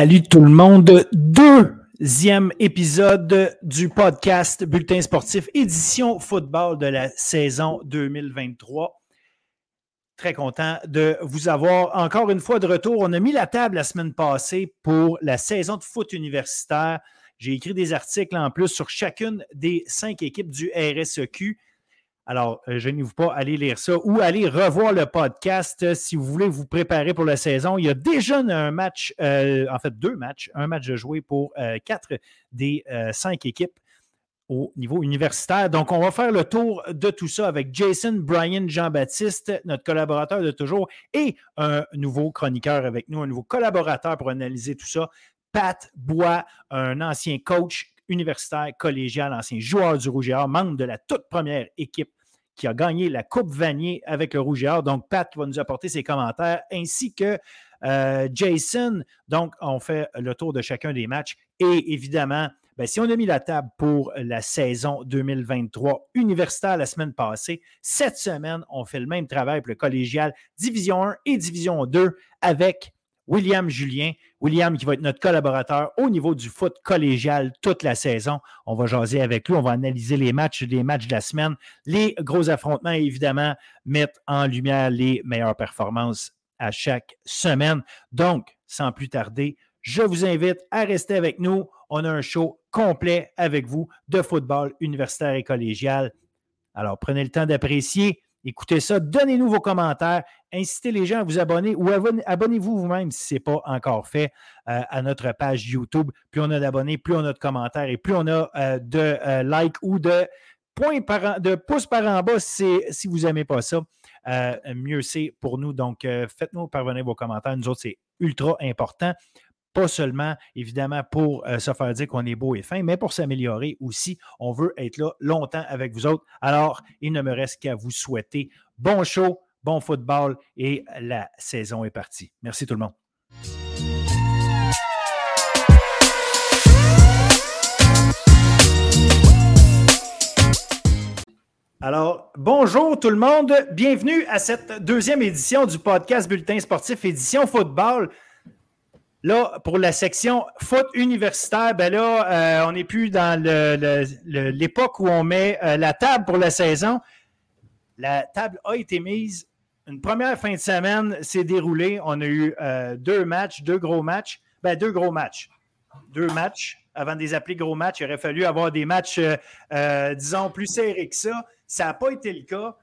Salut tout le monde. Deuxième épisode du podcast Bulletin sportif, édition football de la saison 2023. Très content de vous avoir encore une fois de retour. On a mis la table la semaine passée pour la saison de foot universitaire. J'ai écrit des articles en plus sur chacune des cinq équipes du RSEQ. Alors, je euh, vous pas aller lire ça ou aller revoir le podcast euh, si vous voulez vous préparer pour la saison. Il y a déjà un match, euh, en fait deux matchs, un match de jouer pour quatre des cinq équipes au niveau universitaire. Donc, on va faire le tour de tout ça avec Jason, Brian, Jean-Baptiste, notre collaborateur de toujours, et un nouveau chroniqueur avec nous, un nouveau collaborateur pour analyser tout ça. Pat Bois, un ancien coach universitaire, collégial, ancien joueur du Rouge et Or, membre de la toute première équipe qui a gagné la Coupe Vanier avec le Rouge et Or. Donc, Pat va nous apporter ses commentaires, ainsi que euh, Jason. Donc, on fait le tour de chacun des matchs. Et évidemment, ben, si on a mis la table pour la saison 2023 universitaire la semaine passée, cette semaine, on fait le même travail pour le collégial Division 1 et Division 2 avec William Julien. William qui va être notre collaborateur au niveau du foot collégial toute la saison. On va jaser avec lui, on va analyser les matchs, les matchs de la semaine, les gros affrontements évidemment mettre en lumière les meilleures performances à chaque semaine. Donc, sans plus tarder, je vous invite à rester avec nous. On a un show complet avec vous de football universitaire et collégial. Alors, prenez le temps d'apprécier. Écoutez ça, donnez-nous vos commentaires, incitez les gens à vous abonner ou abonnez-vous vous-même si ce n'est pas encore fait euh, à notre page YouTube. Plus on a d'abonnés, plus on a de commentaires et plus on a euh, de euh, likes ou de points de pouces par en bas si vous n'aimez pas ça. mieux c'est pour nous. Donc, faites-nous parvenir vos commentaires. Nous autres, c'est ultra important pas seulement, évidemment, pour euh, se faire dire qu'on est beau et fin, mais pour s'améliorer aussi. On veut être là longtemps avec vous autres. Alors, il ne me reste qu'à vous souhaiter bon show, bon football et la saison est partie. Merci tout le monde. Alors, bonjour tout le monde. Bienvenue à cette deuxième édition du podcast Bulletin sportif, édition football. Là, pour la section foot universitaire, ben là, euh, on n'est plus dans l'époque où on met euh, la table pour la saison. La table a été mise. Une première fin de semaine s'est déroulée. On a eu euh, deux matchs, deux gros matchs. Ben, deux gros matchs. Deux matchs. Avant de les appeler gros matchs, il aurait fallu avoir des matchs, disons, plus serrés que ça. Ça n'a pas été le cas.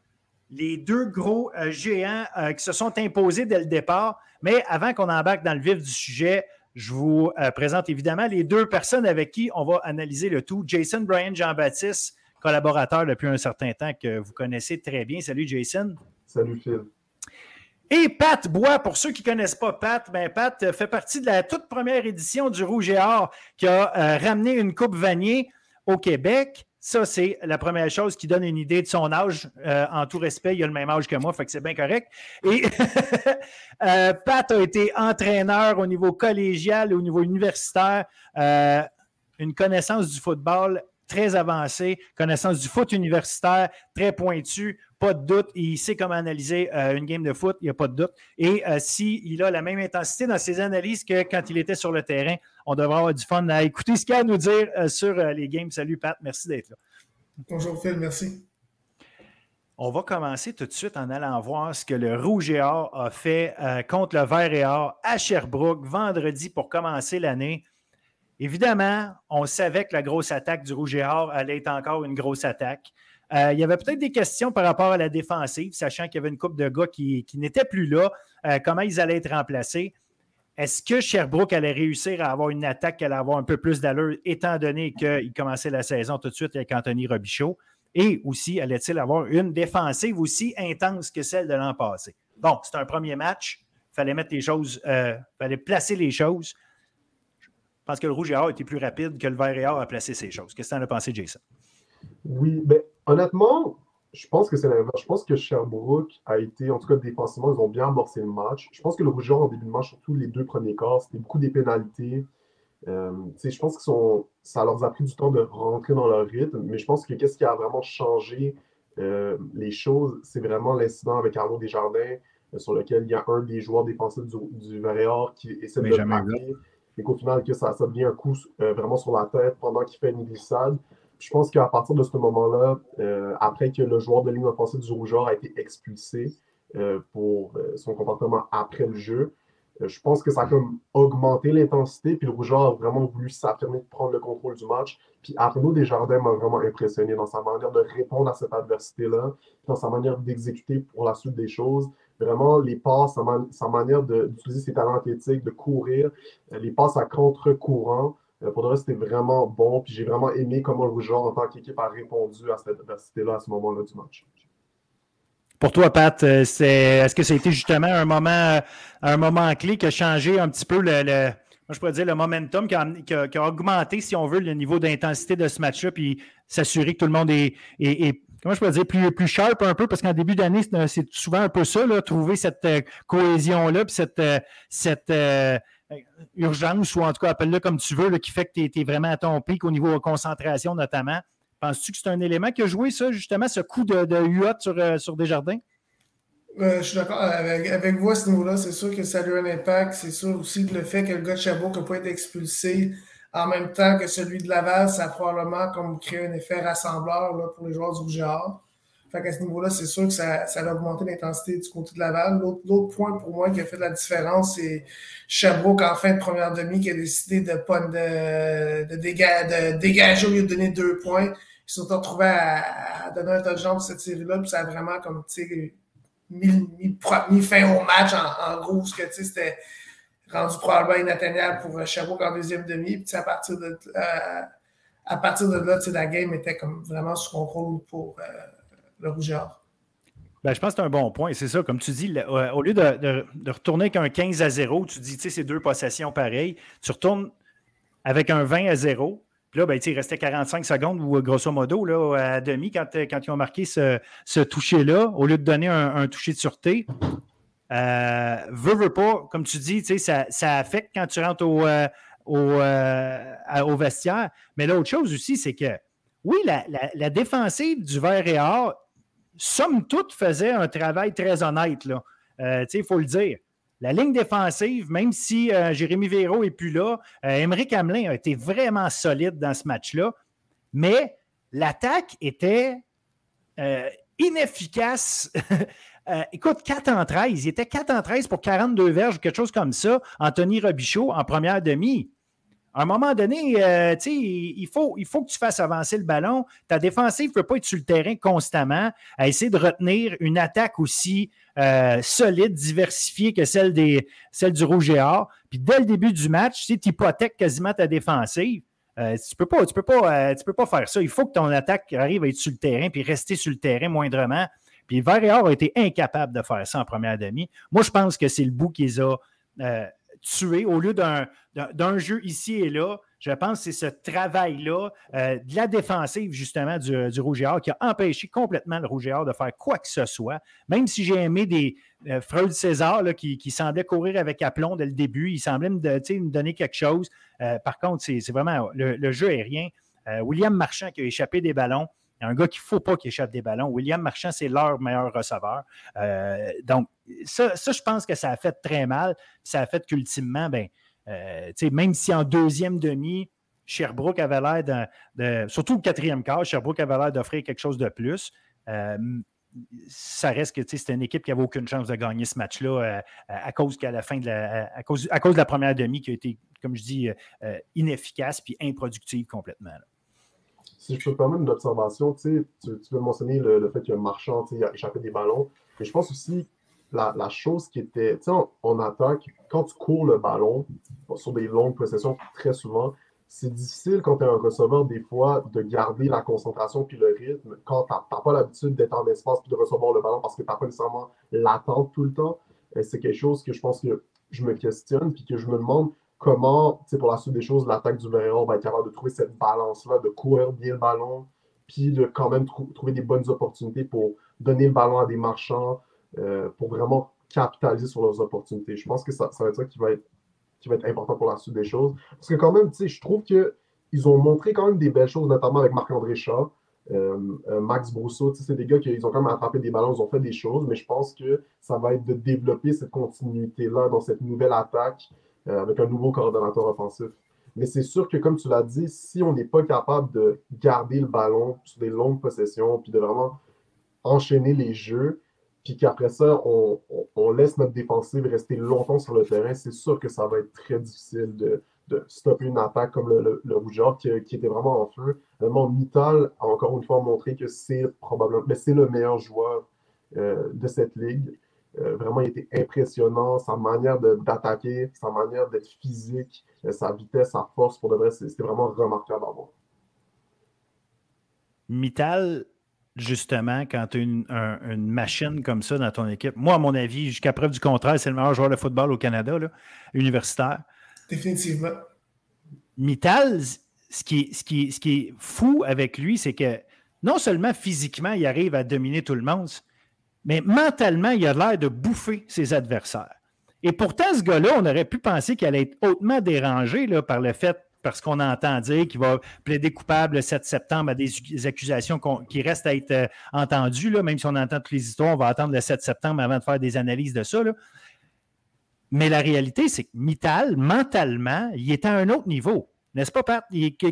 Les deux gros géants qui se sont imposés dès le départ. Mais avant qu'on embarque dans le vif du sujet, je vous euh, présente évidemment les deux personnes avec qui on va analyser le tout. Jason Brian Jean-Baptiste, collaborateur depuis un certain temps que vous connaissez très bien. Salut Jason. Salut Phil. Et Pat Bois, pour ceux qui ne connaissent pas Pat, ben Pat fait partie de la toute première édition du Rouge et Or qui a euh, ramené une Coupe Vanier au Québec. Ça, c'est la première chose qui donne une idée de son âge. Euh, en tout respect, il a le même âge que moi, fait que c'est bien correct. Et euh, Pat a été entraîneur au niveau collégial, au niveau universitaire, euh, une connaissance du football très avancée, connaissance du foot universitaire très pointue, pas de doute. Il sait comment analyser une game de foot, il n'y a pas de doute. Et s'il a la même intensité dans ses analyses que quand il était sur le terrain, on devrait avoir du fun à écouter ce qu'il a à nous dire euh, sur euh, les games. Salut Pat, merci d'être là. Bonjour Phil, merci. On va commencer tout de suite en allant voir ce que le Rouge et Or a fait euh, contre le Vert et Or à Sherbrooke vendredi pour commencer l'année. Évidemment, on savait que la grosse attaque du Rouge et allait être encore une grosse attaque. il y avait peut-être des questions par rapport à la défensive, sachant qu'il y avait une coupe de gars qui, qui n'étaient plus là, comment ils allaient être remplacés? Est-ce que Sherbrooke allait réussir à avoir une attaque qui allait avoir un peu plus d'allure, étant donné qu'il commençait la saison tout de suite avec Anthony Robichaud? Et aussi, allait-il avoir une défensive aussi intense que celle de l'an passé? Bon, c'est un premier match. Il fallait mettre les choses, euh, fallait placer les choses. Je pense que le rouge et or était plus rapide que le vert et or a placé ses choses. Qu'est-ce que tu en as pensé, Jason? Oui, mais honnêtement, je pense que c'est l'inverse. Je pense que Sherbrooke a été, en tout cas défensivement, ils ont bien amorcé le match. Je pense que le Rouge en début de match, surtout les deux premiers quarts, c'était beaucoup des pénalités. Euh, je pense que ça leur a pris du temps de rentrer dans leur rythme, mais je pense que qu'est-ce qui a vraiment changé euh, les choses, c'est vraiment l'incident avec Arnaud Desjardins sur lequel il y a un des joueurs défensifs du, du qui essaie de marquer, et qu'au final, que ça, ça devient un coup vraiment sur la tête pendant qu'il fait une glissade. Je pense qu'à partir de ce moment-là, après que le joueur de ligne offensive du Rougeur a été expulsé pour son comportement après le jeu, euh, je pense que ça a comme augmenté l'intensité, puis le Rougeur a vraiment voulu s'affirmer de prendre le contrôle du match. Puis Arnaud Desjardins m'a vraiment impressionné dans sa manière de répondre à cette adversité-là, dans sa manière d'exécuter pour la suite des choses. Vraiment, les passes, sa, manière d'utiliser ses talents athlétiques, de courir, euh, les passes à contre-courant. Euh, pour le reste, c'était vraiment bon. Puis j'ai vraiment aimé comment le Rougeur, en tant qu'équipe, a répondu à cette adversité-là à ce moment-là du match. Pour toi, Pat, euh, est-ce que ça a été justement un moment, un moment clé qui a changé un petit peu le, moi, je pourrais dire le momentum qui a, augmenté, si on veut, le niveau d'intensité de ce match-là, puis s'assurer que tout le monde est, comment je pourrais dire, plus, plus sharp un peu, parce qu'en début d'année, c'est souvent un peu ça, là, trouver cette euh, cohésion-là, puis cette, cette urgence, ou en tout cas, appelle-le comme tu veux, qui fait que tu es, vraiment à ton pic au niveau de concentration notamment. Penses-tu que c'est un élément qui a joué, ça, justement, ce coup de, de UA sur, euh, sur Desjardins? Euh, je suis d'accord avec, vous à ce niveau-là. C'est sûr que ça a eu un impact. C'est sûr aussi que le fait que le gars de Chabot n'a pas été expulsé en même temps que celui de Laval, ça a probablement comme créé un effet rassembleur là, pour les joueurs du Rouge Fait qu'à ce niveau-là, c'est sûr que ça, ça a augmenté l'intensité du côté de Laval. L'autre point pour moi qui a fait la différence, c'est Chabot en fin de première demi qui a décidé de, de, de, de dégager au lieu de donner deux points ils se sont retrouvés à, donner un touchdown pour cette série-là, puis ça a vraiment comme, tu sais, mis, fin au match en, gros, ce que, tu sais, c'était rendu probablement inatteignable pour Chabot en deuxième demi, puis à partir de, euh, à partir de là, la game était comme vraiment sous contrôle pour euh, le Rougeur. Ben, je pense que c'est un bon point. C'est ça, comme tu dis, euh, au lieu de, de, retourner avec un 15 à 0, tu dis, tu sais, c'est deux possessions pareilles, tu retournes avec un 20 à 0, là, ben, il restait 45 secondes ou grosso modo là, à demi quand, euh, quand ils ont marqué ce, ce toucher-là, au lieu de donner un, toucher de sûreté. Euh, veux, pas, comme tu dis, ça, ça affecte quand tu rentres au, euh, au, au, vestiaire. Mais l'autre chose aussi, c'est que oui, la, défensive du vert et or, somme toute, faisait un travail très honnête. Il faut le dire. La ligne défensive, même si euh, Jérémy Véro n'est plus là, euh, Hamelin a été vraiment solide dans ce match-là, mais l'attaque était euh, inefficace. Euh, écoute, 4 en 13. Il était 4 en 13 pour 42 verges, quelque chose comme ça. Anthony Robichaud en première demi. À un moment donné, il, faut, il faut que tu fasses avancer le ballon. Ta défensive ne peut pas être sur le terrain constamment à essayer de retenir une attaque aussi euh, solide, diversifiée que celle, des, celle du Rouge et Or. Puis dès le début du match, tu hypothèques quasiment ta défensive. Euh, tu ne peux, peux, pas, euh, peux pas faire ça. Il faut que ton attaque arrive à être sur le terrain puis rester sur le terrain moindrement. Puis Vert et Or a été incapable de faire ça en première demi. Moi, je pense que c'est le bout qu'ils a tué au lieu d'un jeu ici et là. Je pense que c'est ce travail-là euh, de la défensive, justement, du, du Rouge et Or qui a empêché complètement le Rouge et Or de faire quoi que ce soit. Même si j'ai aimé des euh, Freud César là, qui, qui semblait courir avec aplomb dès le début, il semblait me, me donner quelque chose. Euh, par contre, c'est vraiment le, jeu aérien. William Marchand qui a échappé des ballons. Un gars qu'il ne faut pas qu'il échappe des ballons. William Marchand, c'est leur meilleur receveur. donc, ça, ça, je pense que ça a fait très mal. Ça a fait qu'ultimement, ben, euh, même si en deuxième demi, Sherbrooke avait l'air de, Surtout le quatrième quart, Sherbrooke avait l'air d'offrir quelque chose de plus. Euh, ça reste que c'était une équipe qui n'avait aucune chance de gagner ce match-là euh, à cause qu'à la fin de la, à, cause, à cause de la première demi qui a été, comme je dis, inefficace puis improductive complètement. Si je peux te permettre une observation, tu, tu veux mentionner le, fait que Marchand a échappé des ballons, mais je pense aussi la, chose qui était, tu sais, en, attaque, quand tu cours le ballon sur des longues possessions, très souvent, c'est difficile quand tu es un receveur, des fois, de garder la concentration puis le rythme quand tu n'as pas l'habitude d'être en espace puis de recevoir le ballon parce que tu n'as pas nécessairement l'attente tout le temps. C'est quelque chose que je pense que je me questionne puis que je me demande comment, pour la suite des choses, l'attaque du Véron va être capable de trouver cette balance-là, de courir bien le ballon puis de quand même trouver des bonnes opportunités pour donner le ballon à des marchands, euh, pour vraiment capitaliser sur leurs opportunités. Je pense que ça, va être ça qui va être, important pour la suite des choses. Parce que quand même, je trouve qu'ils ont montré quand même des belles choses, notamment avec Marc-André Chat. Max Brousseau, c'est des gars qui ont quand même attrapé des ballons, ils ont fait des choses, mais je pense que ça va être de développer cette continuité-là dans cette nouvelle attaque avec un nouveau coordonnateur offensif. Mais c'est sûr que, comme tu l'as dit, si on n'est pas capable de garder le ballon sur des longues possessions, puis de vraiment enchaîner les jeux, puis qu'après ça, on, laisse notre défensive rester longtemps sur le terrain, c'est sûr que ça va être très difficile de, stopper une attaque comme le, le, Rougeur qui, était vraiment en feu. Vraiment, Mittal a encore une fois montré que c'est probablement mais c'est le meilleur joueur euh, de cette ligue. Euh, vraiment, il était impressionnant. Sa manière d'attaquer, sa manière d'être physique, euh, sa vitesse, sa force, pour de vrai, c'était vraiment remarquable à voir. Mittal, justement, quand tu as une, machine comme ça dans ton équipe, moi, à mon avis, jusqu'à preuve du contraire, c'est le meilleur joueur de football au Canada, universitaire. Définitivement. Mittal, ce qui, ce, qui, ce qui est fou avec lui, c'est que non seulement physiquement, il arrive à dominer tout le monde, mais mentalement, il a l'air de bouffer ses adversaires. Et pourtant, ce gars-là, on aurait pu penser qu'il allait être hautement dérangé par le fait parce qu'on entend dire qu'il va plaider coupable le 7 septembre à des accusations qui restent à être euh, entendues, là, même si on entend toutes les histoires, on va attendre le 7 septembre avant de faire des analyses de ça. Mais la réalité, c'est que Mittal, mentalement, il est à un autre niveau. N'est-ce pas, Pat?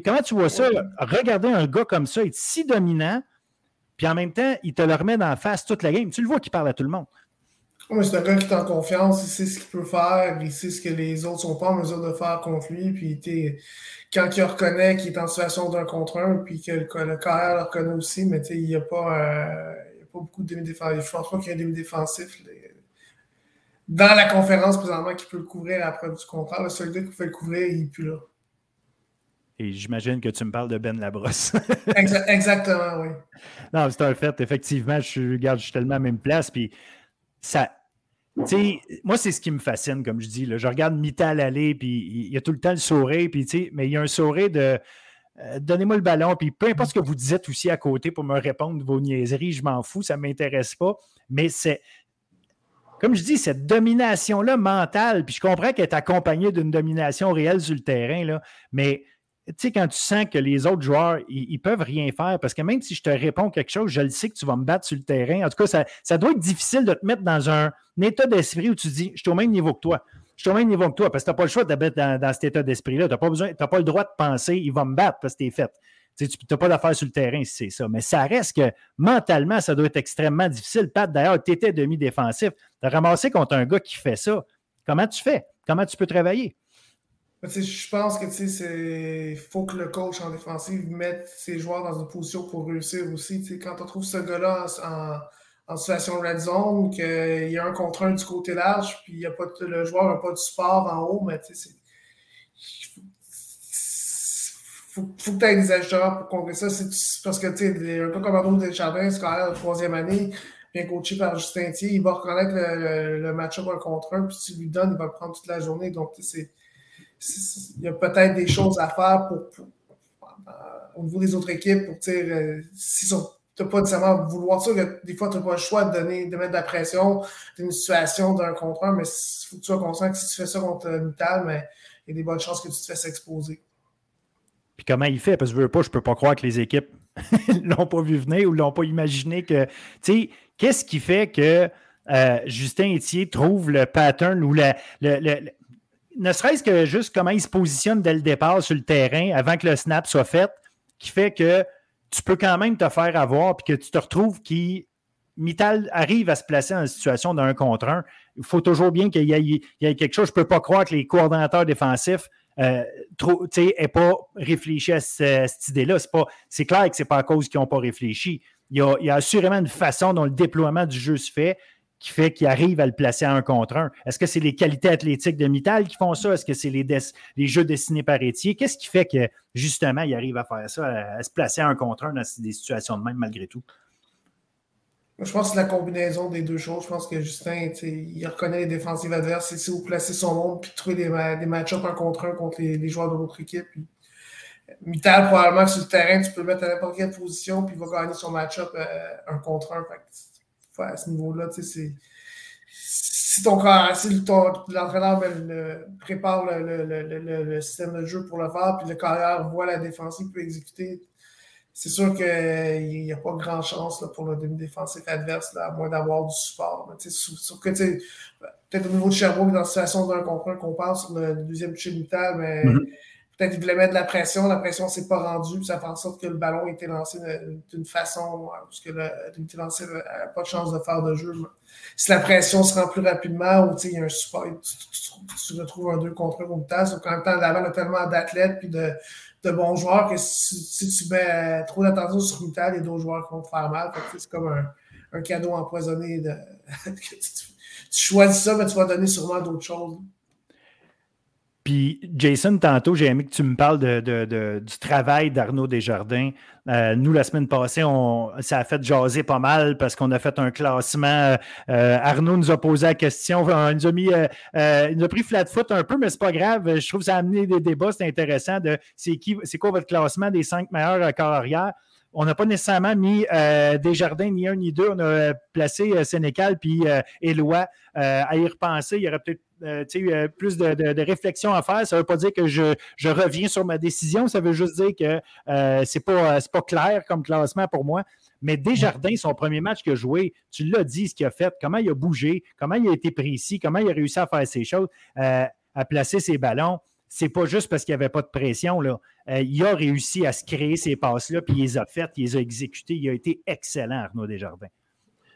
comment tu vois ça? Regarder un gars comme ça être si dominant, puis en même temps, il te le remet dans face toute la game. Tu le vois qu'il parle à tout le monde c'est un gars qui est en confiance, il sait ce qu'il peut faire, il sait ce que les autres sont pas en mesure de faire contre lui. Puis quand il reconnaît qu'il est en situation d'un contre un, puis que le, le le reconnaît aussi, mais il n'y a, pas, euh, a pas beaucoup de demi-défensifs. Je pense pas qu'il y ait un demi-défensif dans la conférence présentement qui peut le couvrir après du contraire. Le seul gars qui peut le couvrir, il n'est plus là. Et j'imagine que tu me parles de Ben Labrosse. exactement, oui. Non, c'est un fait. Effectivement, je, regarde, je suis tellement à la même place. Puis ça. moi, c'est ce qui me fascine, comme je dis. Là. Je regarde Mittal aller, puis il y a tout le temps le sourire, puis, mais il y a un sourire de euh, donnez-moi le ballon, puis peu importe ce que vous dites aussi à côté pour me répondre vos niaiseries, je m'en fous, ça ne m'intéresse pas. Mais c'est, comme je dis, cette domination-là mentale, puis je comprends qu'elle est accompagnée d'une domination réelle sur le terrain, là, mais tu sais, quand tu sens que les autres joueurs, ils, ne peuvent rien faire, parce que même si je te réponds quelque chose, je le sais que tu vas me battre sur le terrain. En tout cas, ça, doit être difficile de te mettre dans un, état d'esprit où tu dis, je suis au même niveau que toi. Je suis au même niveau que toi, parce que tu n'as pas le choix de mettre dans, cet état d'esprit-là. Tu n'as pas, le droit de penser, il va me battre parce que tu es fait. Tu n'as pas d'affaire sur le terrain si c'est ça. Mais ça reste que mentalement, ça doit être extrêmement difficile. Pat, d'ailleurs, tu étais demi-défensif. Tu as ramassé contre un gars qui fait ça. Comment tu fais? Comment tu peux travailler? Je pense que il faut que le coach en défensive mette ses joueurs dans une position pour réussir aussi. Quand on trouve ce gars-là en, situation red zone, qu'il y a un contre un du côté large, puis y a pas le joueur n'a pas de support en haut, mais il faut, faut, que tu aies des ajusteurs pour contrer ça. Parce que un gars comme Arnaud Desjardins, scolaire de troisième année, bien coaché par Justin Thier, il va reconnaître le, match-up un contre un, puis tu lui donnes, il va le prendre toute la journée. Donc, c'est il y a peut-être des choses à faire pour, euh, au niveau des autres équipes pour dire euh, si tu n'as pas nécessairement vouloir ça, des fois tu n'as pas le choix de donner, de mettre de la pression d'une situation d'un contre un, mais il faut que tu sois conscient que si tu fais ça contre Mittal, mais il y a des bonnes chances que tu te fasses exposer. Puis comment il fait? Parce que je veux pas, je peux pas croire que les équipes l'ont pas vu venir ou l'ont pas imaginé que. Tu sais, qu'est-ce qui fait que euh, Justin Etier trouve le pattern ou le, ne serait-ce que juste comment il se positionne dès le départ sur le terrain avant que le snap soit fait, qui fait que tu peux quand même te faire avoir puis que tu te retrouves qui. Mittal arrive à se placer en situation d'un contre un. Il faut toujours bien qu'il y, ait quelque chose. Je ne peux pas croire que les coordonnateurs défensifs euh, n'aient pas réfléchi à, cette idée-là. C'est clair que ce n'est pas à cause qu'ils n'ont pas réfléchi. Il y, a, il y, a, assurément une façon dont le déploiement du jeu se fait qui fait qu'il arrive à le placer à un contre un? Est-ce que c'est les qualités athlétiques de Mittal qui font ça? Est-ce que c'est les, jeux dessinés par Étier? Qu'est-ce qui fait que, justement, il arrive à faire ça, à, se placer à un contre un dans des situations de même, malgré tout? Je pense que c'est la combinaison des deux choses. Je pense que Justin, il reconnaît les défensives adverses, sait où placer son monde, puis trouver des, match-ups un contre un contre les, joueurs de l'autre équipe. Mittal, probablement, sur le terrain, tu peux le mettre à n'importe quelle position, puis il va gagner son match-up euh, un contre un à ce niveau-là, si ton si l'entraîneur prépare le, système de jeu pour le faire, puis le carrière voit la défense, il peut exécuter. c'est sûr qu'il n'y a pas grand chance pour le demi-défensif adverse, à moins d'avoir du support. Sauf que peut-être au niveau de Sherbrooke, dans la situation d'un contre un qu'on parle sur le deuxième toucher mais mm-hmm. Peut-être qu'il voulait mettre de la pression, la pression s'est pas rendue, puis ça fait en sorte que le ballon été lancé d'une façon parce que le lancé n'a pas de chance de faire de jeu. Si la pression se rend plus rapidement ou il y a un support, tu, retrouves un 2 contre 1 au temps, sauf qu'en même temps, l'avant a tellement d'athlètes puis de, de, bons joueurs que si, tu mets trop d'attention sur Mittal, il y a d'autres joueurs qui vont te faire mal. C'est comme un, un, cadeau empoisonné de, tu choisis ça, mais tu vas donner sûrement d'autres choses. Puis, Jason, tantôt, j'ai aimé que tu me parles du travail d'Arnaud Desjardins. Euh, nous, la semaine passée, on, ça a fait jaser pas mal parce qu'on a fait un classement. Euh, Arnaud nous a posé la question. Il nous a, mis, euh, il nous a pris flat foot un peu, mais c'est pas grave. Je trouve que ça a amené des débats. C'est intéressant de c'est, qui, c'est quoi votre classement des cinq meilleurs corps arrière? On n'a pas nécessairement mis euh, Desjardins ni un ni deux. On a placé euh, Sénécal puis euh, Éloi à y repenser. Il y aurait peut-être plus de, réflexion à faire. Ça ne veut pas dire que je, reviens sur ma décision. Ça veut juste dire que ce n'est pas, clair comme classement pour moi. Mais Desjardins, son premier match qu'il a joué, tu l'as dit, ce qu'il a fait, comment il a bougé, comment il a été précis, comment il a réussi à faire ses choses, à placer ses ballons c'est pas juste parce qu'il n'y avait pas de pression. Là. Euh, il a réussi à se créer ces passes-là, puis il les a faites, il les a exécutées. Il a été excellent, Arnaud Desjardins.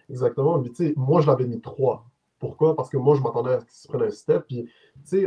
Exactement. Mais, moi, je l'avais mis trois. Pourquoi? Parce que moi, je m'attendais à ce qu'il se prenne un step. Puis,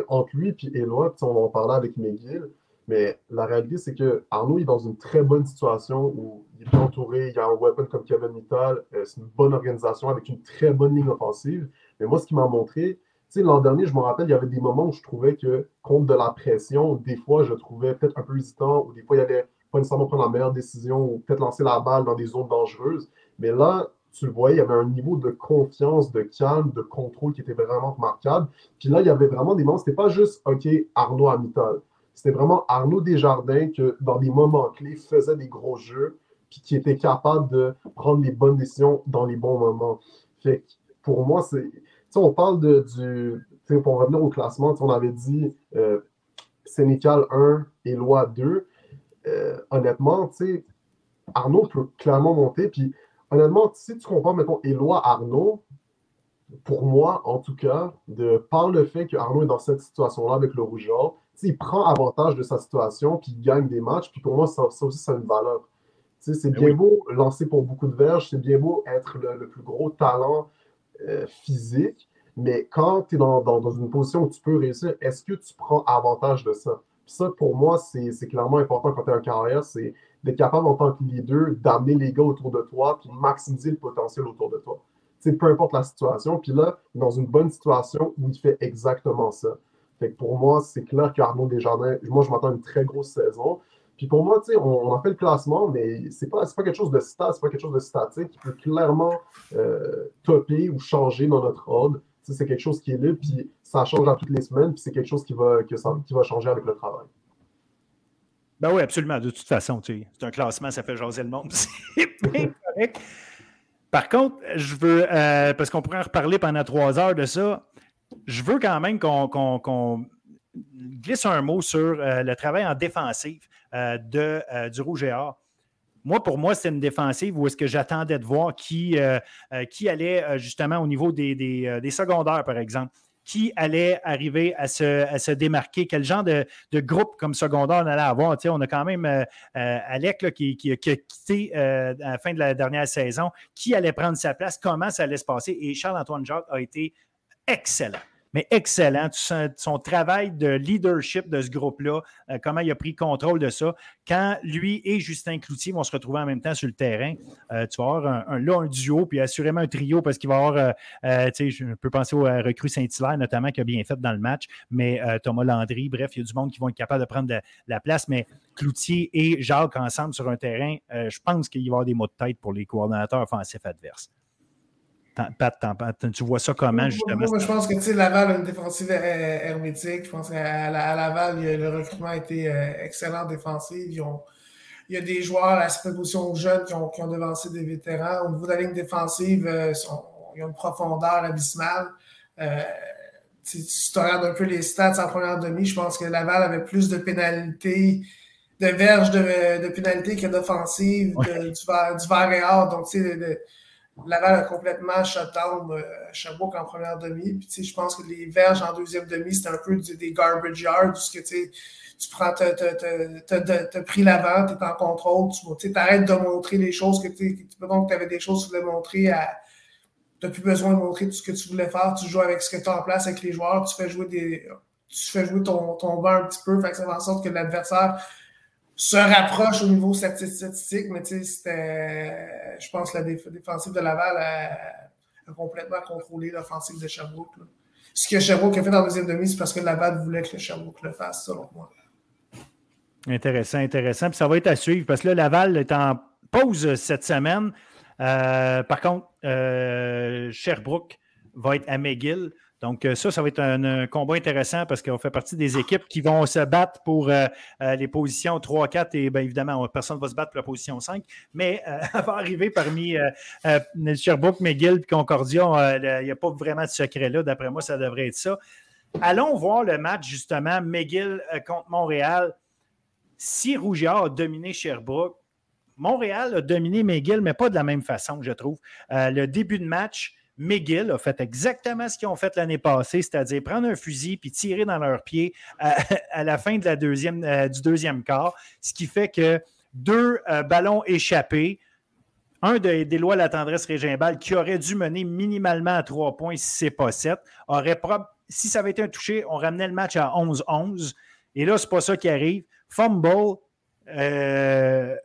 entre lui et Eloi, on va en parler avec McGill, mais la réalité, c'est que Arnaud est dans une très bonne situation où il est bien entouré, il y a un weapon comme Kevin Mittal, euh, c'est une bonne organisation avec une très bonne ligne offensive. Mais moi, ce qui m'a montré, l'an dernier, je me rappelle, il y avait des moments où je trouvais que, contre de la pression, des fois, je trouvais peut-être un peu hésitant, ou des fois, il allait pas nécessairement prendre la meilleure décision, ou peut-être lancer la balle dans des zones dangereuses. Mais là, tu le voyais, il y avait un niveau de confiance, de calme, de contrôle qui était vraiment remarquable. Puis là, il y avait vraiment des moments, c'était pas juste, OK, Arnaud Amital. C'était vraiment Arnaud Desjardins que, dans des moments clés, faisait des gros jeux, puis qui était capable de prendre les bonnes décisions dans les bons moments. Fait pour moi, c'est on parle de, du. Pour revenir au classement, on avait dit euh, Sénécal 1 et Loi 2. Euh, honnêtement, Arnaud peut clairement monter. Puis, honnêtement, si tu compares, mettons, Éloi Arnaud, pour moi, en tout cas, de par le fait que Arnaud est dans cette situation-là avec le rougeur, il prend avantage de sa situation, puis il gagne des matchs. Puis pour moi, ça, aussi, c'est une valeur. C'est ben bien beau lancer pour beaucoup de verges, c'est bien beau être le plus gros talent euh, physique, mais quand tu es dans, une position où tu peux réussir, est-ce que tu prends avantage de ça? ça, pour moi, c'est clairement important quand tu es en carrière, c'est d'être capable en tant que leader d'amener les gars autour de toi puis maximiser le potentiel autour de toi. sais, peu importe la situation. Puis là, dans une bonne situation où il fait exactement ça. Fait pour moi, c'est clair qu'Arnaud Desjardins, moi, je m'attends à une très grosse saison. Puis pour moi, on, on a fait le classement, mais c'est pas, pas quelque chose de stat, c'est pas quelque chose de statique qui peut clairement euh, topper ou changer dans notre ordre. C'est quelque chose qui est là, puis ça change à toutes les semaines, puis c'est quelque chose qui va, qui va changer avec le travail. Ben oui, absolument. De toute façon, c'est un classement, ça fait jaser le monde. C'est correct. Par contre, je veux, euh, parce qu'on pourrait en reparler pendant trois heures de ça, je veux quand même qu'on glisse un mot sur euh, le travail en défensive. Euh, de, du Rouge et Or. Moi, pour moi, c'est une défensive où est-ce que j'attendais de voir qui, qui allait justement au niveau des, des, secondaires, par exemple qui allait arriver à se, démarquer, quel genre de, groupe comme secondaire on allait avoir? on a quand même Alec qui, qui, a quitté à la fin de la dernière saison, qui allait prendre sa place, comment ça allait se passer? Et Charles-Antoine Jacques a été excellent mais excellent. Son travail de leadership de ce groupe-là, euh, comment il a pris contrôle de ça. Quand lui et Justin Cloutier vont se retrouver en même temps sur le terrain, euh, tu vas avoir là un duo, puis assurément un trio, parce qu'il va y avoir, euh, tu sais, je peux penser au recrue Saint-Hilaire, notamment, qui a bien fait dans le match, mais Thomas Landry, bref, il y a du monde qui vont être capable de prendre de, la place, mais Cloutier et Jacques ensemble sur un terrain, je pense qu'il va y avoir des mots de tête pour les coordonnateurs offensifs adverses. Pat, tu vois ça comment, justement? Moi, je pense que Laval a une défensive hermétique. Je pense qu'à Laval, le recrutement a été euh, excellent défensif. il y a des joueurs à cette position jeunes qui ont, qui ont, devancé des vétérans. Au niveau de la ligne défensive, euh, ils ont une profondeur abysmale. Euh, si tu regardes un peu les stats en première demi, je pense que Laval avait plus de pénalités de verges de, de pénalité que d'offensive, du, du verre et or. Donc, tu sais, Laval a complètement shutdown euh, Sherbrooke en première demi. Puis, je pense que les verges en deuxième demi, c'était un peu des garbage yards, que tu prends, t'as pris l'avant, tu es en contrôle, tu arrêtes de montrer les choses que tu donc tu avais des choses que tu voulais montrer. Tu n'as plus besoin de montrer tout ce que tu voulais faire. Tu joues avec ce que tu as en place avec les joueurs, tu fais jouer des. Tu fais jouer ton, ton un petit peu, fait que ça fait en sorte que l'adversaire se rapproche au niveau statistique, mais tu sais, c'était, je pense, la défensive de Laval a, complètement contrôlé l'offensive de Sherbrooke. Ce que Sherbrooke a fait dans la deuxième demi, c'est parce que Laval voulait que Sherbrooke le fasse, selon moi. Intéressant, intéressant. Puis ça va être à suivre parce que là, Laval est en pause cette semaine. Euh, par contre, euh, Sherbrooke va être à McGill. Donc, euh, ça, ça va être un, combat intéressant parce qu'on fait partie des équipes qui vont se battre pour euh, euh, les positions 3, 4 et bien évidemment, personne ne va se battre pour la position 5. Mais elle va arriver parmi Sherbrooke, McGill et Concordia. Il n'y a pas vraiment de secret là. D'après moi, ça devrait être ça. Allons voir le match, justement, McGill contre Montréal. Si Rougiard a dominé Sherbrooke, Montréal a dominé McGill, mais pas de la même façon, je trouve. le début de match, McGill a fait exactement ce qu'ils ont fait l'année passée, c'est-à-dire prendre un fusil puis tirer dans leurs pieds à, la fin euh, du deuxième quart, ce qui fait que deux euh, ballons échappés, un des lois de la tendresse Régimbal qui aurait dû mener minimalement à trois points si ce n'est pas sept, aurait si ça avait été un touché, on ramenait le match à 11-11. Et là, ce n'est pas ça qui arrive. Fumble, euh,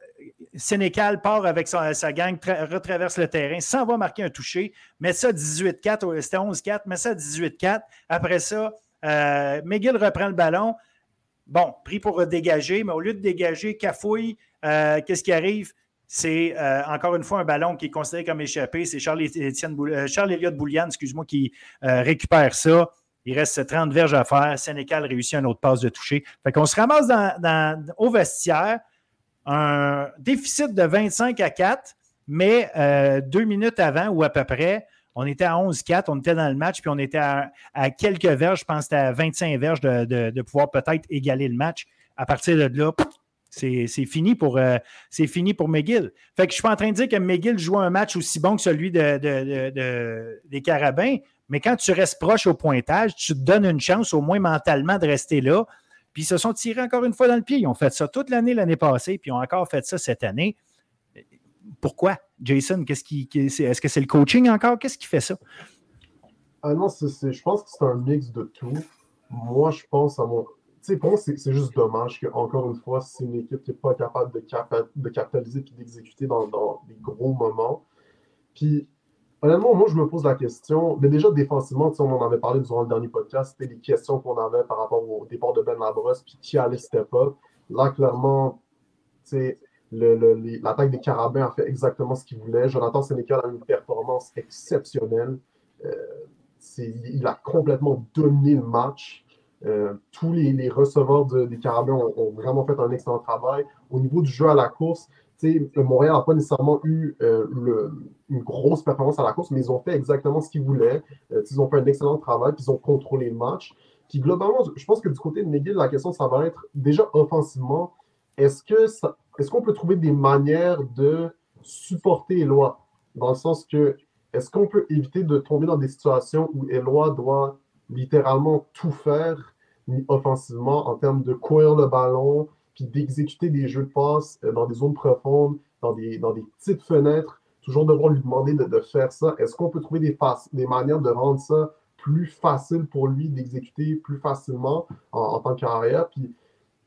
Sénécal part avec sa, gang, retraverse le terrain, s'en va marquer un toucher, met ça 18-4, c'était 11-4, met ça 18-4. Après ça, euh, McGill reprend le ballon. Bon, pris pour dégager, mais au lieu de dégager, cafouille, euh, qu'est-ce qui arrive? C'est euh, encore une fois un ballon qui est considéré comme échappé. C'est Charles, Charles Elliott Boulian, excuse-moi, qui récupère ça. Il reste 30 verges à faire. Sénécal réussit un autre passe de toucher. Fait qu'on se ramasse au vestiaire un déficit de 25 à 4, mais euh, deux minutes avant ou à peu près, on était à 11-4, on était dans le match, puis on était à, quelques verges, je pense que c'était à 25 verges de, pouvoir peut-être égaler le match. À partir de là, c'est fini, pour, euh, fini pour McGill. Fait que je suis pas en train de dire que McGill joue un match aussi bon que celui de, des Carabins, mais quand tu restes proche au pointage, tu te donnes une chance au moins mentalement de rester là. Puis ils se sont tirés encore une fois dans le pied. Ils ont fait ça toute l'année l'année passée, puis ils ont encore fait ça cette année. Pourquoi, Jason? Qu'est-ce qui, est-ce que c'est le coaching encore? Qu'est-ce qui fait ça? Ah non, je pense que c'est un mix de tout. Moi, je pense à mon. Tu sais, pour moi, c'est juste dommage qu'encore une fois, c'est une équipe qui n'est pas capable de, de capitaliser et d'exécuter dans, dans des gros moments. Puis Honnêtement, moi, je me pose la question. Mais déjà, défensivement, on en avait parlé durant le dernier podcast, c'était les questions qu'on avait par rapport au départ de Ben Labrosse, puis qui allait step up. Là, clairement, l'attaque des Carabins a fait exactement ce qu'il voulait. Jonathan Sénécal a une performance exceptionnelle. Euh, il a complètement dominé le match. Euh, tous les, receveurs des Carabins ont, vraiment fait un excellent travail. Au niveau du jeu à la course, Montréal n'a pas nécessairement eu euh, une grosse performance à la course, mais ils ont fait exactement ce qu'ils voulaient. Euh, ils ont fait un excellent travail, puis ils ont contrôlé le match. Puis globalement, je pense que du côté de McGill, la question, ça va être déjà offensivement, est-ce que est-ce qu'on peut trouver des manières de supporter Eloi? Dans le sens que, est-ce qu'on peut éviter de tomber dans des situations où Eloi doit littéralement tout faire offensivement en termes de courir le ballon, puis d'exécuter des jeux de passe euh, dans des zones profondes, dans des, dans des petites fenêtres, toujours devoir lui demander de, faire ça. Est-ce qu'on peut trouver des, des manières de rendre ça plus facile pour lui d'exécuter plus facilement en, tant qu'arrière? Puis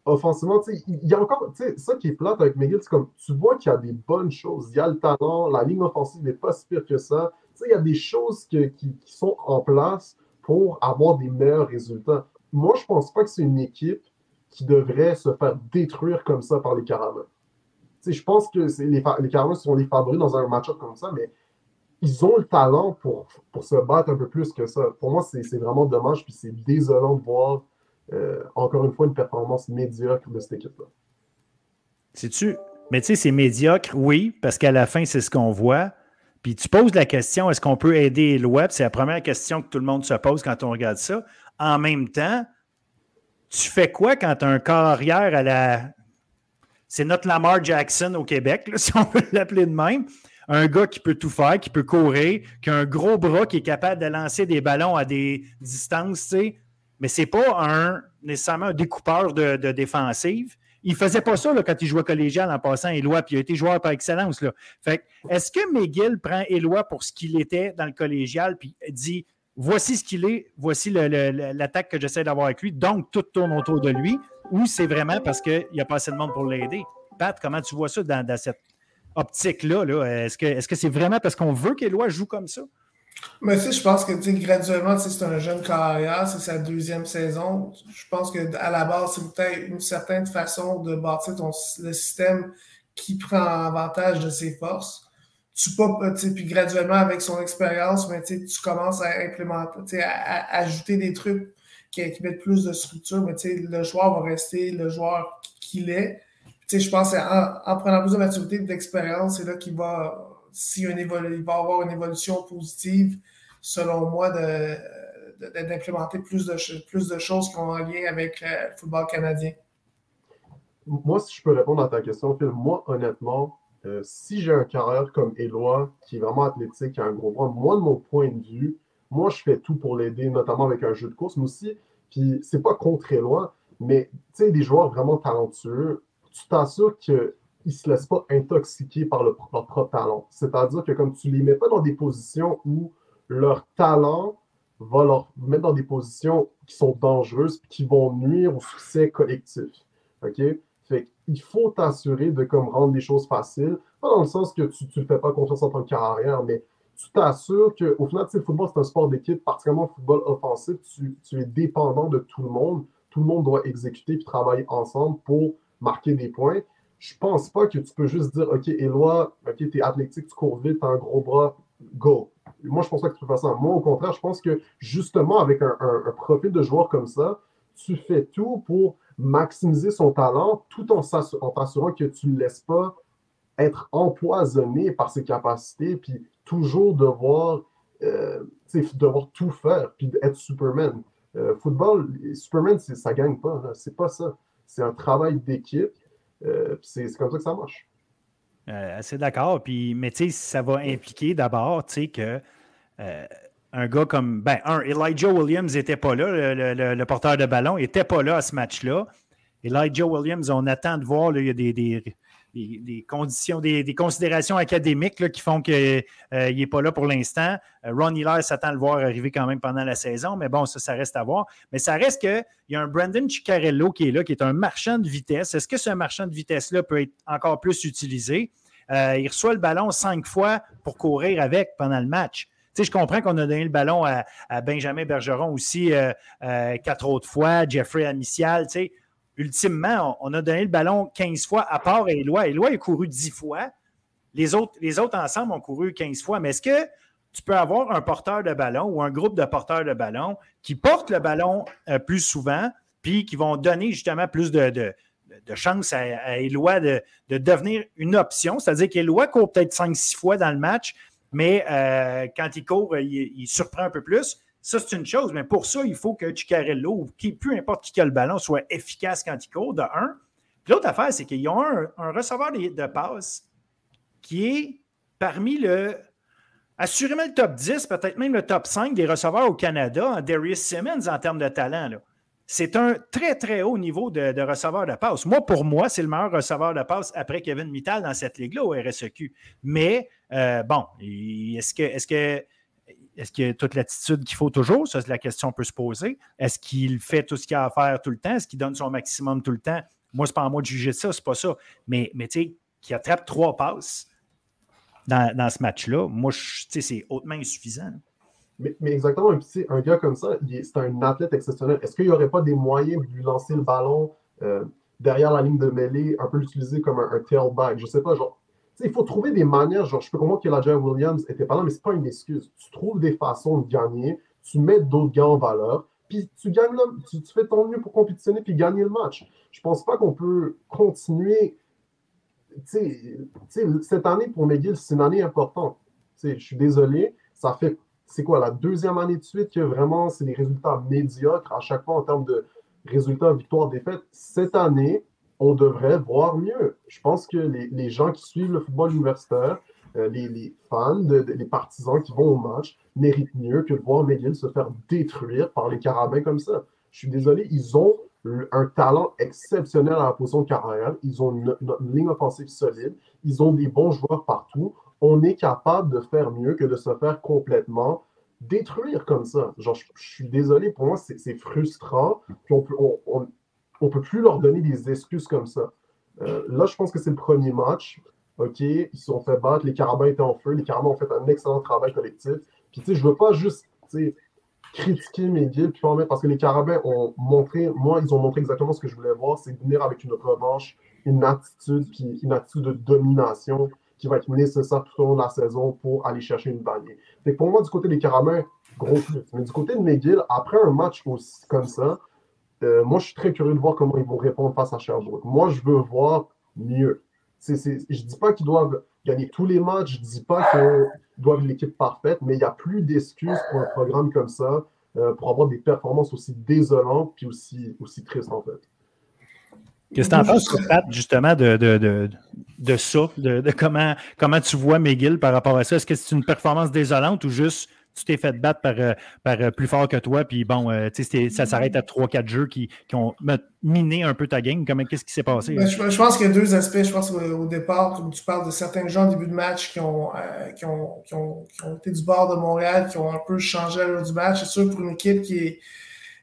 offensivement, il y a encore, ça qui est plate avec McGill, c'est comme, tu vois qu'il y a des bonnes choses, il y a le talent, la ligne offensive n'est pas si pire que ça. Il y a des choses qui, qui, sont en place pour avoir des meilleurs résultats. Moi, je pense pas que c'est une équipe qui devrait se faire détruire comme ça par les Caravans. je pense que les, les Caravans sont les favoris dans un match-up comme ça, mais ils ont le talent pour, pour se battre un peu plus que ça. Pour moi, c'est vraiment dommage, puis c'est désolant de voir euh, encore une fois une performance médiocre de cette équipe-là. C'est-tu? Mais tu sais, c'est médiocre, oui, parce qu'à la fin, c'est ce qu'on voit. Puis tu poses la question, est-ce qu'on peut aider le web? C'est la première question que tout le monde se pose quand on regarde ça. En même temps, tu fais quoi quand tu as un corps arrière à la c'est notre Lamar Jackson au Québec, si on veut l'appeler de même. Un gars qui peut tout faire, qui peut courir, qui a un gros bras, qui est capable de lancer des ballons à des distances, tu sais. Mais c'est pas un, nécessairement un découpeur de, défensive. Il faisait pas ça là, quand il jouait collégial en passant Éloi, puis il a été joueur par excellence. Fait est-ce que McGill prend Éloi pour ce qu'il était dans le collégial, puis dit voici ce qu'il est, voici l'attaque que j'essaie d'avoir avec lui, donc tout tourne autour de lui, ou c'est vraiment parce qu'il n'y a pas assez de monde pour l'aider? Pat, comment tu vois ça dans, cette optique-là? -là, est ce que c'est vraiment parce qu'on veut qu'Éloi joue comme ça? Mais si je pense que graduellement, c'est un jeune carrière, c'est sa deuxième saison. Je pense qu'à la base, c'est peut-être une certaine façon de bâtir le système qui prend avantage de ses forces. Tu pas, puis graduellement, avec son expérience, tu commences à implémenter, à, ajouter des trucs qui, mettent plus de structure, mais le joueur va rester le joueur qu'il est. Je pense qu'en en prenant plus de maturité et d'expérience, c'est là qu'il va s'il va y avoir une évolution positive, selon moi, d'implémenter plus de, plus de choses qui ont un lien avec le football canadien. Moi, si je peux répondre à ta question, moi, honnêtement, euh, si j'ai un carrière comme Éloi, qui est vraiment athlétique, qui a un gros bras, moi, de mon point de vue, moi, je fais tout pour l'aider, notamment avec un jeu de course, mais aussi, puis c'est pas contre Éloi, mais tu sais, des joueurs vraiment talentueux, tu t'assures que ils ne se laissent pas intoxiquer par leur propre talent. C'est-à-dire que comme tu ne les mets pas dans des positions où leur talent va leur mettre dans des positions qui sont dangereuses qui vont nuire au succès collectif. OK? Fait il faut t'assurer de comme rendre les choses faciles. Pas dans le sens que tu ne fais pas confiance en ton carrière, mais tu t'assures qu'au final, le football, c'est un sport d'équipe, particulièrement le football offensif. Tu, tu, es dépendant de tout le monde. Tout le monde doit exécuter et travailler ensemble pour marquer des points je pense pas que tu peux juste dire OK, Éloi, OK, tu es athlétique, tu cours vite, tu as un gros bras, go. Moi, je pense pas que tu peux faire ça. Moi, au contraire, je pense que justement, avec un, profil de joueur comme ça, tu fais tout pour maximiser son talent tout en t'assurant que tu ne le laisses pas être empoisonné par ses capacités, puis toujours devoir, euh, devoir tout faire, puis être Superman. Euh, football, Superman, ça ne gagne pas. C'est pas ça. C'est un travail d'équipe euh, c'est comme ça que ça marche. Assez d'accord. Puis, mais tu sais, ça va impliquer d'abord, que un gars comme, ben, un, Elijah Williams n'était pas là, le, porteur de ballon, n'était pas là à ce match-là. Elijah Williams, on attend de voir, il y a des, des, conditions, des, considérations académiques qui font qu'il euh, n'est pas là pour l'instant. Euh, Ron Hiller s'attend à le voir arriver quand même pendant la saison, mais bon, ça, ça reste à voir. Mais ça reste qu'il y a un Brandon Ciccarello qui est là, qui est un marchand de vitesse. Est-ce que ce marchand de vitesse-là peut être encore plus utilisé? Euh, il reçoit le ballon cinq fois pour courir avec pendant le match. Sais, je comprends qu'on a donné le ballon à, Benjamin Bergeron aussi quatre autres fois, Jeffrey Amicial. Tu ultimement, on, a donné le ballon 15 fois à part Éloi. Éloi a couru 10 fois. Les autres, les autres ensemble ont couru 15 fois. Mais est-ce que tu peux avoir un porteur de ballon ou un groupe de porteurs de ballon qui portent le ballon euh, plus souvent, puis qui vont donner justement plus de, de, chance à, à Éloi de, devenir une option? C'est-à-dire qu'Éloi court peut-être 5-6 fois dans le match, mais euh, quand il court, il, surprend un peu plus. Ça, c'est une chose, mais pour ça, il faut que Ciccarello, ou qui, peu importe qui a le ballon, soit efficace quand il court, de un. Puis l'autre affaire, c'est qu'ils ont un, receveur de, passe qui est parmi le. Assurément le top 10, peut-être même le top 5 des receveurs au Canada, en Darius Simmons en termes de talent. C'est un très, très haut niveau de, receveur de passe. Moi, pour moi, c'est le meilleur receveur de passe après Kevin Mittal dans cette ligue-là au RSEQ. Mais, euh, bon, est-ce que, est-ce que est-ce a toute l'attitude qu'il faut toujours? Ça, la question peut se poser. Est-ce qu'il fait tout ce qu'il a à faire tout le temps? Est-ce qu'il donne son maximum tout le temps? Moi, c'est pas à moi de juger ça, c'est pas ça. Mais, mais tu sais, qu'il attrape trois passes dans, ce match-là, moi, c'est hautement insuffisant. Mais, exactement, un gars comme ça, c'est un athlète exceptionnel. Est-ce qu'il n'y aurait pas des moyens de lui lancer le ballon euh, derrière la ligne de mêlée, un peu l'utiliser comme un, un tailback? Je ne sais pas, genre, il faut trouver des manières. Genre, je peux comprendre que la Williams n'était pas là, mais ce n'est pas une excuse. Tu trouves des façons de gagner, tu mets d'autres gars en valeur, puis tu gagnes tu, fais ton mieux pour compétitionner puis gagner le match. Je pense pas qu'on peut continuer. cette année pour McGill, c'est une année importante. je suis désolé, ça fait, c'est quoi, la deuxième année de suite que vraiment c'est des résultats médiocres à chaque fois en termes de résultats, victoire, défaite. Cette année, on devrait voir mieux. Je pense que les, gens qui suivent le football universitaire, euh, les, fans, les partisans qui vont au match, méritent mieux que de voir McGill se faire détruire par les carabins comme ça. Je suis désolé, ils ont un talent exceptionnel à la position de carrière. Ils ont une, ligne offensive solide. Ils ont des bons joueurs partout. On est capable de faire mieux que de se faire complètement détruire comme ça. Genre, je, suis désolé, pour moi, c'est frustrant. Puis on peut, on, peut plus leur donner des excuses comme ça. Euh, là, je pense que c'est le premier match. OK, ils se sont fait battre. Les Carabins étaient en feu. Les Carabins ont fait un excellent travail collectif. Puis, tu sais, je veux pas juste, critiquer McGill, puis parce que les Carabins ont montré, moi, ils ont montré exactement ce que je voulais voir, c'est venir avec une revanche, une attitude, puis une attitude de domination qui va être nécessaire tout au long de la saison pour aller chercher une bagnée. Fait pour moi, du côté des Carabins, gros plus. Mais du côté de McGill, après un match aussi, comme ça, euh, moi, je suis très curieux de voir comment ils vont répondre face à Sherbrooke. Moi, je veux voir mieux. je ne dis pas qu'ils doivent gagner tous les matchs, je ne dis pas qu'ils doivent l'équipe parfaite, mais il n'y a plus d'excuses pour un programme comme ça, euh, pour avoir des performances aussi désolantes puis aussi, aussi tristes, en fait. Qu'est-ce que tu en penses, Pat, justement, de, de, de, de ça, de, comment, comment tu vois McGill par rapport à ça? Est-ce que c'est une performance désolante ou juste tu t'es fait battre par, euh, par euh, plus fort que toi, puis bon, euh, ça s'arrête à 3-4 jeux qui, qui, ont miné un peu ta game? Qu'est-ce qui s'est passé? Ben, je, pense qu'il y a deux aspects. Je pense qu'au départ, comme tu parles de certains gens au début de match qui ont, qui ont, qui, ont, qui, ont, été du bord de Montréal, qui ont un peu changé l'heure du match. C'est sûr, pour une équipe qui est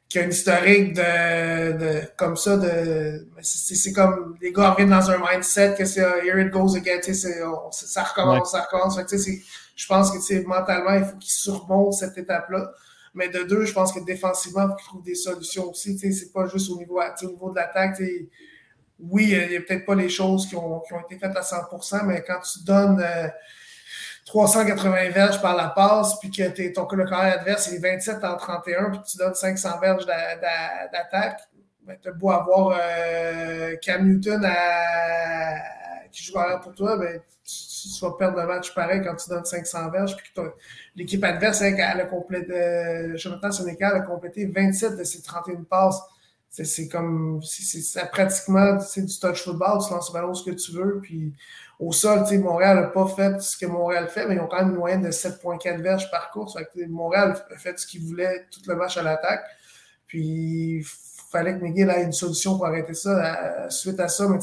qui a une historique de, de comme ça de c'est comme les gars reviennent dans un mindset que c'est here it goes again ça recommence ça recommence. Je pense que mentalement il faut qu'ils surmontent cette étape là mais de deux je pense que défensivement il faut qu'ils trouvent des solutions aussi c'est pas juste au niveau au niveau de l'attaque oui il y a peut-être pas les choses qui ont, qui ont été faites à 100% mais quand tu donnes euh, 380 verges par la passe, puis que ton le carré adverse est 27 en 31, puis tu donnes 500 verges d'attaque, ben, tu as beau avoir euh, Cam Newton qui joue arrière pour toi, ben, tu, vas perdre le match pareil quand tu donnes 500 verges, puis que l'équipe adverse, elle, a complété, euh, Jonathan Sénécal a complété 27 de ses 31 passes. C'est comme, c'est pratiquement, du touch football, tu lances le ballon ce que tu veux, puis au sol, Montréal n'a pas fait ce que Montréal fait, mais ils ont quand même une moyenne de 7,4 verges par course. Montréal a fait ce qu'il voulait tout le match à l'attaque. Puis il fallait que McGill ait une solution pour arrêter ça. suite à ça, mais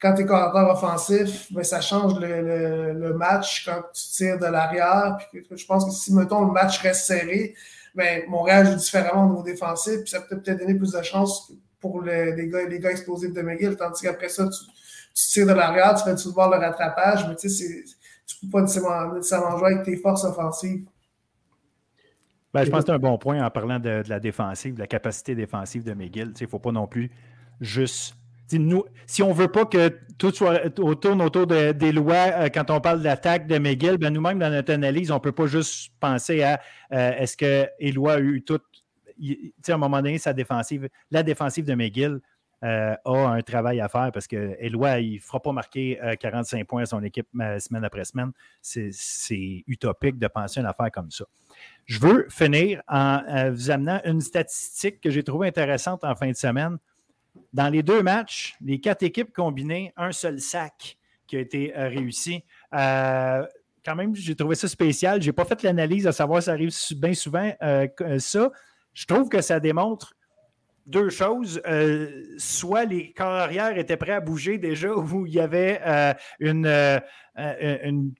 quand tu es coordinateur offensif, ben, ça change le, match quand tu tires de l'arrière. je pense que si, mettons, le match reste serré, ben, Montréal joue différemment au niveau défensif, puis ça peut peut-être donner plus de chance pour les, gars, les gars explosifs de McGill. Tandis qu'après ça, tu, tu tires de l'arrière, tu fais tout voir le rattrapage, mais tu sais, tu ne peux pas nécessairement, jouer avec tes forces offensives. Ben, je pense que c'est un bon point en parlant de, la défensive, de la capacité défensive de McGill. Il ne faut pas non plus juste. Nous, si on ne veut pas que tout soit tourne autour des lois euh, quand on parle de l'attaque de McGill, ben nous-mêmes, dans notre analyse, on ne peut pas juste penser à euh, est-ce que Eloi a eu tout. à un moment donné, sa défensive, la défensive de McGill, euh, a un travail à faire parce que Eloi, il ne fera pas marquer 45 euh, points à son équipe euh, semaine après semaine. C'est utopique de penser une affaire comme ça. Je veux finir en vous amenant une statistique que j'ai trouvée intéressante en fin de semaine. Dans les deux matchs, les quatre équipes combinées, un seul sac qui a été réussi. quand même, j'ai trouvé ça spécial. Je n'ai pas fait l'analyse à savoir si ça arrive bien souvent ça. Je trouve que ça démontre deux choses. Euh, soit les corps arrière étaient prêts à bouger déjà, ou il y avait euh, euh, une,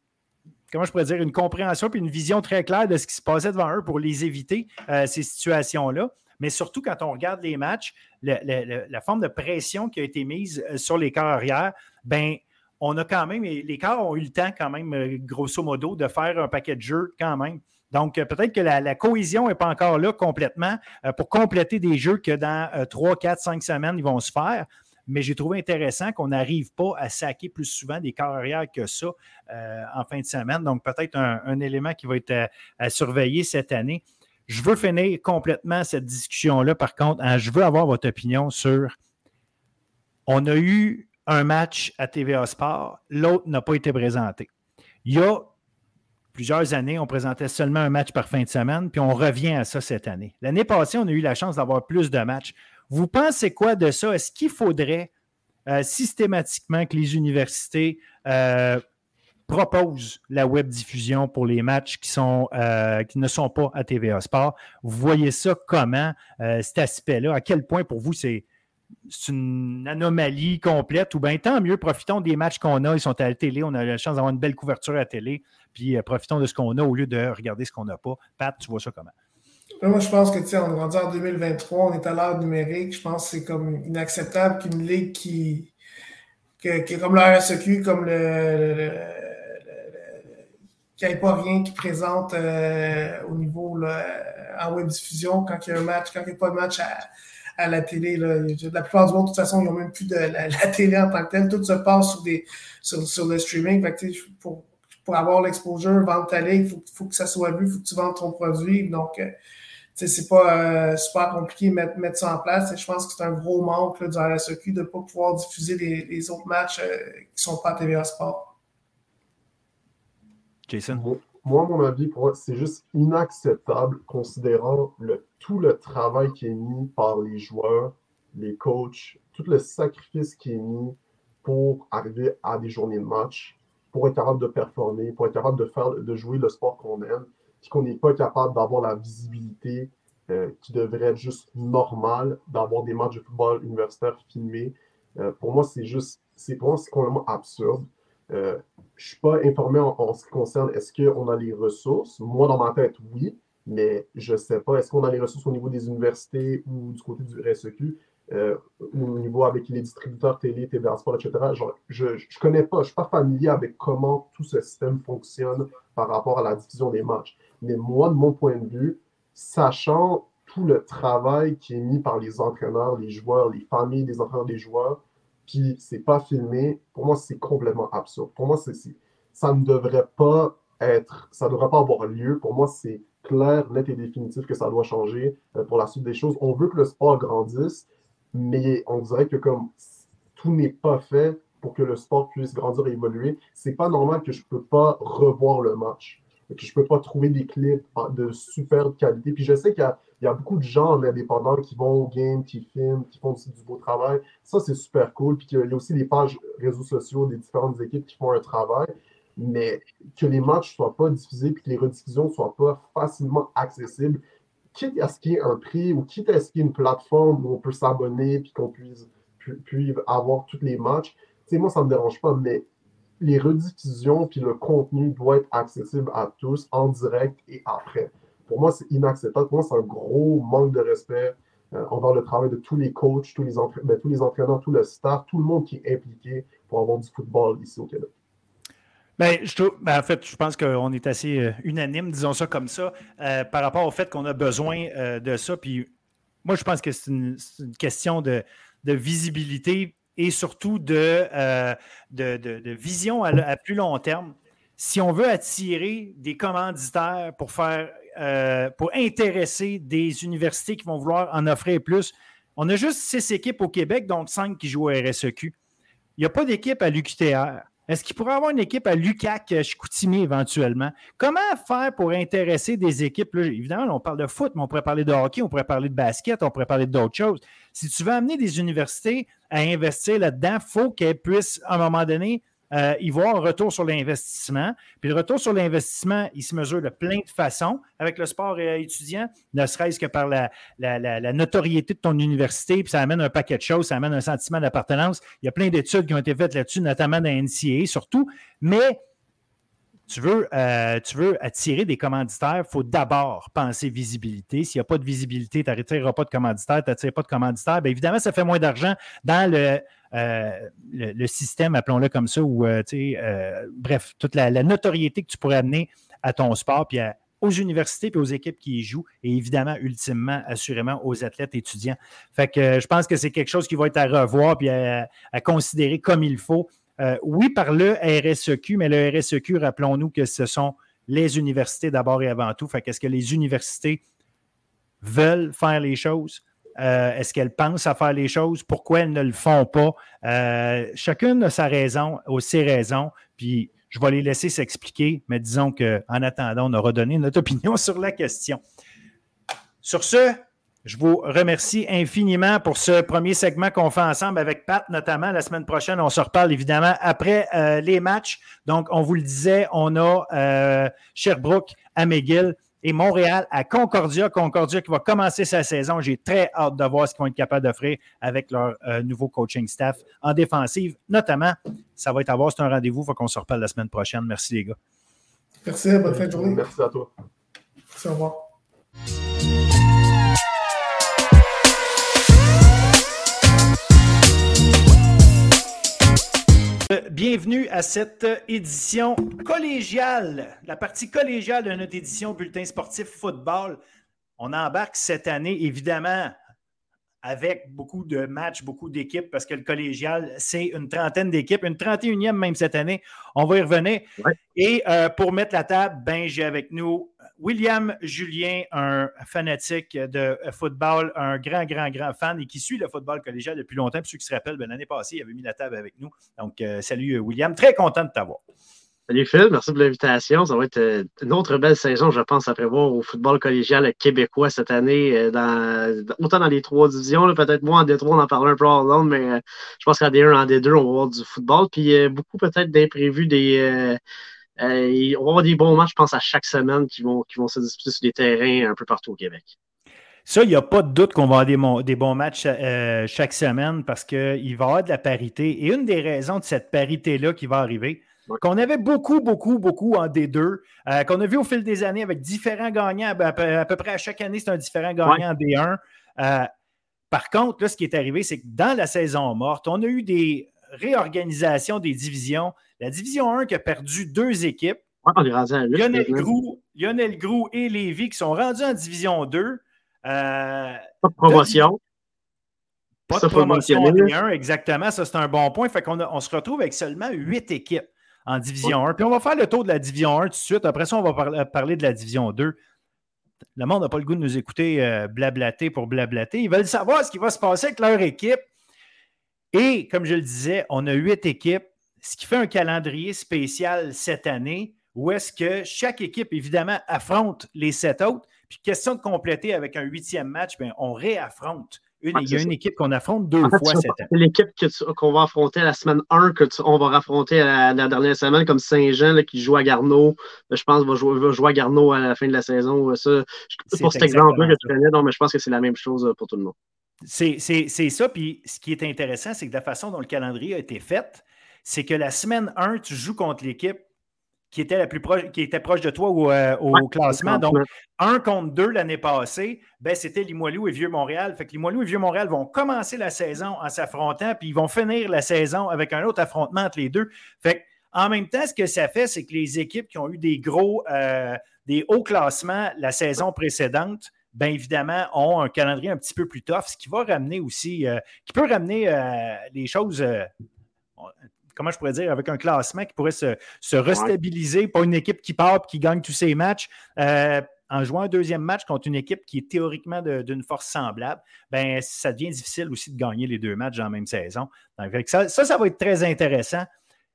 comment je pourrais dire, une compréhension puis une vision très claire de ce qui se passait devant eux pour les éviter, ces situations-là. Mais surtout, quand on regarde les matchs, la forme de pression qui a été mise sur les corps arrière, ben, on a quand même, les corps ont eu le temps quand même, grosso modo, de faire un paquet de jeux quand même. Donc, euh, peut-être que la, cohésion n'est pas encore là complètement euh, pour compléter des jeux que dans 3, 4, 5 semaines, ils vont se faire. Mais j'ai trouvé intéressant qu'on n'arrive pas à saquer plus souvent des carrières que ça euh, en fin de semaine. Donc, peut-être un, élément qui va être à, surveiller cette année. Je veux finir complètement cette discussion-là, par contre. Hein, je veux avoir votre opinion sur. On a eu un match à TVA Sport, l'autre n'a pas été présenté. Il y a plusieurs années, on présentait seulement un match par fin de semaine, puis on revient à ça cette année. L'année passée, on a eu la chance d'avoir plus de matchs. Vous pensez quoi de ça? Est-ce qu'il faudrait systématiquement que les universités proposent la web diffusion pour les matchs qui, sont, qui ne sont pas à TVA Sport? Vous voyez ça comment, cet aspect-là? À quel point pour vous c'est c'est une anomalie complète, ou bien tant mieux, profitons des matchs qu'on a, ils sont à la télé, on a la chance d'avoir une belle couverture à la télé, puis euh, profitons de ce qu'on a au lieu de regarder ce qu'on n'a pas. Pat, tu vois ça comment? Moi, je pense que, tu sais, on est rendu en 2023, on est à l'heure numérique. Je pense que c'est comme inacceptable qu'une ligue qui, est comme la RSEQ, comme le, qui n'ait pas rien qui présente euh, au niveau en web diffusion quand il y a un match, quand il n'y a pas de match à, à la télé. Là. La plupart du monde, de toute façon, ils n'ont même plus de la, télé en tant que telle. Tout se passe sur, des, sur, sur le streaming. Fait pour, pour avoir l'exposure, vendre ta ligue, il faut, faut, que ça soit vu, il faut que tu vendes ton produit. Donc, euh, c'est pas euh, super compliqué de mettre, mettre, ça en place. je pense que c'est un gros manque là, du RSEQ de ne pas pouvoir diffuser les, les autres matchs euh, qui ne sont pas à TVA Sport. Jason? Moi, mon avis, c'est juste inacceptable considérant tout le travail qui est mis par les joueurs, les coachs, tout le sacrifice qui est mis pour arriver à des journées de match, pour être capable de performer, pour être capable de jouer le sport qu'on aime, puis qu'on n'est pas capable d'avoir la visibilité euh, qui devrait être juste normale, d'avoir des matchs de football universitaire filmés. Euh, pour moi, c'est juste, c'est pour moi, c'est complètement absurde. Euh, je ne suis pas informé en, ce qui concerne est-ce qu'on a les ressources. Moi, dans ma tête, oui, mais je ne sais pas. Est-ce qu'on a les ressources au niveau des universités ou du côté du RSEQ euh, ou au niveau avec les distributeurs télé, TVA Sport, etc. je ne connais pas, je ne suis pas familier avec comment tout ce système fonctionne par rapport à la diffusion des matchs. Mais moi, de mon point de vue, sachant tout le travail qui est mis par les entraîneurs, les joueurs, les familles des entraîneurs des joueurs, puis c'est pas filmé, pour moi, c'est complètement absurde. Pour moi, c'est, ça ne devrait pas être, ça ne devrait pas avoir lieu. Pour moi, c'est clair, net et définitif que ça doit changer euh, pour la suite des choses. On veut que le sport grandisse, mais on dirait que comme tout n'est pas fait pour que le sport puisse grandir et évoluer, c'est pas normal que je peux pas revoir le match, que je peux pas trouver des clips de super qualité. Puis je sais qu'il y a beaucoup de gens en indépendant qui vont au game, qui filment, qui font aussi du beau travail. Ça, c'est super cool. Puis il y a aussi les pages réseaux sociaux des différentes équipes qui font un travail. Mais que les matchs ne soient pas diffusés puis que les rediffusions ne soient pas facilement accessibles, quitte à ce qu'il y ait un prix ou quitte à ce qu'il y ait une plateforme où on peut s'abonner puis qu'on puisse, puis avoir tous les matchs, moi, ça ne me dérange pas, mais les rediffusions puis le contenu doit être accessible à tous en direct et après. Pour moi, c'est inacceptable. Pour moi, c'est un gros manque de respect euh, envers le travail de tous les coachs, tous les, ben, tous les entraîneurs, tout le staff, tout le monde qui est impliqué pour avoir du football ici au Québec. Ben, je ben, en fait, je pense qu'on est assez euh, unanime, disons ça comme ça, euh, par rapport au fait qu'on a besoin de ça. Puis moi, je pense que c'est une, question de, visibilité et surtout de, de, vision à, plus long terme. Si on veut attirer des commanditaires pour faire euh, pour intéresser des universités qui vont vouloir en offrir plus. On a juste six équipes au Québec, donc cinq qui jouent au RSEQ. Il n'y a pas d'équipe à l'UQTR. Est-ce qu'il pourrait avoir une équipe à l'UCAC Chicoutimi éventuellement? Comment faire pour intéresser des équipes? évidemment, on parle de foot, mais on pourrait parler de hockey, on pourrait parler de basket, on pourrait parler d'autres choses. Si tu veux amener des universités à investir là-dedans, il faut qu'elles puissent, à un moment donné, euh, va avoir un retour sur l'investissement. Puis le retour sur l'investissement, il se mesure de plein de façons avec le sport euh, étudiant, ne serait-ce que par la, notoriété de ton université, puis ça amène un paquet de choses, ça amène un sentiment d'appartenance. Il y a plein d'études qui ont été faites là-dessus, notamment dans NCA surtout. Mais tu veux, euh, tu veux attirer des commanditaires, il faut d'abord penser visibilité. S'il n'y a pas de visibilité, tu n'attireras pas de commanditaires, tu n'attireras pas de commanditaires. Bien, évidemment, ça fait moins d'argent dans le, euh, le, système, appelons-le comme ça, ou euh, bref, toute la, notoriété que tu pourrais amener à ton sport, puis aux universités, puis aux équipes qui y jouent, et évidemment, ultimement, assurément, aux athlètes étudiants. Fait que je pense que c'est quelque chose qui va être à revoir, puis à considérer comme il faut euh, oui, par le RSEQ, mais le RSEQ, rappelons-nous que ce sont les universités d'abord et avant tout. Fait qu'est-ce que les universités veulent faire les choses? Euh, est-ce qu'elles pensent à faire les choses? Pourquoi elles ne le font pas? Euh, chacune a sa raison, ou ses raisons, puis je vais les laisser s'expliquer, mais disons qu'en attendant, on aura donné notre opinion sur la question. Sur ce, Je vous remercie infiniment pour ce premier segment qu'on fait ensemble avec Pat, notamment. La semaine prochaine, on se reparle évidemment après euh, les matchs. Donc, on vous le disait, on a euh, Sherbrooke à McGill et Montréal à Concordia. Concordia qui va commencer sa saison. J'ai très hâte de voir ce qu'ils vont être capables d'offrir avec leur euh, nouveau coaching staff en défensive, notamment. Ça va être à voir, c'est un rendez-vous. Il faut qu'on se reparle la semaine prochaine. Merci les gars. Merci, bonne fin de journée. Merci à toi. Merci, au revoir. Bienvenue à cette édition collégiale, la partie collégiale de notre édition Bulletin sportif football. On embarque cette année, évidemment, avec beaucoup de matchs, beaucoup d'équipes, parce que le collégial, c'est une trentaine d'équipes, une 31e même cette année. On va y revenir. Et euh, pour mettre la table, ben, j'ai avec nous William Julien, un fanatique de football, un grand, grand, grand fan et qui suit le football collégial depuis longtemps. Pour ceux qui se rappellent, ben, l'année passée, il avait mis la table avec nous. Donc, euh, salut William, très content de t'avoir. Salut Phil, merci pour l'invitation. Ça va être euh, une autre belle saison, je pense, à prévoir au football collégial québécois cette année, euh, autant dans les trois divisions, peut-être moins en D3, on en parle un peu en mais je pense qu'en D1, en D2, on va voir du football. Puis beaucoup peut-être d'imprévus, des euh, on va avoir des bons matchs, je pense, à chaque semaine qui vont, qui vont se disputer sur des terrains un peu partout au Québec. Ça, il n'y a pas de doute qu'on va avoir des, bons matchs euh, chaque semaine parce qu'il va y avoir de la parité. Et une des raisons de cette parité-là qui va arriver, qu'on avait beaucoup, beaucoup, beaucoup en D2, euh, qu'on a vu au fil des années avec différents gagnants, à, peu, près à chaque année, c'est un différent gagnant en D1. par contre, là, ce qui est arrivé, c'est que dans la saison morte, on a eu des réorganisations des divisions. La division 1 qui a perdu deux équipes. Lionel, Grou, Lionel Grou et Lévis qui sont rendus en division 2. Euh, pas de promotion. Pas de promotion en D1, exactement. Ça, c'est un bon point. Fait qu'on on se retrouve avec seulement huit équipes en division 1. Puis on va faire le tour de la division 1 tout de suite. Après ça, on va parler de la division 2. Le monde n'a pas le goût de nous écouter euh, blablater pour blablater. Ils veulent savoir ce qui va se passer avec leur équipe. Et comme je le disais, on a huit équipes ce qui fait un calendrier spécial cette année où est-ce que chaque équipe, évidemment, affronte les sept autres. Puis, question de compléter avec un huitième match, bien, on réaffronte. Une, il y a une équipe qu'on affronte deux fois cette année. L'équipe qu'on va affronter la semaine 1, qu'on va affronter la, dernière semaine, comme Saint-Jean qui joue à Garneau. Je pense va jouer, va jouer à Garneau à la fin de la saison. Ça, pour cet exemple-là que tu connais, non, mais je pense que c'est la même chose pour tout le monde. C'est ça. Puis ce qui est intéressant, c'est que la façon dont le calendrier a été fait, c'est que la semaine 1, tu joues contre l'équipe qui était la plus proche, qui était proche de toi au, euh, classement. Donc, 1 contre 2 l'année passée, ben, c'était Limoilou et Vieux-Montréal. Fait que Limoilou et Vieux-Montréal vont commencer la saison en s'affrontant, puis ils vont finir la saison avec un autre affrontement entre les deux. Fait en même temps, ce que ça fait, c'est que les équipes qui ont eu des gros, euh, des hauts classements la saison précédente, bien évidemment, ont un calendrier un petit peu plus tough, ce qui va ramener aussi, euh, qui peut ramener les choses comment je pourrais dire, avec un classement qui pourrait se, restabiliser, pas une équipe qui part et qui gagne tous ses matchs. Euh, en jouant un deuxième match contre une équipe qui est théoriquement d'une force semblable, ben, ça devient difficile aussi de gagner les deux matchs dans la même saison. ça, ça, va être très intéressant.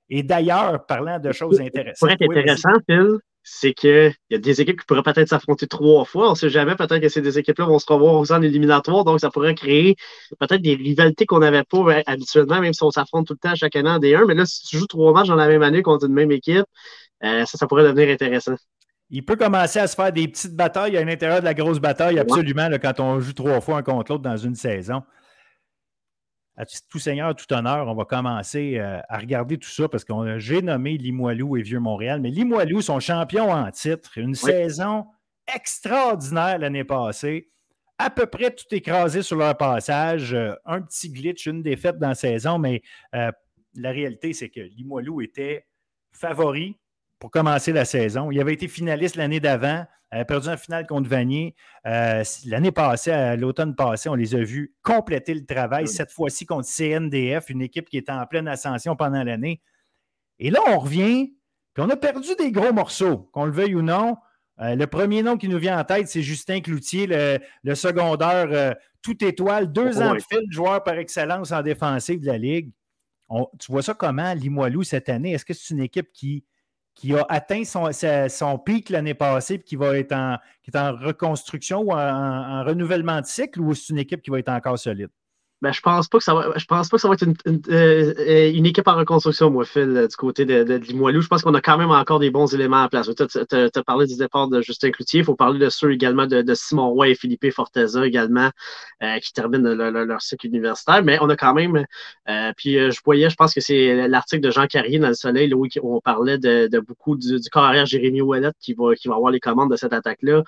Et d'ailleurs, parlant de choses intéressantes. Ça pourrait être intéressant, Phil, c'est qu'il y a des équipes qui pourraient peut-être s'affronter trois fois. On ne sait jamais. Peut-être que ces deux équipes-là vont se revoir aux en éliminatoire. Donc, ça pourrait créer peut-être des rivalités qu'on n'avait pas habituellement, même si on s'affronte tout le temps chaque année en D1. Mais là, si tu joues trois matchs dans la même année contre une même équipe, euh, ça, ça pourrait devenir intéressant. Il peut commencer à se faire des petites batailles à l'intérieur de la grosse bataille, absolument, quand on joue trois fois un contre l'autre dans une saison à tout seigneur, tout honneur, on va commencer euh, à regarder tout ça parce que j'ai nommé Limoilou et Vieux-Montréal, mais Limoilou sont champions en titre. Une saison extraordinaire l'année passée. À peu près tout écrasé sur leur passage. Euh, un petit glitch, une défaite dans la saison, mais euh, la réalité, c'est que Limoilou était favori pour commencer la saison. Il avait été finaliste l'année d'avant, avait perdu en finale contre Vanier. Euh, l'année passée, à l'automne passé, on les a vus compléter le travail, cette fois-ci contre CNDF, une équipe qui était en pleine ascension pendant l'année. Et là, on revient, puis on a perdu des gros morceaux, qu'on le veuille ou non. Euh, le premier nom qui nous vient en tête, c'est Justin Cloutier, le, secondaire euh, tout étoile, deux ans de fil, joueur par excellence en défensive de la Ligue. tu vois ça comment, Limoilou, cette année? Est-ce que c'est une équipe qui qui a atteint son, son pic l'année passée et qui va être en, qui est en reconstruction ou en renouvellement de cycle ou c'est une équipe qui va être encore solide? Ben, je pense pas que ça va. Je pense pas que ça va être une, une, euh, équipe en reconstruction, moi, Phil, euh, du côté de, de, Limoilou. Je pense qu'on a quand même encore des bons éléments en place. Tu as, parlé du départ de Justin Cloutier. Il faut parler de ceux également de, Simon Roy et Philippe Forteza également, euh, qui terminent leur cycle universitaire. Mais on a quand même. puis je voyais, je pense que c'est l'article de Jean Carrier dans le Soleil, où on parlait de, beaucoup du, du carrière Jérémy Ouellet qui va, qui va avoir les commandes de cette attaque-là.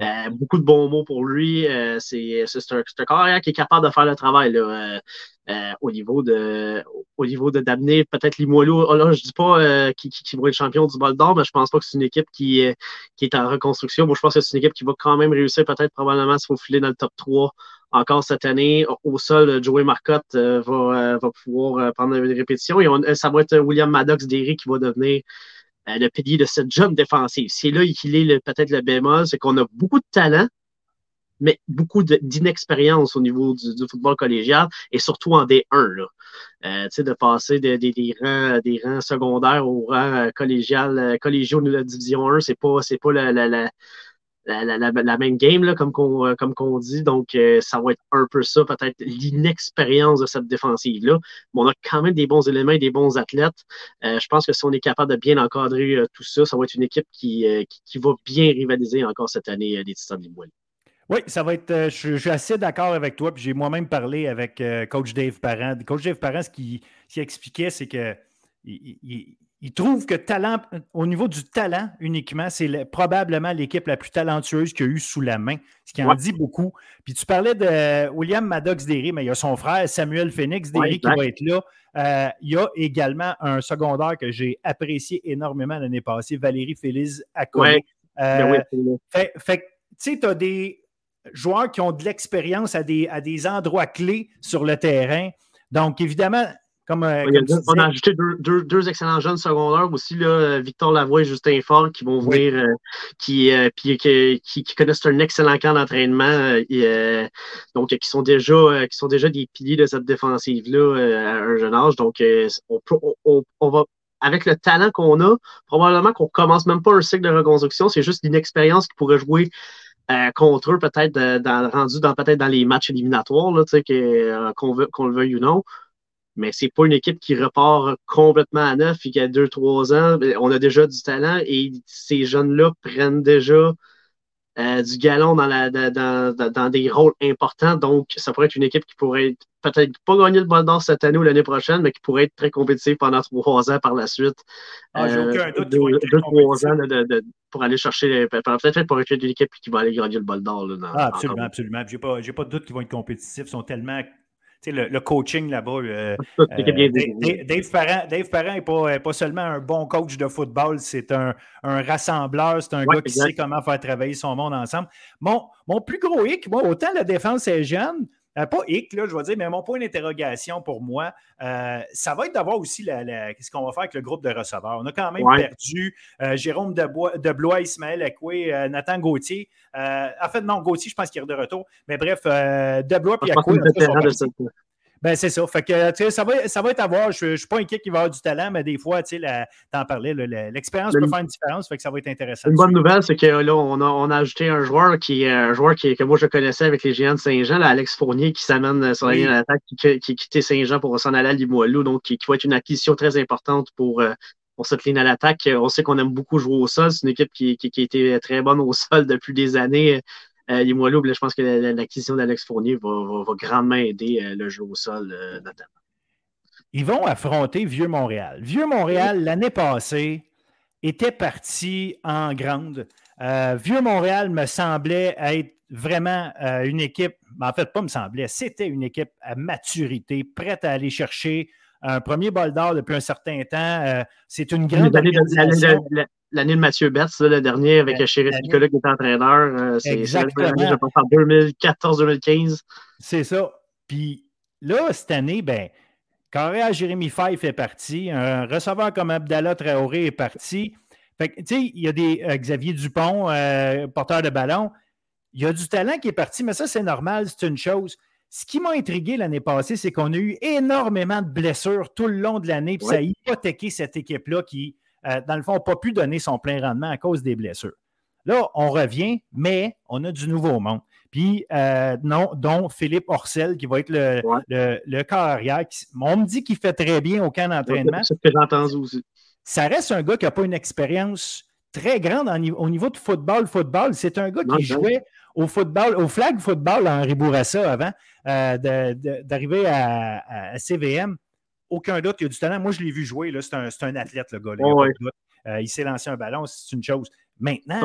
Euh, beaucoup de bons mots pour lui. Euh, c'est un, un qui est capable de faire le travail là, euh, au niveau de au niveau de d'amener peut-être Limoilou. Oh là, je dis pas qui, qui, va être champion du bol d'or, mais je pense pas que c'est une équipe qui, qui est en reconstruction. Moi, je pense que c'est une équipe qui va quand même réussir peut-être probablement à se faufiler dans le top 3 encore cette année. Au sol, Joey Marcotte va, va pouvoir prendre une répétition. Et ça va être William Maddox Derry qui va devenir euh, le pilier de cette jeune défensive. C'est là qu'il est peut-être le bémol, c'est qu'on a beaucoup de talent, mais beaucoup d'inexpérience au niveau du, football collégial et surtout en D1. Là. Euh, de passer des, rangs, des rangs secondaires au rang euh, collégial, collégiaux de la division 1, c'est pas, c'est pas la, la, la, même game, euh, comme qu'on dit. Donc, euh, ça va être un peu ça, peut-être l'inexpérience de cette défensive-là. Mais on a quand même des bons éléments et des bons athlètes. Euh, je pense que si on est capable de bien encadrer tout ça, ça va être une équipe qui, qui, va bien rivaliser encore cette année des Titans de Oui, ça va être. je, suis assez d'accord avec toi. Puis j'ai moi-même parlé avec Coach Dave Parent. Coach Dave Parent, ce qu'il expliquait, c'est que trouve que talent, au niveau du talent uniquement, c'est probablement l'équipe la plus talentueuse qu'il y a eu sous la main, ce qui en dit beaucoup. Puis tu parlais de William Maddox Derry, mais il y a son frère Samuel Phoenix Derry qui va être là. Euh, il y a également un secondaire que j'ai apprécié énormément l'année passée, Valérie Félix Accolé. Euh, ben fait, fait tu sais, tu as des joueurs qui ont de l'expérience à des, à des endroits clés sur le terrain. Donc, évidemment, euh, on a ajouté deux, excellents jeunes secondaires aussi, là, Victor Lavoie et Justin Ford, qui vont venir, euh, qui, euh, qui, connaissent un excellent camp d'entraînement, donc qui sont déjà, qui sont déjà des piliers de cette défensive-là à un jeune âge. Donc, on, va avec le talent qu'on a, probablement qu'on commence même pas un cycle de reconstruction, c'est juste l'inexpérience qui pourrait jouer contre eux, peut-être dans, rendu dans peut-être dans les matchs éliminatoires, là, qu'on le veuille ou non mais c'est pas une équipe qui repart complètement à neuf et qui a deux, trois ans. On a déjà du talent et ces jeunes-là prennent déjà euh, du galon dans, la, dans, dans, des rôles importants. Donc, ça pourrait être une équipe qui pourrait peut-être pas gagner le bol d'or cette année ou l'année prochaine, mais qui pourrait être très compétitive pendant trois ans par la suite. Ah, j'ai aucun doute. Euh, deux, trois ans de, pour aller chercher, peut-être pour être une équipe qui va aller gagner le bol d'or. Ah, absolument, absolument. J'ai pas, pas de doute qu'ils vont être compétitifs. Ils sont tellement le, coaching là-bas. Euh, euh, Dave, Parent, n'est pas, seulement un bon coach de football, c'est un, rassembleur, c'est un gars qui sait comment faire travailler son monde ensemble. Mon, mon plus gros hic, moi, autant la défense est jeune, euh, pas hic, là, je vais dire, mais mon point d'interrogation pour moi, ça va être d'avoir aussi la, qu'est-ce qu'on va faire avec le groupe de receveurs. On a quand même perdu Jérôme Deblois, Ismaël Ekwe, Nathan Gauthier. en fait, non, Gauthier, je pense qu'il est de retour. Mais bref, Deblois et Ekwe. Ben, c'est ça. Fait que, ça, va, ça va être à voir. Je ne suis pas inquiet qu'il va avoir du talent, mais des fois, tu en parlais, l'expérience peut faire une différence. Fait que ça va être intéressant. Une bonne nouvelle, c'est que là, on a, on a ajouté un joueur qui est un joueur qui, que moi je connaissais avec les Géants de Saint-Jean, Alex Fournier, qui s'amène sur la ligne d'attaque, qui, qui, a quitté Saint-Jean pour s'en aller à Limoilou, donc qui, va être une acquisition très importante pour, euh, pour cette ligne à l'attaque. On sait qu'on aime beaucoup jouer au sol. C'est une équipe qui, qui, qui, a été très bonne au sol depuis des années. Euh, Limoilou, je pense que l'acquisition d'Alex Fournier va, grandement aider euh, le jeu au sol, euh, notamment. Ils vont affronter Vieux-Montréal. Vieux-Montréal, l'année passée, était parti en grande. Vieux-Montréal me semblait être vraiment une équipe, en fait, pas me semblait, c'était une équipe à maturité, prête à aller chercher un premier bol d'or depuis un certain temps. c'est une grande l'année de Mathieu Betts, le dernier avec Chéri Nicolas qui est entraîneur. Euh, c'est Exactement. Je pense en 2014-2015. C'est ça. Puis là, cette année, ben, Carré Jérémy Fay fait partie. Un receveur comme Abdallah Traoré est parti. Fait tu sais, il y a des euh, Xavier Dupont, euh, porteur de ballon. Il y a du talent qui est parti, mais ça, c'est normal, c'est une chose. Ce qui m'a intrigué l'année passée, c'est qu'on a eu énormément de blessures tout le long de l'année, puis ça a hypothéqué cette équipe-là qui, dans le fond, n'a pas pu donner son plein rendement à cause des blessures. Là, on revient, mais on a du nouveau monde. Puis, non, dont Philippe Orcel, qui va être le, le, corps arrière. on me dit qu'il fait très bien au camp d'entraînement. C'est ce que j'entends aussi. Ça reste un gars qui n'a pas une expérience très grande au niveau de football. Football, c'est un gars qui jouait au football, au flag football en Ribourassa avant euh, d'arriver à, CVM. Aucun doute, il a du talent. Moi, je l'ai vu jouer. C'est un, athlète, le gars. Euh, il s'est lancé un ballon, c'est une chose. Maintenant,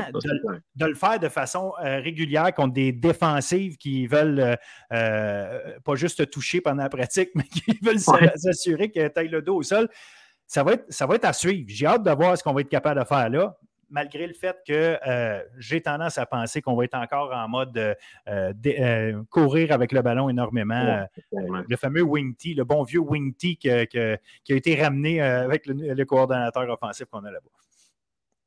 de, le faire de façon euh, régulière contre des défensives qui veulent pas juste toucher pendant la pratique, mais qui veulent s'assurer qu'elle taille le dos au sol, ça va, être, ça va être à suivre. J'ai hâte de voir ce qu'on va être capable de faire là malgré le fait que euh, j'ai tendance à penser qu'on va être encore en mode euh, euh, courir avec le ballon énormément. le fameux wing tee, le bon vieux wing tee qui a été ramené avec le, coordonnateur offensif qu'on a là-bas.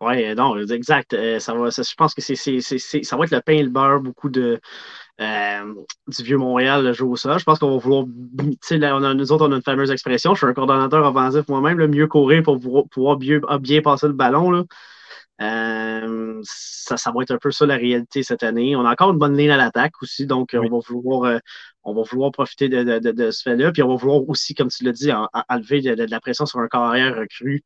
Oui, non, exact. ça va, je pense que c'est, ça va être le pain et le beurre, beaucoup de, du vieux Montréal joue ça. Je pense qu'on va vouloir. Là, nous autres, on a une fameuse expression. Je suis un coordonnateur offensif moi-même, le mieux courir pour pouvoir, bien, bien passer le ballon. Là. Euh, ça, ça va être un peu ça la réalité cette année. On a encore une bonne ligne à l'attaque aussi, donc on, va vouloir, euh, on va vouloir profiter de, de, ce fait-là. Puis on va vouloir aussi, comme tu l'as dit, enlever de, la pression sur un carrière recru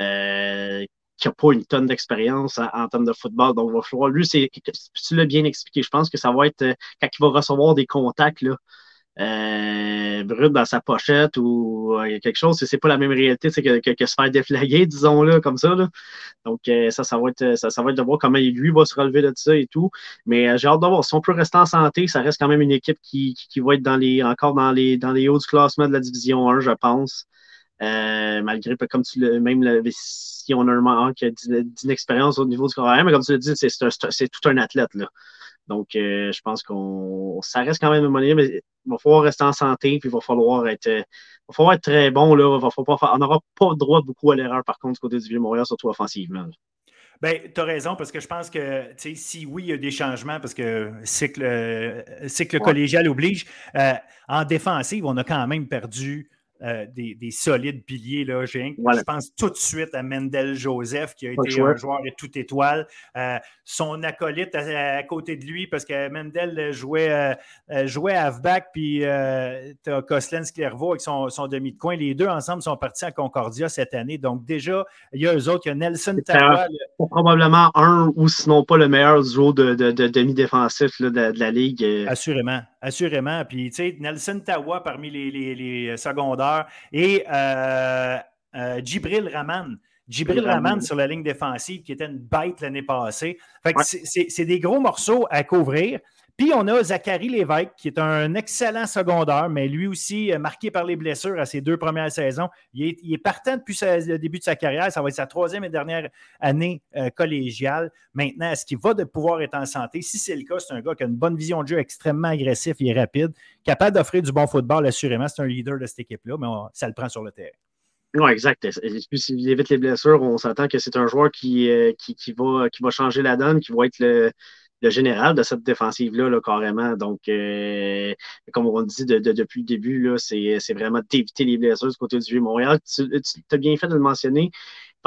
euh, qui n'a pas une tonne d'expérience en, termes de football. Donc, on va vouloir, lui, c'est, tu l'as bien expliqué, je pense que ça va être quand il va recevoir des contacts. Là, euh, brut dans sa pochette ou euh, quelque chose, c'est pas la même réalité que, que, que, se faire déflaguer, disons-le, comme ça. Là. Donc, euh, ça, ça va, être, ça, va être de voir comment lui va se relever de ça et tout. Mais j'ai hâte de voir. Si on peut rester en santé, ça reste quand même une équipe qui, qui, va être dans les, encore dans les, dans les hauts du classement de la division 1, je pense. malgré, comme tu le, même si on a un manque d'inexpérience au niveau du carrière, mais comme tu l'as dit, c'est tout un athlète. Là. Donc, euh, je pense qu'on ça reste quand même une monnaie, mais il va falloir rester en santé, puis il va falloir être, euh, va falloir être très bon. Là, va pas on n'aura pas droit beaucoup à l'erreur, par contre, du côté du Vieux-Montréal, surtout offensivement. Bien, tu as raison, parce que je pense que si oui, il y a des changements, parce que cycle, euh, cycle collégial oblige, en défensive, on a quand même perdu euh, des, solides piliers. Là. Je pense tout de suite à Mendel Joseph, qui a été un joueur et tout étoile. Euh, son acolyte à, côté de lui, parce que Mendel jouait, euh, jouait à halfback, puis tu as Coslens Clervaux avec son, demi de coin. Les deux ensemble sont partis à Concordia cette année. Donc, déjà, il y a eux autres, il y a Nelson Tawa. Probablement un ou sinon pas le meilleur duo de, demi-défensif de, de, la Ligue. Assurément, assurément. Puis, tu sais, Nelson Tawa parmi les, les secondaires et euh, euh, Djibril Rahman. Djibril Rahman sur la ligne défensive, qui était une bête l'année passée. C'est des gros morceaux à couvrir. Puis on a Zachary Lévesque, qui est un excellent secondaire, mais lui aussi euh, marqué par les blessures à ses deux premières saisons. Il est, partant depuis le début de sa carrière. Ça va être sa troisième et dernière année euh, collégiale. Maintenant, est-ce qu'il va de pouvoir être en santé? Si c'est le cas, c'est un gars qui a une bonne vision de jeu, extrêmement agressif, est rapide, capable d'offrir du bon football, assurément. C'est un leader de cette équipe-là, mais ça le prend sur le terrain. Oui, exact. S'il évite les blessures, on s'attend que c'est un joueur qui, euh, va changer la donne, qui va être le, le général de cette défensive-là, là, carrément. Donc, euh, comme on dit depuis le début, c'est vraiment d'éviter les blessures du côté du Vieux-Montréal. Tu, tu as bien fait de le mentionner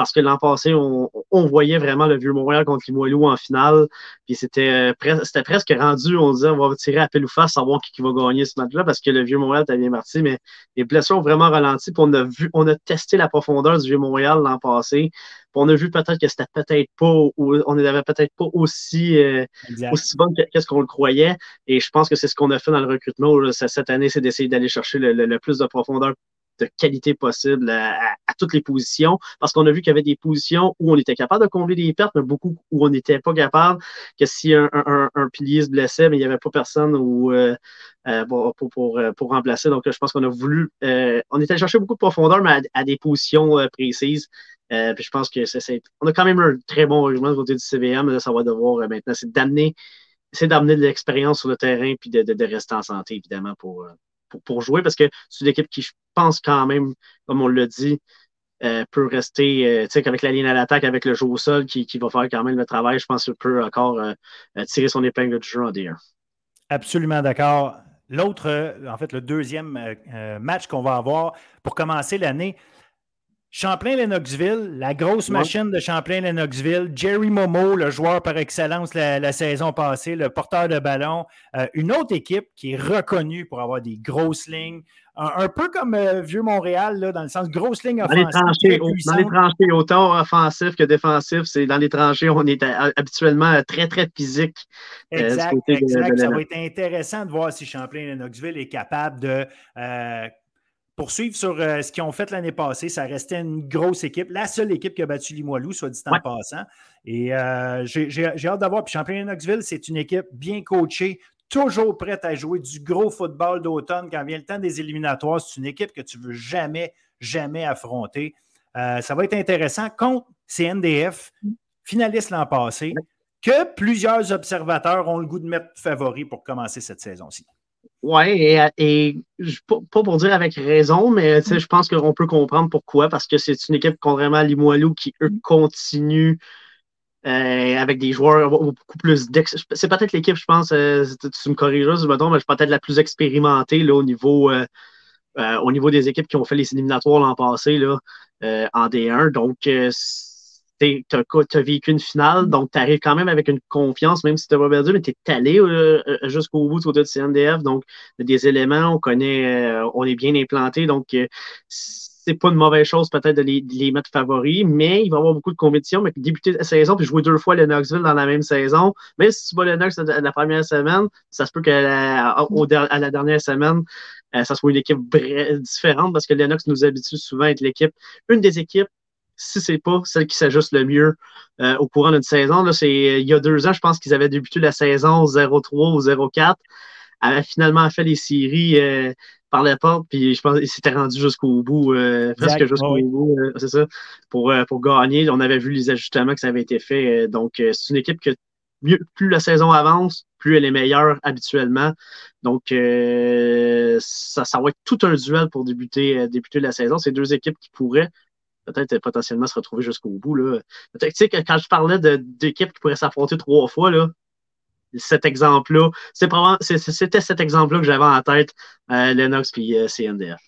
parce que l'an passé, on, voyait vraiment le vieux Montréal contre Limoilou en finale. Puis c'était euh, presque rendu, on disait, on va tirer à pile ou face, savoir qui, va gagner ce match-là, parce que le vieux Montréal était bien parti, mais les blessures ont vraiment ralenti. Puis on a vu, on a testé la profondeur du vieux Montréal l'an passé. Puis on a vu peut-être que c'était peut-être pas, on n'avait peut-être pas aussi, euh, aussi bon qu'est-ce qu'on le croyait. Et je pense que c'est ce qu'on a fait dans le recrutement cette année, c'est d'essayer d'aller chercher le, plus de profondeur de qualité possible à, toutes les positions, parce qu'on a vu qu'il y avait des positions où on était capable de combler des pertes, mais beaucoup où on n'était pas capable, que si un, pilier se blessait, mais il n'y avait pas personne euh, euh, pour, pour, euh, pour, remplacer. Donc, je pense qu'on a voulu, on était allé chercher beaucoup de profondeur, mais à, des positions précises. puis je pense que c'est, on a quand même un très bon argument du côté du CVM. Là, ça va devoir maintenant, c'est d'amener, c'est d'amener de l'expérience sur le terrain puis de, rester en santé, évidemment, pour, pour, jouer parce que c'est une équipe qui, je pense, quand même, comme on l'a dit, euh, peut rester, euh, tu sais, avec la ligne à l'attaque, avec le jeu au sol qui, va faire quand même le travail, je pense qu'il peut encore euh, tirer son épingle du jeu en D1. Absolument d'accord. L'autre, en fait, le deuxième match qu'on va avoir pour commencer l'année, Champlain-Lennoxville, la grosse machine de Champlain-Lennoxville, Jerry Momo, le joueur par excellence la, saison passée, le porteur de ballon, euh, une autre équipe qui est reconnue pour avoir des grosses lignes, un, peu comme euh, Vieux Montréal, là, dans le sens grosse ligne offensive. Dans les tranchées, dans les tranchées autant offensif que défensif, c'est dans les tranchées, on est habituellement très, très physique. Exact, exact. Ça va être intéressant de voir si Champlain-Lennoxville est capable de poursuivre sur euh, ce qu'ils ont fait l'année passée. Ça restait une grosse équipe, la seule équipe qui a battu Limoilou, soit dit en passant. Et euh, j'ai hâte d'avoir. Puis Champlain Knoxville, c'est une équipe bien coachée, toujours prête à jouer du gros football d'automne quand vient le temps des éliminatoires. C'est une équipe que tu ne veux jamais, jamais affronter. Euh, ça va être intéressant contre CNDF, finaliste l'an passé, que plusieurs observateurs ont le goût de mettre favori pour commencer cette saison-ci. Oui, et, et, pas pour dire avec raison, mais je pense qu'on peut comprendre pourquoi, parce que c'est une équipe, contrairement à Limoilou, qui, eux, continue euh, avec des joueurs beaucoup plus C'est peut-être l'équipe, je pense, euh, tu me corrigeras si je me trompe, mais je suis peut-être la plus expérimentée là, au, niveau, euh, au niveau des équipes qui ont fait les éliminatoires l'an passé là, en D1. Donc, tu as, vécu une finale, donc tu arrives quand même avec une confiance, même si tu pas perdu, mais tu es allé euh, euh, jusqu'au bout de CNDF. Donc, des éléments, on connaît, euh, on est bien implanté. Donc, c'est pas une mauvaise chose peut-être de les, mettre favoris, mais il va y avoir beaucoup de compétition. Mais débuter la saison, puis jouer deux fois le Knoxville dans la même saison, même si tu vas le Knox la première semaine, ça se peut qu'à la, la dernière semaine, ça soit une équipe différente parce que Lennox nous habitue souvent à être l'équipe, une des équipes si c'est pas celle qui s'ajuste le mieux euh, au courant d'une saison. Là, il y a deux ans, je pense qu'ils avaient débuté la saison 0-3 ou 0-4, avaient finalement fait les séries euh, par la porte, puis je pense qu'ils s'étaient rendus jusqu'au bout, euh, presque jusqu'au bout, c'est ça, pour, pour gagner. On avait vu les ajustements que ça avait été fait. donc, c'est une équipe que plus la saison avance, plus elle est meilleure habituellement. Donc, ça, ça va être tout un duel pour débuter, débuter la saison. C'est deux équipes qui pourraient peut-être potentiellement se retrouver jusqu'au bout. Là. Tu sais, quand je parlais d'équipes qui pourraient s'affronter trois fois, là, cet exemple-là, c'était cet exemple-là que j'avais en tête, euh, Lennox puis euh, CNDF.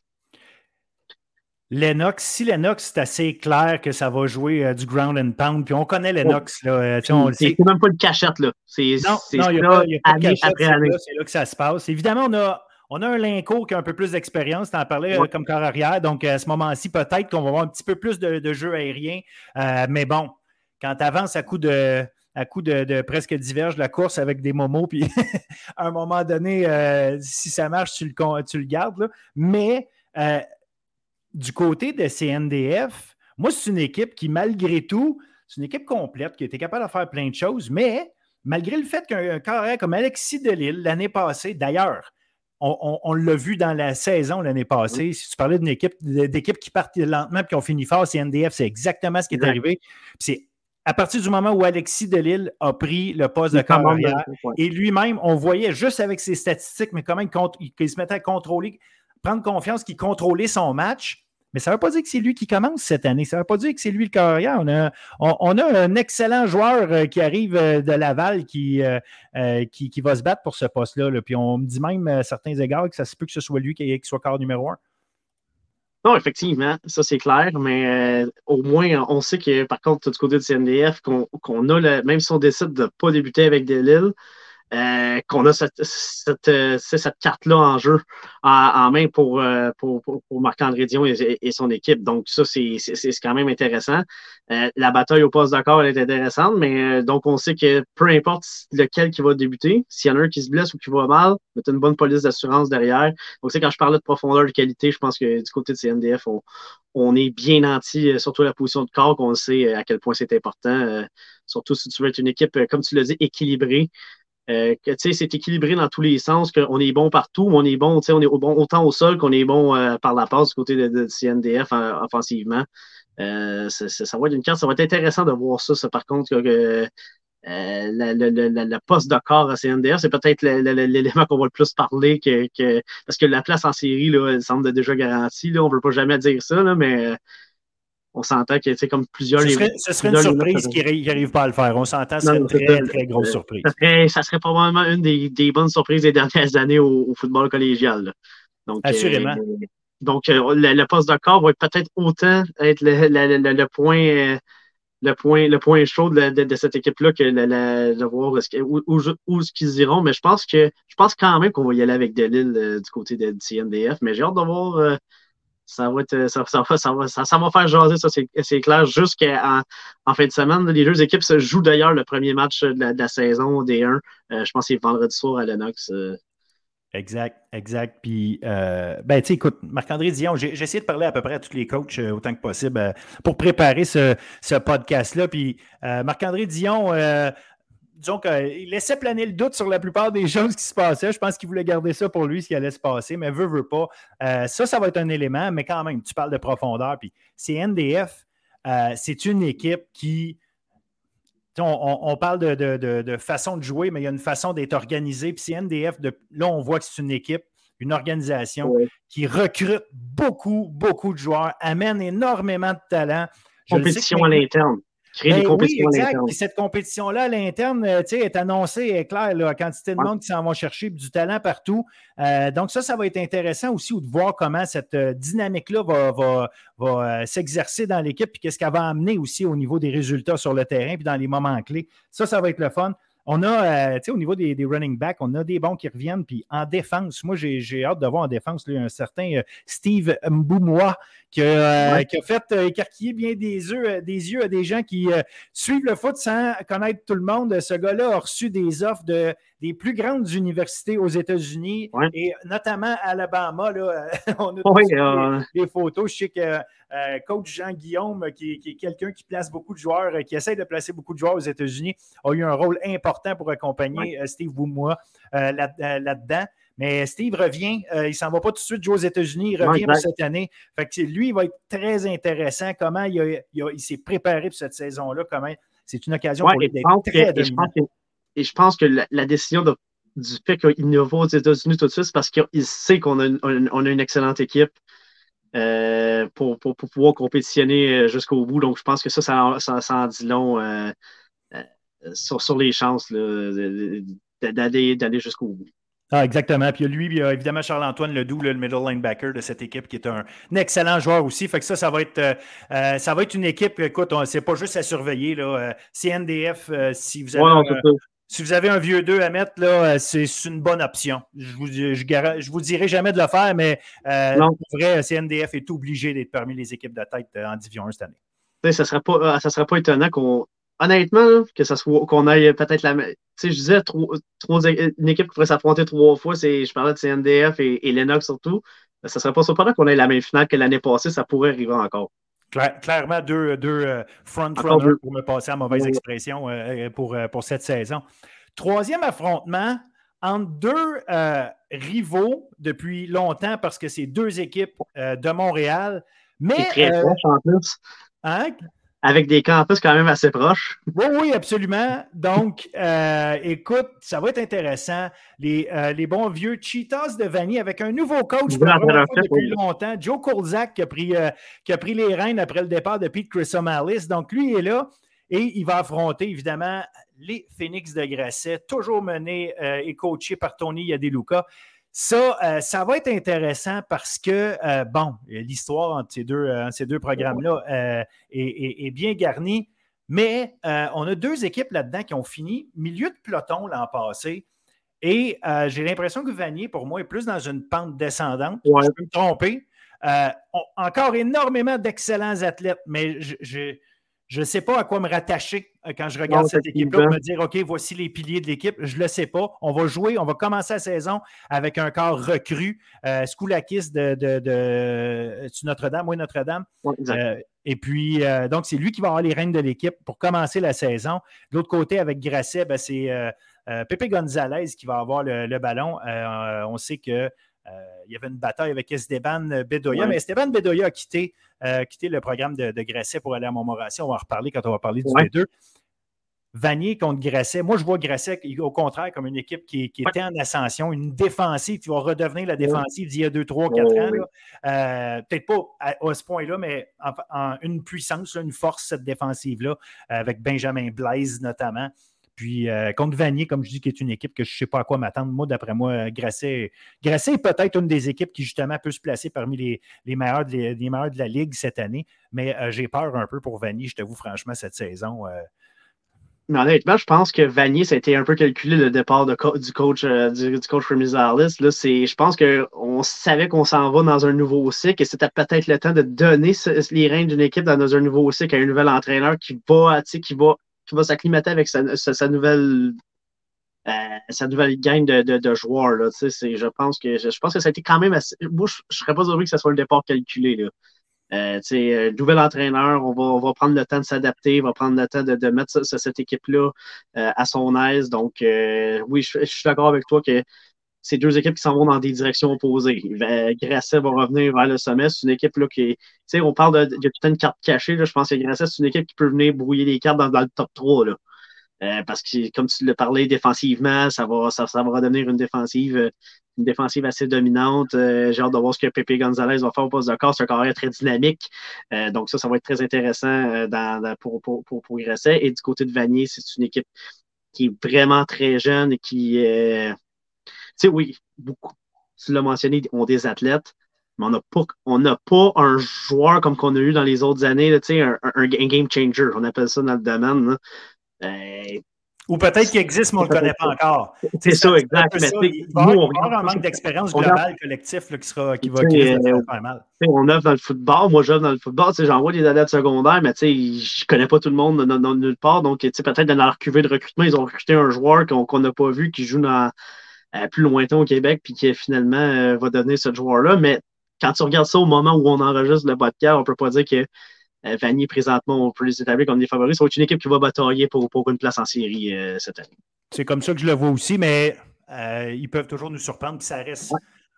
Lennox, si Lennox, c'est assez clair que ça va jouer euh, du ground and pound, puis on connaît Lennox. Là, c'est même pas une cachette. Là. C'est, non, il n'y a, pas, de cachette. C'est là que ça se passe. Évidemment, on a on a un Linko qui a un peu plus d'expérience, tu en parlais euh, comme corps arrière. Donc, à ce moment-ci, peut-être qu'on va avoir un petit peu plus de, jeux aériens. Euh, mais bon, quand tu avances à coup de, à coup de, presque diverge la course avec des momos, puis à un moment donné, euh, si ça marche, tu le, tu le gardes. Mais du côté de CNDF, moi, c'est une équipe qui, malgré tout, c'est une équipe complète qui était capable de faire plein de choses, mais malgré le fait qu'un carré comme Alexis Delille, l'année passée, d'ailleurs, on, l'a vu dans la saison l'année passée. Si tu parlais d'une équipe d'équipes qui partent lentement et qui ont fini fort, c'est NDF, c'est exactement ce qui est arrivé. C'est à partir du moment où Alexis Delille a pris le poste de carrière et lui-même, on voyait juste avec ses statistiques, mais quand même qu'il se mettait à contrôler, prendre confiance qu'il contrôlait son match. Mais ça ne veut pas dire que c'est lui qui commence cette année. Ça ne veut pas dire que c'est lui le carrière. On a, un excellent joueur euh, qui arrive euh, de Laval euh, qui, qui, va se battre pour ce poste-là. Puis on me dit même à certains égards que ça se peut que ce soit lui qui, soit corps numéro un. Non, effectivement, ça c'est clair, mais au moins on sait que par contre, du côté du CNDF, qu'on a, le, même si on décide de ne pas débuter avec Delille, euh, qu'on a cette, cette, euh, cette carte-là en jeu en, main pour, euh, pour, pour, Marc-André Dion et, son équipe. Donc, ça, c'est quand même intéressant. la bataille au poste d'accord, elle est intéressante, mais donc on sait que peu importe lequel qui va débuter, s'il y en a un qui se blesse ou qui va mal, as une bonne police d'assurance derrière. Donc, c'est quand je parlais de profondeur de qualité, je pense que du côté de CNDF, on, on est bien nanti, surtout la position de corps, qu'on sait à quel point c'est important. surtout si tu veux être une équipe, comme tu l'as dit, équilibrée. Euh, c'est équilibré dans tous les sens, qu'on est bon partout, on est bon, on est bon autant au sol qu'on est bon euh, par la passe du côté de, CNDF euh, offensivement. ça, va être une carte, ça va être intéressant de voir ça, par contre, que, le, poste de corps à CNDF, c'est peut-être l'élément qu'on va le plus parler que, parce que la place en série, là, elle semble déjà garantie. Là, on ne veut pas jamais dire ça, là, mais on s'entend que c'est comme plusieurs. Ce serait, ce serait une surprise qu'ils n'arrivent pas à le faire. On s'entend, c'est une très, très grosse surprise. Ça serait, probablement une des, bonnes surprises des dernières années au, football collégial. Donc, Assurément. Euh, donc, le, poste de corps va peut-être autant être le, point le point, le point chaud de, cette équipe-là que de voir où, où, ce qu'ils iront. Mais je pense que je pense quand même qu'on va y aller avec Delille euh, du côté de CNDF. Mais j'ai hâte de voir. Euh, ça, va être, ça, ça, va, ça, va faire jaser, ça, c'est clair. Jusqu'en en fin de semaine, les deux équipes se jouent d'ailleurs le premier match de la, saison des 1. Euh, je pense que c'est vendredi soir à Lennox. Exact, exact. Puis, euh, ben, tu sais, écoute, Marc-André Dion, j'ai essayé de parler à peu près à tous les coachs euh, autant que possible euh, pour préparer ce, podcast-là. Puis, Marc-André Dion, disons qu'il laissait planer le doute sur la plupart des choses qui se passaient. Je pense qu'il voulait garder ça pour lui, ce qui allait se passer, mais veut, veut pas. ça, ça va être un élément, mais quand même, tu parles de profondeur. Puis, c'est NDF, c'est une équipe qui on, parle de, façon de jouer, mais il y a une façon d'être organisé. Puis NDF, là, on voit que c'est une équipe, une organisation qui recrute beaucoup, beaucoup de joueurs, amène énormément de talent. Compétition à l'interne. Créer des ben compétitions oui, exact. Puis cette compétition-là à l'interne euh, est annoncée, est claire, la quantité de monde qui s'en va chercher, du talent partout. Euh, donc, ça, ça va être intéressant aussi de voir comment cette euh, dynamique-là va, va, s'exercer dans l'équipe, puis qu'est-ce qu'elle va amener aussi au niveau des résultats sur le terrain, puis dans les moments clés. Ça, ça va être le fun. On a, tu sais, au niveau des, running backs, on a des bons qui reviennent. Puis en défense, moi, j'ai hâte de voir en défense un certain Steve Mboumois qui a, fait euh, écarquiller bien des yeux, euh, des yeux à des gens qui euh, suivent le foot sans connaître tout le monde. Ce gars-là a reçu des offres de, des plus grandes universités aux États-Unis et notamment à Alabama. Là, on a des, photos. Je sais que coach Jean-Guillaume, qui, est quelqu'un qui place beaucoup de joueurs, qui essaie de placer beaucoup de joueurs aux États-Unis, a eu un rôle important pour accompagner Steve Boumois là-dedans. Mais Steve revient, euh, il ne s'en va pas tout de suite jouer aux États-Unis, il revient pour cette année. Fait que lui, il va être très intéressant. Comment il, s'est préparé pour cette saison-là, comment c'est une occasion pour lui d'être très et, je pense que, et je pense que la, décision du fait qu'il ne va aux États-Unis tout de suite, c'est parce qu'il sait qu'on a, une excellente équipe. Euh, pour, pouvoir compétitionner euh, jusqu'au bout. Donc, je pense que ça, ça, ça, en dit long sur, sur, les chances d'aller jusqu'au bout. Ah, exactement. Puis lui, il y a évidemment Charles-Antoine Ledoux, le middle linebacker de cette équipe, qui est un, excellent joueur aussi. Fait que ça, ça va être, euh, euh, ça va être une équipe, écoute, c'est pas juste à surveiller. Là. Euh, CNDF, si, vous avez un, si vous avez un vieux 2 à mettre, là, c'est une bonne option. Je vous, je, vous dirai jamais de le faire, mais en vrai, CNDF est obligé d'être parmi les équipes de tête en Division 1 cette année. Ça ne serait, pas, ça serait pas étonnant qu'on honnêtement, que ça soit qu'on aille peut-être la. Tu sais, je disais une équipe qui pourrait s'affronter trois fois, c'est, je parlais de CNDF et, et Lennox surtout. Ça ne serait pas surprenant qu'on ait la même finale que l'année passée, ça pourrait arriver encore. clairement, deux, deux euh, front-runners, pour me passer à mauvaise expression, euh, euh, pour, pour cette saison. Troisième affrontement entre deux rivaux depuis longtemps parce que c'est deux équipes de Montréal. Mais, très en plus. Hein? Avec des campus quand même assez proches. Oui, oui, absolument. Donc, euh, écoute, ça va être intéressant. Les, euh, les bons vieux Cheetahs de Vanny avec un nouveau coach depuis longtemps, Joe Kolzak, qui a, pris, euh, qui a pris les rênes après le départ de Pete Chrysomalis. Donc, lui est là et il va affronter évidemment les Phoenix de Grasset, toujours menés et coachés par Tony Yadeluka. Ça, euh, ça va être intéressant parce que, euh, bon, l'histoire entre ces deux, euh, ces deux programmes-là est, bien garnie, mais on a deux équipes là-dedans qui ont fini milieu de peloton l'an passé. Et j'ai l'impression que Vanier, pour moi, est plus dans une pente descendante. Je peux me tromper. encore énormément d'excellents athlètes, mais je je ne sais pas à quoi me rattacher euh, quand je regarde cette équipe-là, me dire, OK, voici les piliers de l'équipe. Je ne le sais pas. On va jouer, on va commencer la saison avec un corps recru. Euh, Skoulakis de, de, Notre-Dame, oui, Notre-Dame. Euh, et puis, euh, donc, c'est lui qui va avoir les rênes de l'équipe pour commencer la saison. De l'autre côté, avec Grasset, ben, c'est Pepe Gonzalez qui va avoir le ballon. on sait que il y avait une bataille avec Esteban Bedoya, mais Esteban Bedoya a quitté, euh, quitté le programme de, de, Grasset pour aller à Montmorency. On va en reparler quand on va parler du B2. Vanier contre Grasset. Moi, je vois Grasset, au contraire, comme une équipe qui, était en ascension, une défensive qui va redevenir la défensive d'il y a 2, 3, 4 ans. Euh, peut-être pas à, ce point-là, mais en, une puissance, une force, cette défensive-là, avec Benjamin Blaise notamment. Puis contre Vanier, comme je dis, qui est une équipe que je ne sais pas à quoi m'attendre. Moi, d'après moi, Grasset, Grasset est peut-être une des équipes qui, justement, peut se placer parmi les, meilleurs, meilleurs de la Ligue cette année. Mais j'ai peur un peu pour Vanier, je t'avoue, franchement, cette saison. Mais honnêtement, je pense que Vanier, ça a été un peu calculé le départ du coach euh, du, coach Là, je pense qu'on savait qu'on s'en va dans un nouveau cycle et c'était peut-être le temps de donner les règnes d'une équipe dans, un nouveau cycle à un nouvel entraîneur qui va, qui va, va s'acclimater avec sa, nouvelle euh, sa nouvelle gang de, joueurs. Là, je, pense que, je, pense que ça a été quand même assez. Moi, je ne serais pas heureux que ce soit le départ calculé. Là. Euh, euh, nouvel entraîneur, on va, on va prendre le temps de s'adapter, on va prendre le temps de, de mettre cette équipe-là euh, à son aise. Donc, oui, je, suis d'accord avec toi que c'est deux équipes qui s'en vont dans des directions opposées. Grasset va revenir vers le sommet. C'est une équipe là, qui est. On parle de, de toute une carte cachée. Là. Je pense que Grasset, c'est une équipe qui peut venir brouiller les cartes dans, le top 3. Là. Euh, parce que, comme tu l'as parlé défensivement, ça va, ça, va devenir une défensive, euh, une défensive assez dominante. Euh, j'ai hâte de voir ce que Pepe Gonzalez va faire au poste de corps. C'est un carrière très dynamique. donc, ça, ça va être très intéressant pour, pour, pour, progresser. Et du côté de Vanier, c'est une équipe qui est vraiment très jeune et qui est. tu sais, oui, beaucoup, tu l'as mentionné, ont des athlètes, mais on n'a pas, on pas un joueur comme qu'on a eu dans les autres années, là, un, un, un, game changer. On appelle ça dans le domaine. Là. Ben, ou peut-être qu'il existe, mais on ne le connaît pas encore. C'est ça, exact. Mais il va y avoir un manque d'expérience globale collectif qui, sera, qui va qui euh, faire mal. On œuvre dans le football. Moi, j'œuvre dans le football. J'en vois des adeptes secondaires, mais je ne connais pas tout le monde dans, nulle part. Donc, peut-être dans leur cuvée de recrutement, ils ont recruté un joueur qu'on n'a pas vu qui joue dans, plus lointain au Québec puis qui finalement euh, va devenir ce joueur-là. Mais quand tu regardes ça au moment où on enregistre le podcast, on ne peut pas dire que euh, Vanier, présentement, on peut les établir comme des favoris. Ça va être une équipe qui va batailler pour, pour une place en série euh, cette année. C'est comme ça que je le vois aussi, mais euh, ils peuvent toujours nous surprendre. Puis ça reste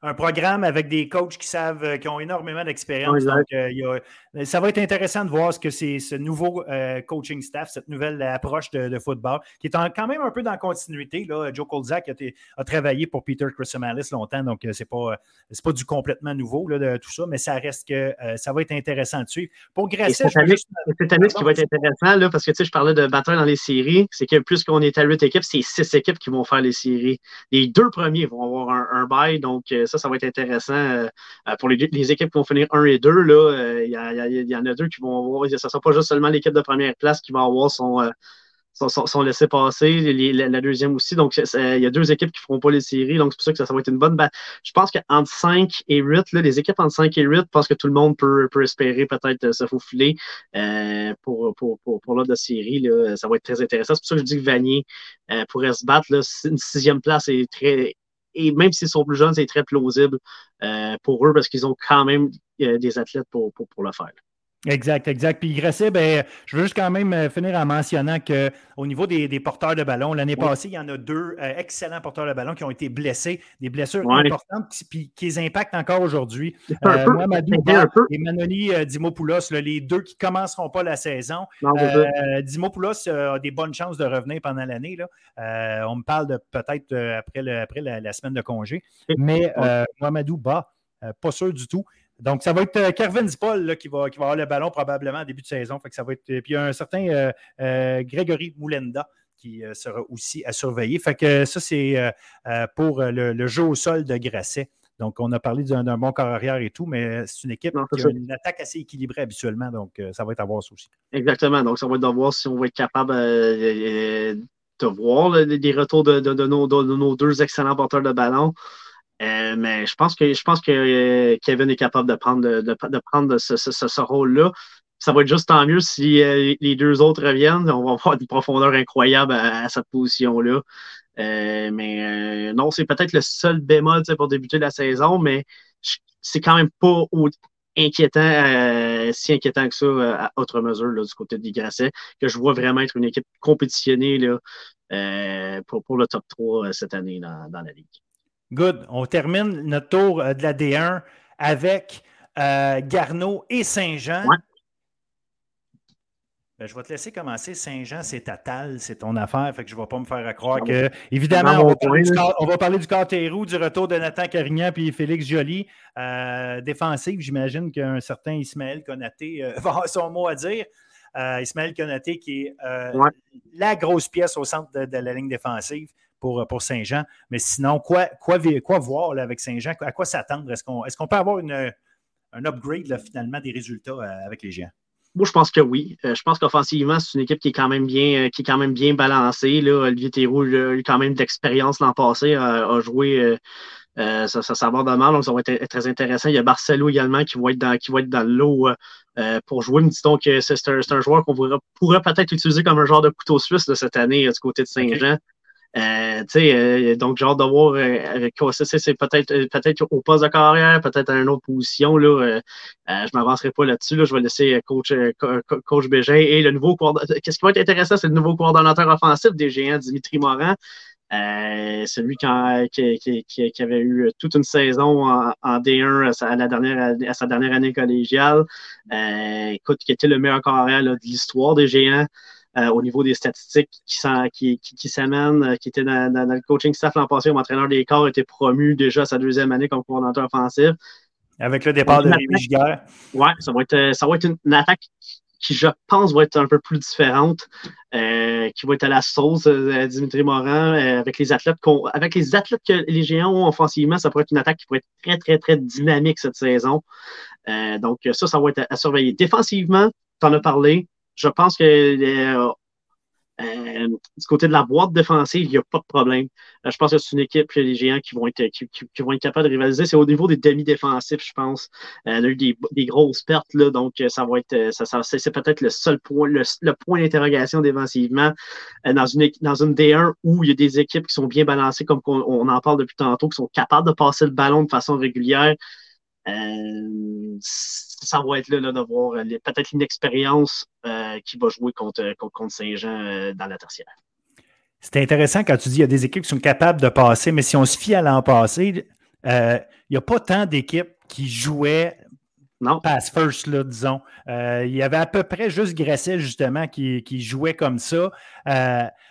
un programme avec des coachs qui savent, euh, qui ont énormément d'expérience. Donc, euh, ça va être intéressant de voir ce que c'est ce nouveau euh, coaching staff, cette nouvelle approche de, football, qui est quand même un peu dans la continuité. Là. Joe Kolzak a, travaillé pour Peter Chrysomalis longtemps, donc c'est pas, pas du complètement nouveau là, de tout ça, mais ça reste que ça va être intéressant de suivre. Pour Grasset, cette année, ce qui va être intéressant, là, parce que je parlais de bataille dans les séries, c'est que plus qu'on est à huit équipes, c'est six équipes qui vont faire les séries. Les deux premiers vont avoir un, un bail, donc ça, va être intéressant euh, euh, pour les, équipes qui vont finir 1 et 2. Il y, en a deux qui vont avoir, ce ne sera pas juste seulement l'équipe de première place qui va avoir son, euh, sont, laissés passer, la, deuxième aussi. Donc, il y a deux équipes qui ne feront pas les séries. Donc, c'est pour ça que ça, va être une bonne bataille. Je pense qu'entre 5 et 8, les équipes entre 5 et 8, je pense que tout le monde peut, espérer peut-être se faufiler euh, pour, pour, pour, l'autre de série. Ça va être très intéressant. C'est pour ça que je dis que Vanier pourrait se battre. Là, une sixième place est très et même s'ils sont plus jeunes, c'est très plausible euh, pour eux parce qu'ils ont quand même euh, des athlètes pour, pour, le faire. Exact, exact. Puis Grasset, ben, je veux juste quand même euh, finir en mentionnant qu'au niveau des, porteurs de ballon, l'année passée, il y en a deux excellents porteurs de ballon qui ont été blessés, des blessures importantes, puis qui les impactent encore aujourd'hui. Euh, moi, Madou et Manoli Dimopoulos, les deux qui ne commenceront pas la saison. Dimopoulos a des bonnes chances de revenir pendant l'année. on me parle de peut-être après, après la, semaine de congé. Mais Mohamedou Ba, pas sûr du tout. Donc, ça va être euh, Kervin Paul qui, va, qui va avoir le ballon probablement en début de saison. Fait que ça va être, puis il y a un certain euh, euh, Grégory Moulenda qui sera aussi à surveiller. Fait que ça, c'est pour le, jeu au sol de Grasset. Donc, on a parlé d'un bon corps arrière et tout, mais c'est une équipe qui a une attaque assez équilibrée habituellement. Donc, ça va être à voir ça aussi. Exactement. Donc, ça va être à voir si on va être capable de voir les retours de, nos, de, nos, deux excellents porteurs de ballon. Euh, mais je pense que je pense que euh, Kevin est capable de prendre, de, prendre ce, rôle-là. Ça va être juste tant mieux si euh, les deux autres reviennent. On va avoir une profondeur incroyable à, cette position-là. mais non, c'est peut-être le seul bémol pour débuter la saison, mais c'est quand même pas inquiétant, si inquiétant que ça à autre mesure du côté de Grasset, que je vois vraiment être une équipe compétitionnée là, pour, le top 3 cette année dans la Ligue. Good. On termine notre tour euh, de la D1 avec euh, Garneau et Saint-Jean. Ben, je vais te laisser commencer. Saint-Jean, c'est ta talle, c'est ton affaire. Fait que je ne vais pas me faire croire que. Évidemment, on va, parler du, on va parler du du retour de Nathan Carignan puis Félix Joly. Euh, défensif, j'imagine qu'un certain Ismaël Konaté va avoir son mot à dire. Ismaël Konaté, qui est la grosse pièce au centre de, la ligne défensive pour, pour Saint-Jean. Mais sinon, quoi, quoi, quoi voir avec Saint-Jean? À quoi s'attendre? Est-ce qu'on est peut avoir une, un upgrade finalement des résultats avec les Géants? Moi, je pense que oui. Euh, je pense qu'offensivement, c'est une équipe qui est quand même bien, euh, qui est quand même bien balancée. Là. Olivier Théroux a eu quand même d'expérience l'an passé, a, joué euh, ça, ça, va de mal, donc ça va être très intéressant. Il y a Barcelo également qui va être dans, qui va être dans l'eau pour jouer. Disons que c'est un, un, joueur qu'on pourrait, peut-être utiliser comme un genre de couteau suisse de cette année du côté de Saint-Jean. Euh, euh, donc, j'ai hâte de voir euh, c'est peut-être peut-être au poste de carrière, peut-être à une autre position. Là, euh, je ne m'avancerai pas là-dessus. Là, je vais laisser coach, coach Bégin et le nouveau Qu'est-ce qui va être intéressant, c'est le nouveau coordonnateur offensif des géants, Dimitri Morin. Euh, celui qui, qui, qui, qui, avait eu toute une saison en, en D1 à sa, dernière, à sa dernière année collégiale. Euh, écoute, qui était le meilleur carrière de l'histoire des géants. Euh, au niveau des statistiques qui, qui, qui, qui s'amènent, euh, qui était dans, dans, le coaching staff l'an passé, comme entraîneur des corps, était promu déjà sa deuxième année comme coordinateur offensif. Avec le départ de Rémi Giguère. Oui, ça va être, ça va être une, attaque qui, je pense, va être un peu plus différente, euh, qui va être à la sauce Dimitri Morin, avec les athlètes avec les athlètes que les géants ont offensivement, ça pourrait être une attaque qui pourrait être très, très, très dynamique cette saison. donc, ça, ça va être à, surveiller. Défensivement, tu en as parlé, je pense que euh, euh, du côté de la boîte défensive, il n'y a pas de problème. Euh, je pense que c'est une équipe, les géants, qui vont être, qui, vont être capables de rivaliser. C'est au niveau des demi-défensifs, je pense. Euh, il a eu des, grosses pertes, là, donc ça va être, ça c'est peut-être le seul point, le, point d'interrogation défensivement dans, une, dans une D1 où il y a des équipes qui sont bien balancées, comme on en parle depuis tantôt, qui sont capables de passer le ballon de façon régulière. Euh, ça va être là, là d'avoir peut-être une expérience euh, qui va jouer contre, contre, Saint-Jean euh, dans la tertiaire. C'est intéressant quand tu dis qu'il y a des équipes qui sont capables de passer, mais si on se fie à l'an passé, il n'y a pas tant d'équipes qui jouaient non. pass first, là, disons. il y avait à peu près juste Gressel, justement, qui, qui jouait comme ça.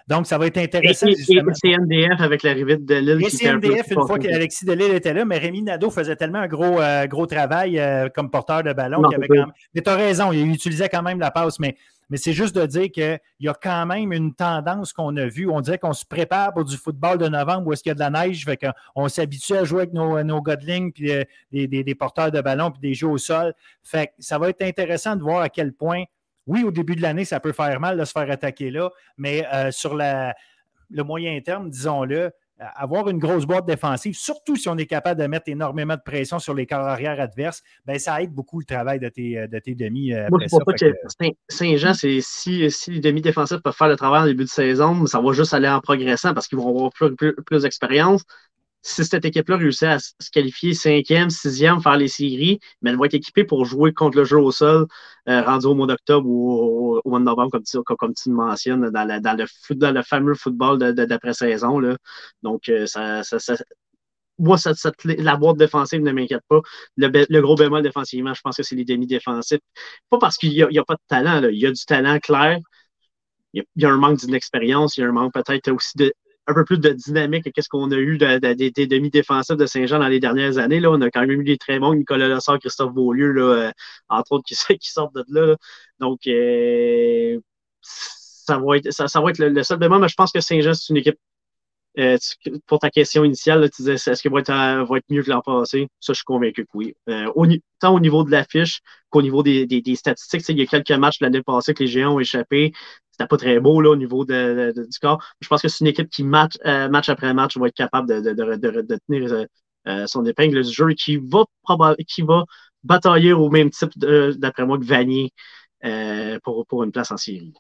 Donc, ça va être intéressant. Et, CNDF avec l'arrivée de Delille. Et CNDF, une fois qu'Alexis Delille était là, mais Rémi Nadeau faisait tellement un gros, euh, gros travail euh, comme porteur de ballon. avait quand Mais tu as raison, il utilisait quand même la passe, mais, mais c'est juste de dire qu'il y a quand même une tendance qu'on a vue. On dirait qu'on se prépare pour du football de novembre où est-ce qu'il y a de la neige, fait on s'habitue à jouer avec nos, nos gars puis euh, des, des, des, porteurs de ballon, puis des jeux au sol. Fait ça va être intéressant de voir à quel point oui, au début de l'année, ça peut faire mal de se faire attaquer là, mais euh, sur le moyen terme, disons-le, avoir une grosse boîte défensive, surtout si on est capable de mettre énormément de pression sur les corps arrière adverses, ben, ça aide beaucoup le travail de tes, de tes demi. Euh, Moi, je ne pas que, Saint-Jean, si, si les demi défensifs peuvent faire le travail en début de saison, ça va juste aller en progressant parce qu'ils vont avoir plus d'expérience si cette équipe-là réussit à se qualifier cinquième, sixième, faire les séries, mais elle va être équipée pour jouer contre le jeu au sol, euh, rendu au mois d'octobre ou au, mois de novembre, comme tu, comme, tu le mentionnes, dans, dans, le, dans le fameux football d'après-saison. Donc, euh, ça, ça, ça, moi, la boîte défensive ne m'inquiète pas. Le, gros bémol défensivement, je pense que c'est les demi-défensifs. Pas parce qu'il n'y a, pas de talent, là. il y a du talent clair. Il y, a, un manque d'inexpérience, il y a un manque peut-être aussi de, un peu plus de dynamique qu'est-ce qu'on a eu des demi-défensifs de Saint-Jean dans les dernières années. Là. On a quand même eu des très bons, Nicolas Lessard, Christophe Beaulieu, là, euh, entre autres, qui, qui, sortent de là. Donc, euh, ça, va être, ça, va être le, seul bémol, mais je pense que Saint-Jean, c'est une équipe. Euh, pour ta question initiale, tu disais est-ce qu'il va être, va être mieux que l'an passé? Ça, je suis convaincu que oui. tant au niveau de l'affiche qu'au niveau des, des, des statistiques, il y a quelques matchs l'année passée que les géants ont échappé c'était pas très beau là, au niveau de, du corps. Je pense que c'est une équipe qui, match, euh, match après match, va être capable de, de tenir euh, euh, son épingle du jeu et qui va, qui va batailler au même type, d'après moi, que Vanier pour, pour une place en série.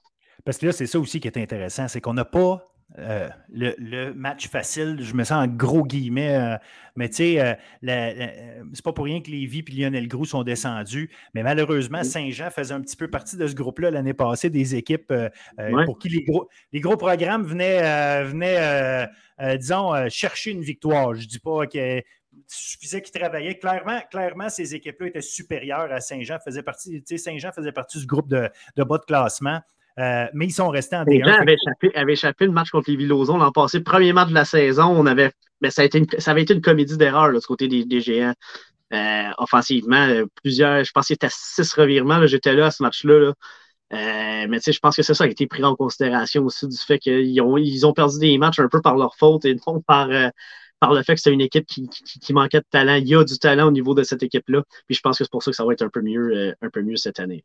Parce que là, c'est ça aussi qui est intéressant, c'est qu'on n'a pas euh, le, match facile, je me sens en gros guillemets, euh, mais tu sais, euh, c'est pas pour rien que Lévis et Lionel Groux sont descendus, mais malheureusement, Saint-Jean faisait un petit peu partie de ce groupe-là l'année passée, des équipes pour qui les gros, les gros programmes venaient, venaient disons, chercher une victoire. Je dis pas qu'il suffisait qu'ils travaillaient. Clairement, clairement, ces équipes-là étaient supérieures à Saint-Jean, faisait partie, Saint-Jean faisait partie du groupe de, de bas de classement. Euh, mais ils sont restés en D1. Avait échappé, avait échappé le match contre les Villozons l'an passé. Premier match de la saison, on avait, mais ben, ça, a été une, ça avait été une comédie d'erreur du côté des, des géants. Euh, offensivement, plusieurs, je pense qu'il y était six revirements. J'étais là à ce match-là. Euh, mais je pense que c'est ça qui a été pris en considération aussi du fait qu'ils ont, ils ont perdu des matchs un peu par leur faute et non par, euh, par le fait que c'est une équipe qui, qui, manquait de talent. Il y a du talent au niveau de cette équipe-là. Puis je pense que c'est pour ça que ça va être un peu mieux, euh, un peu mieux cette année.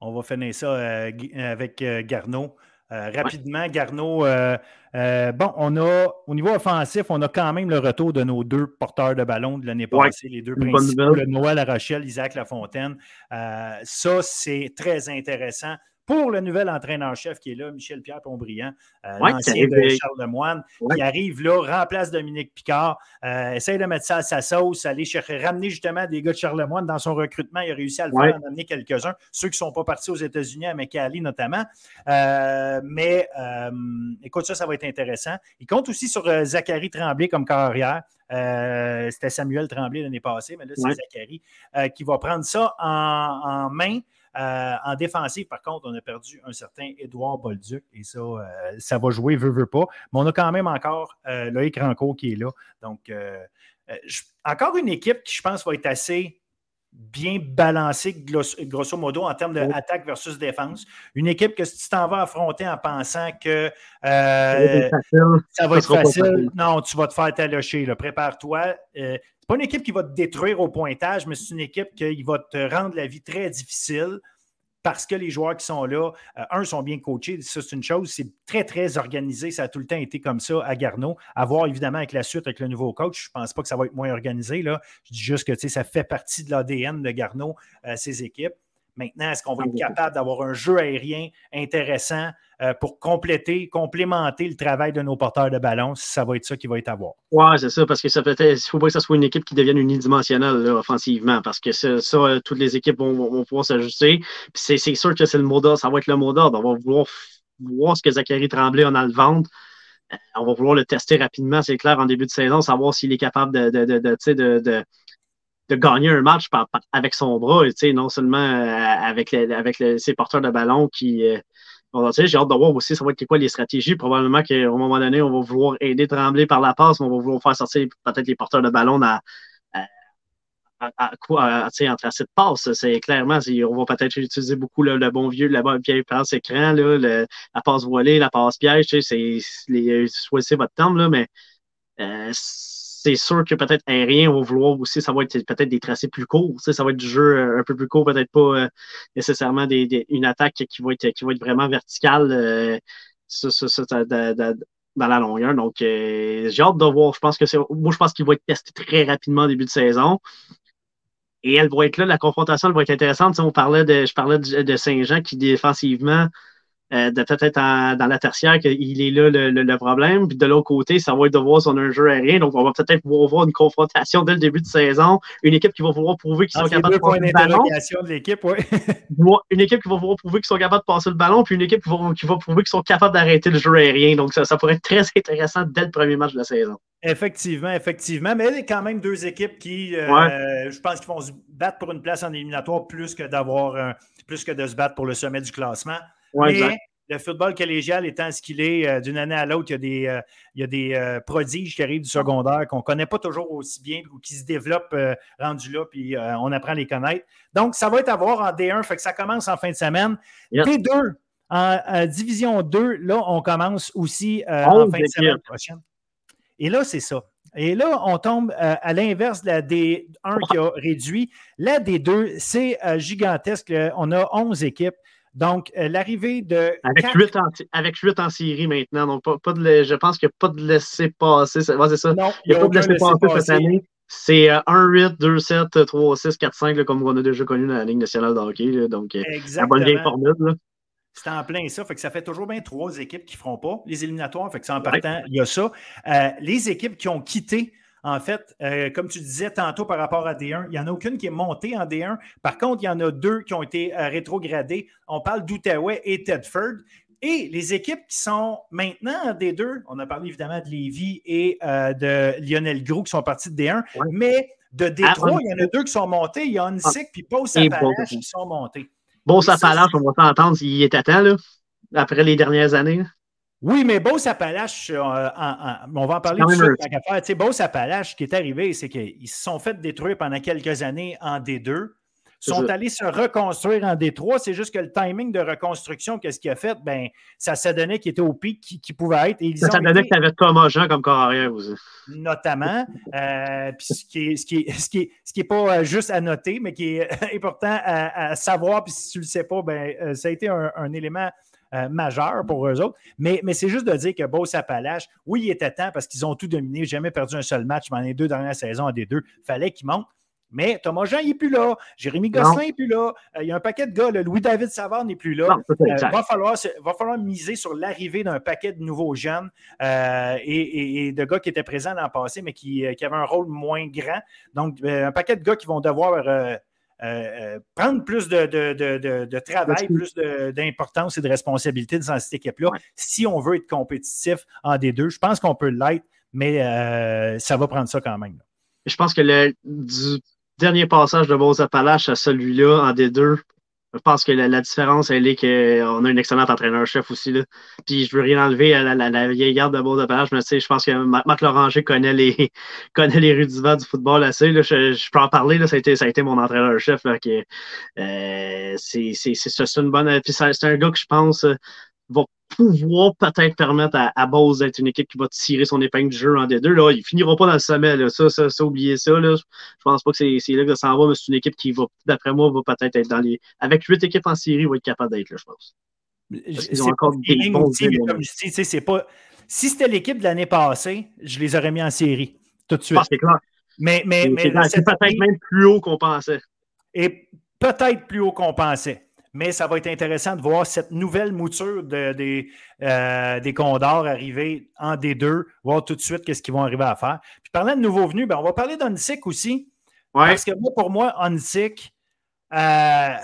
On va finir ça avec Garneau. rapidement, Garneau, bon, on a au niveau offensif, on a quand même le retour de nos deux porteurs de ballon de l'année passée, les deux principaux, le Noël Rochelle, Isaac Lafontaine. ça, c'est très intéressant pour le nouvel entraîneur-chef qui est là, Michel-Pierre Pombriand, euh, l'ancien de Charles Lemoine, qui arrive là, remplace Dominique Picard, euh, essaye de mettre ça à sa sauce, aller chercher, ramener justement des gars de Charles Lemoine dans son recrutement. Il a réussi à le faire, en amener quelques-uns, ceux qui ne sont pas partis aux États-Unis, à McAllen notamment. Euh, mais écoute, ça, ça va être intéressant. Il compte aussi sur Zachary Tremblay comme carrière. C'était Samuel Tremblay l'année passée, mais là, c'est Zachary qui va prendre ça en main. Euh, en défensive, par contre, on a perdu un certain Édouard Bolduc et ça, euh, ça va jouer, veut, veut pas. Mais on a quand même encore euh, Loïc Rancourt qui est là. Donc, encore une équipe qui, je pense, va être assez bien balancée, grosso modo, en termes d'attaque versus défense. Une équipe que si tu t'en vas affronter en pensant que ça va être facile, non, tu vas te faire talocher. Prépare-toi pas une équipe qui va te détruire au pointage, mais c'est une équipe qui va te rendre la vie très difficile parce que les joueurs qui sont là, euh, un, sont bien coachés, ça c'est une chose, c'est très, très organisé, ça a tout le temps été comme ça à Garneau. À voir évidemment avec la suite, avec le nouveau coach, je ne pense pas que ça va être moins organisé. Là. Je dis juste que ça fait partie de l'ADN de Garneau, euh, ces équipes. Maintenant, est-ce qu'on va être capable d'avoir un jeu aérien intéressant euh, pour compléter, complémenter le travail de nos porteurs de ballon? Ça va être ça qui va être à voir? Oui, c'est ça, parce que ça peut il ne faut pas que ce soit une équipe qui devienne unidimensionnelle offensivement, parce que ça, euh, toutes les équipes vont, pouvoir s'ajuster. C'est sûr que c'est le mot d'ordre, ça va être le mot d'ordre. On va vouloir voir ce que Zachary Tremblay a dans le ventre. Euh, on va vouloir le tester rapidement, c'est clair, en début de saison, savoir s'il est capable de, de, de de gagner un match avec son bras, et, non seulement euh, avec, avec ses porteurs de ballon qui. Euh, j'ai hâte de voir aussi ça va être quoi les stratégies. Probablement qu'à un moment donné, on va vouloir aider Tremblay par la passe, mais on va vouloir faire sortir peut-être les porteurs de ballon à, à, quoi, en tracé de passe. C'est clairement, on va peut-être utiliser beaucoup le, bon vieux, la bonne vieille passe écran, là, la passe voilée, la passe piège, c'est choisissez votre temps, là, mais euh, c'est sûr que peut-être aérien, on va vouloir aussi, ça va être peut-être des tracés plus courts. Ça va être du jeu euh, un peu plus court, peut-être pas euh, nécessairement une attaque qui va être, qui va être vraiment verticale euh, dans la longueur. Donc, j'ai hâte de voir. Je pense que c'est. Moi, je pense qu'il va être testé très rapidement au début de saison. Et elle va être là, la confrontation elle va être intéressante. on parlait de, je parlais de Saint-Jean qui défensivement euh, de peut-être dans la tertiaire qu'il est là le, problème. Puis de l'autre côté, ça va être de voir si on a un jeu aérien. Donc, on va peut-être pouvoir voir une confrontation dès le début de saison. Une équipe qui va pouvoir prouver qu'ils sont capables de passer le ballon. De l'équipe, ouais. une équipe qui va pouvoir prouver qu'ils sont capables de passer le ballon, puis une équipe qui va, qui va prouver qu'ils sont capables d'arrêter le jeu aérien. Donc, ça, ça pourrait être très intéressant dès le premier match de la saison. Effectivement, effectivement. Mais il y a quand même deux équipes qui, euh, je pense, qu'ils vont se battre pour une place en éliminatoire plus que d'avoir plus que de se battre pour le sommet du classement mais le football collégial étant ce qu'il est, euh, d'une année à l'autre, il y a des, euh, il y a des euh, prodiges qui arrivent du secondaire qu'on ne connaît pas toujours aussi bien ou qui se développent rendus là, puis on apprend à les connaître. Donc, ça va être à voir en D1, fait que ça commence en fin de semaine. D2, en Division 2, là, on commence aussi en fin de semaine prochaine. Et là, c'est ça. Et là, on tombe à l'inverse de la D1 qui a réduit. La D2, c'est gigantesque. On a 11 équipes. Donc, euh, l'arrivée de. Avec, huit en, avec en série maintenant. Donc, pas, de, je pense qu'il n'y a pas de laisser passer. C'est ça. Non, il n'y a, pas de laisser passer cette année. C'est 1-8, 2-7, 3-6, 4-5, comme on a déjà connu dans la Ligue nationale de hockey. donc, euh, la bonne vieille formule. C'est en plein ça. Fait que ça fait toujours bien trois équipes qui ne feront pas les éliminatoires. Fait que c'est en partant, il y a ça. Euh, les équipes qui ont quitté en fait, euh, comme tu disais tantôt par rapport à D1, il n'y en a aucune qui est montée en D1. Par contre, il y en a deux qui ont été euh, rétrogradées. On parle d'Outaouais et Tedford. Et les équipes qui sont maintenant en D2, on a parlé évidemment de Lévis et euh, de Lionel Gros qui sont partis de D1, mais de D3, ah, il y en a deux qui sont montés. Il y a Onsic et Paul Sapalache qui sont montés. Bon, Sapalache, on va s'entendre s'il est à temps, là, après les dernières années. Oui, mais Beau Sapalache, euh, on va en parler tout de suite. Beau Sapalache, ce qui est arrivé, c'est qu'ils se sont fait détruire pendant quelques années en D2. sont allés se reconstruire en Détroit. C'est juste que le timing de reconstruction, qu'est-ce qu'il a fait? Ben, ça s'est donné qu'il était au pic qui, pouvait être. ça s'est donné que tu avais Thomas Jean comme corps arrière aussi. Notamment. Euh, puis ce qui n'est ce qui ce qui ce qui est pas euh, juste à noter, mais qui est important à, savoir. Puis si tu ne le sais pas, ben, euh, ça a été un, élément. Majeur pour eux autres. Mais, mais c'est juste de dire que Beauce Appalache, oui, il était temps parce qu'ils ont tout dominé, jamais perdu un seul match dans les deux dernières saisons à des deux. Il fallait qu'ils montent. Mais Thomas Jean, il n'est plus là. Jérémy Gosselin n'est plus là. Euh, il y a un paquet de gars. Louis-David Savard n'est plus là. Il euh, va, falloir, va falloir miser sur l'arrivée d'un paquet de nouveaux jeunes euh, et, de gars qui étaient présents l'an passé, mais qui, avaient un rôle moins grand. Donc, un paquet de gars qui vont devoir prendre plus de, travail, plus d'importance et de responsabilité dans cette équipe-là si on veut être compétitif en D2. Je pense qu'on peut l'être, mais ça va prendre ça quand même. Je pense que le, du dernier passage de Beaux Appalaches à celui-là en D2, je pense que la, différence, elle est qu'on a un excellent entraîneur-chef aussi. Là. Puis je veux rien enlever à la, vieille garde de Beaux Appalaches, mais je pense que Marc Loranger connaît les, connaît les rudiments du football assez. Là. Je, peux en parler, là, ça, a été, ça a été mon entraîneur-chef. Euh, c'est une bonne. Puis c'est un gars que je pense va pouvoir peut-être permettre à, à Bose d'être une équipe qui va tirer son épingle du jeu en D2. Là. Ils finiront pas dans le sommet. Là. Ça, ça, ça, oubliez ça. Là. Je pense pas que c'est là que ça s'en va, mais c'est une équipe qui va, d'après moi, va peut-être être dans les. Avec huit équipes en série, va être capable d'être là, je pense. Ils ont encore des bons comme je dis, c'est pas. Si c'était l'équipe de l'année passée, je les aurais mis en série tout de suite. c'est clair. Mais, mais, mais c'est peut-être même plus haut qu'on pensait. Et peut-être plus haut qu'on pensait mais ça va être intéressant de voir cette nouvelle mouture des, euh, des Condors arriver en D2, voir tout de suite qu'est-ce qu'ils vont arriver à faire. Puis parlant de nouveaux venus, ben, on va parler d'Onsic aussi. Parce que moi, pour moi, Onsic, euh,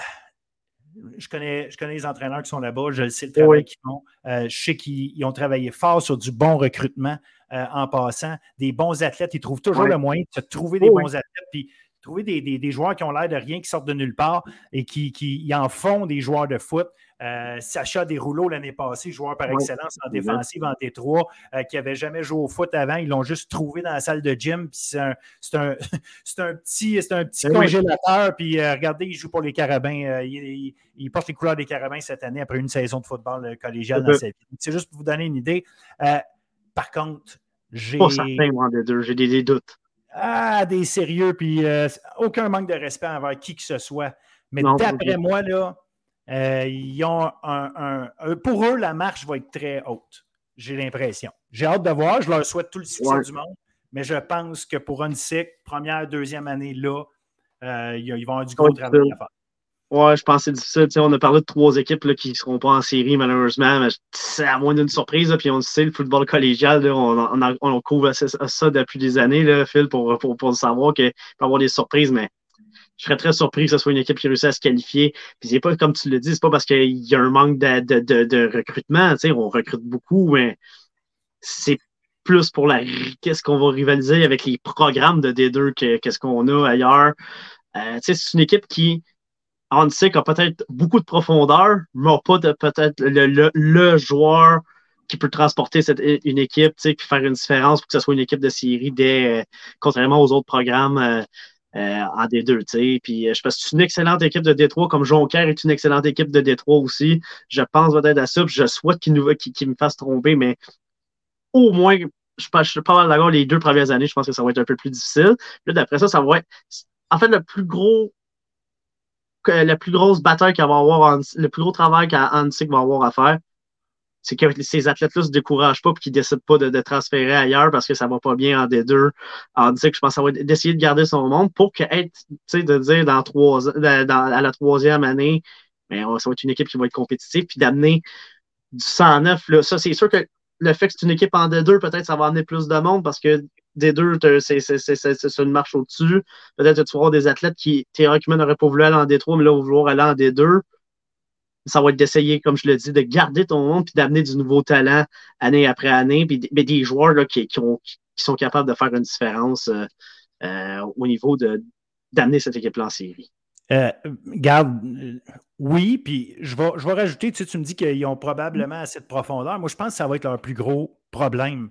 je, connais, je connais les entraîneurs qui sont là-bas, je sais le travail qu'ils font. Euh, je sais qu'ils ont travaillé fort sur du bon recrutement en passant, des bons athlètes. Ils trouvent toujours le moyen de trouver des bons athlètes. Puis trouver des, joueurs qui ont l'air de rien, qui sortent de nulle part et qui, en font des joueurs de foot. Euh, Sacha Desrouleaux l'année passée, joueur par excellence en défensive en Détroit, euh, qui n'avait jamais joué au foot avant. Ils l'ont juste trouvé dans la salle de gym. C'est un, un, un, petit, un petit ben congélateur. Puis euh, regardez, il joue pour les Carabins. Il, porte les couleurs des Carabins cette année après une saison de football collégial dans sa vie. C'est juste pour vous donner une idée. par contre, j'ai. Pas certain, moi, deux. J'ai des doutes ah, des sérieux, puis euh, aucun manque de respect envers qui que ce soit. Mais d'après moi, là, euh, ils ont un, Pour eux, la marche va être très haute. J'ai l'impression. J'ai hâte de voir. Je leur souhaite tout le succès du monde. Mais je pense que pour un cycle, première, deuxième année, là, euh, ils vont avoir du gros travail à faire. Ouais, je pense que c'est difficile. on a parlé de trois équipes là, qui ne seront pas en série, malheureusement. C'est à moins d'une surprise. puis on sait, le football collégial, on, on, couvre ça, depuis des années, là, Phil, pour, pour, pour savoir qu'il peut avoir des surprises. Mais je serais très surpris que ce soit une équipe qui réussisse à se qualifier. Puis c'est pas, comme tu le dis, c'est pas parce qu'il y a un manque de, de, de, recrutement. On recrute beaucoup, mais c'est plus pour la qu'est-ce qu'on va rivaliser avec les programmes de D2 qu'est-ce qu'on a ailleurs. Euh, c'est une équipe qui Hansik a peut-être beaucoup de profondeur, mais pas peut-être le, joueur qui peut transporter cette, une équipe, puis faire une différence pour que ce soit une équipe de série, des, euh, contrairement aux autres programmes euh, euh, en D2. Puis je pense que c'est une excellente équipe de Détroit, comme Jonker est une excellente équipe de Détroit aussi. Je pense peut-être à ça, je souhaite qu'il me fasse tromper, mais au moins, je, je suis pas mal d'accord, les deux premières années, je pense que ça va être un peu plus difficile. Là, d'après ça, ça va être. En fait, le plus gros la plus grosse bataille qu'il va avoir, le plus gros travail qu'Hansik va avoir à faire, c'est que ces athlètes-là se découragent pas et qu'ils décident pas de, transférer ailleurs parce que ça va pas bien en D2. Hansik, je pense que va être d'essayer de garder son monde pour que être, tu sais, de dire dans trois, à la troisième année, mais ben, ça va être une équipe qui va être compétitive, puis d'amener du 109. Là, ça, c'est sûr que le fait que c'est une équipe en D2, peut-être ça va amener plus de monde parce que D2, c'est une marche au-dessus. Peut-être que tu vas avoir des athlètes qui, théoriquement, n'auraient pas voulu aller en D3, mais là, vont vouloir aller en D2. Ça va être d'essayer, comme je le dis, de garder ton monde puis d'amener du nouveau talent année après année. Puis mais des joueurs là, qui, qui, ont, qui, sont capables de faire une différence euh, euh, au niveau d'amener cette équipe-là en série. Euh, garde, oui, puis je vais, je vais rajouter, tu, sais, tu me dis qu'ils ont probablement assez de profondeur. Moi, je pense que ça va être leur plus gros problème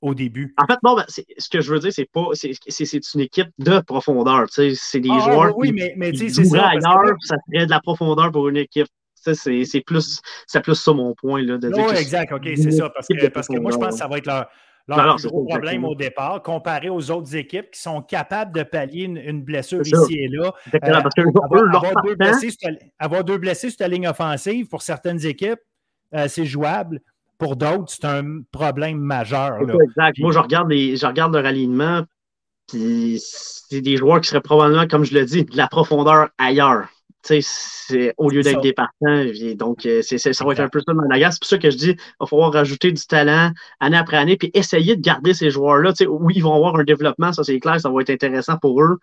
au début. En fait, non, ben, ce que je veux dire, c'est pas. C'est une équipe de profondeur. C'est des ah, joueurs oui, qui, mais, mais qui ça, ailleurs, ça serait de la profondeur pour une équipe. C'est plus, plus ça mon point. Là, de oui, exact, OK, c'est ça. Parce que, parce que moi, je pense que ça va être leur, leur plus gros problème au départ, comparé aux autres équipes qui sont capables de pallier une, blessure ici et là. Euh, parce avoir, deux blessés, avoir, deux blessés, sur ta ligne offensive, pour certaines équipes, euh, c'est jouable. Pour d'autres, c'est un problème majeur. Exact. Moi, je regarde, les, je regarde leur alignement, puis c'est des joueurs qui seraient probablement, comme je le dis, de la profondeur ailleurs au lieu d'être des partants. Donc, euh, ça va être un peu ça dans la C'est pour ça que je dis il va falloir rajouter du talent année après année, puis essayer de garder ces joueurs-là. Oui, ils vont avoir un développement, ça c'est clair, ça va être intéressant pour eux.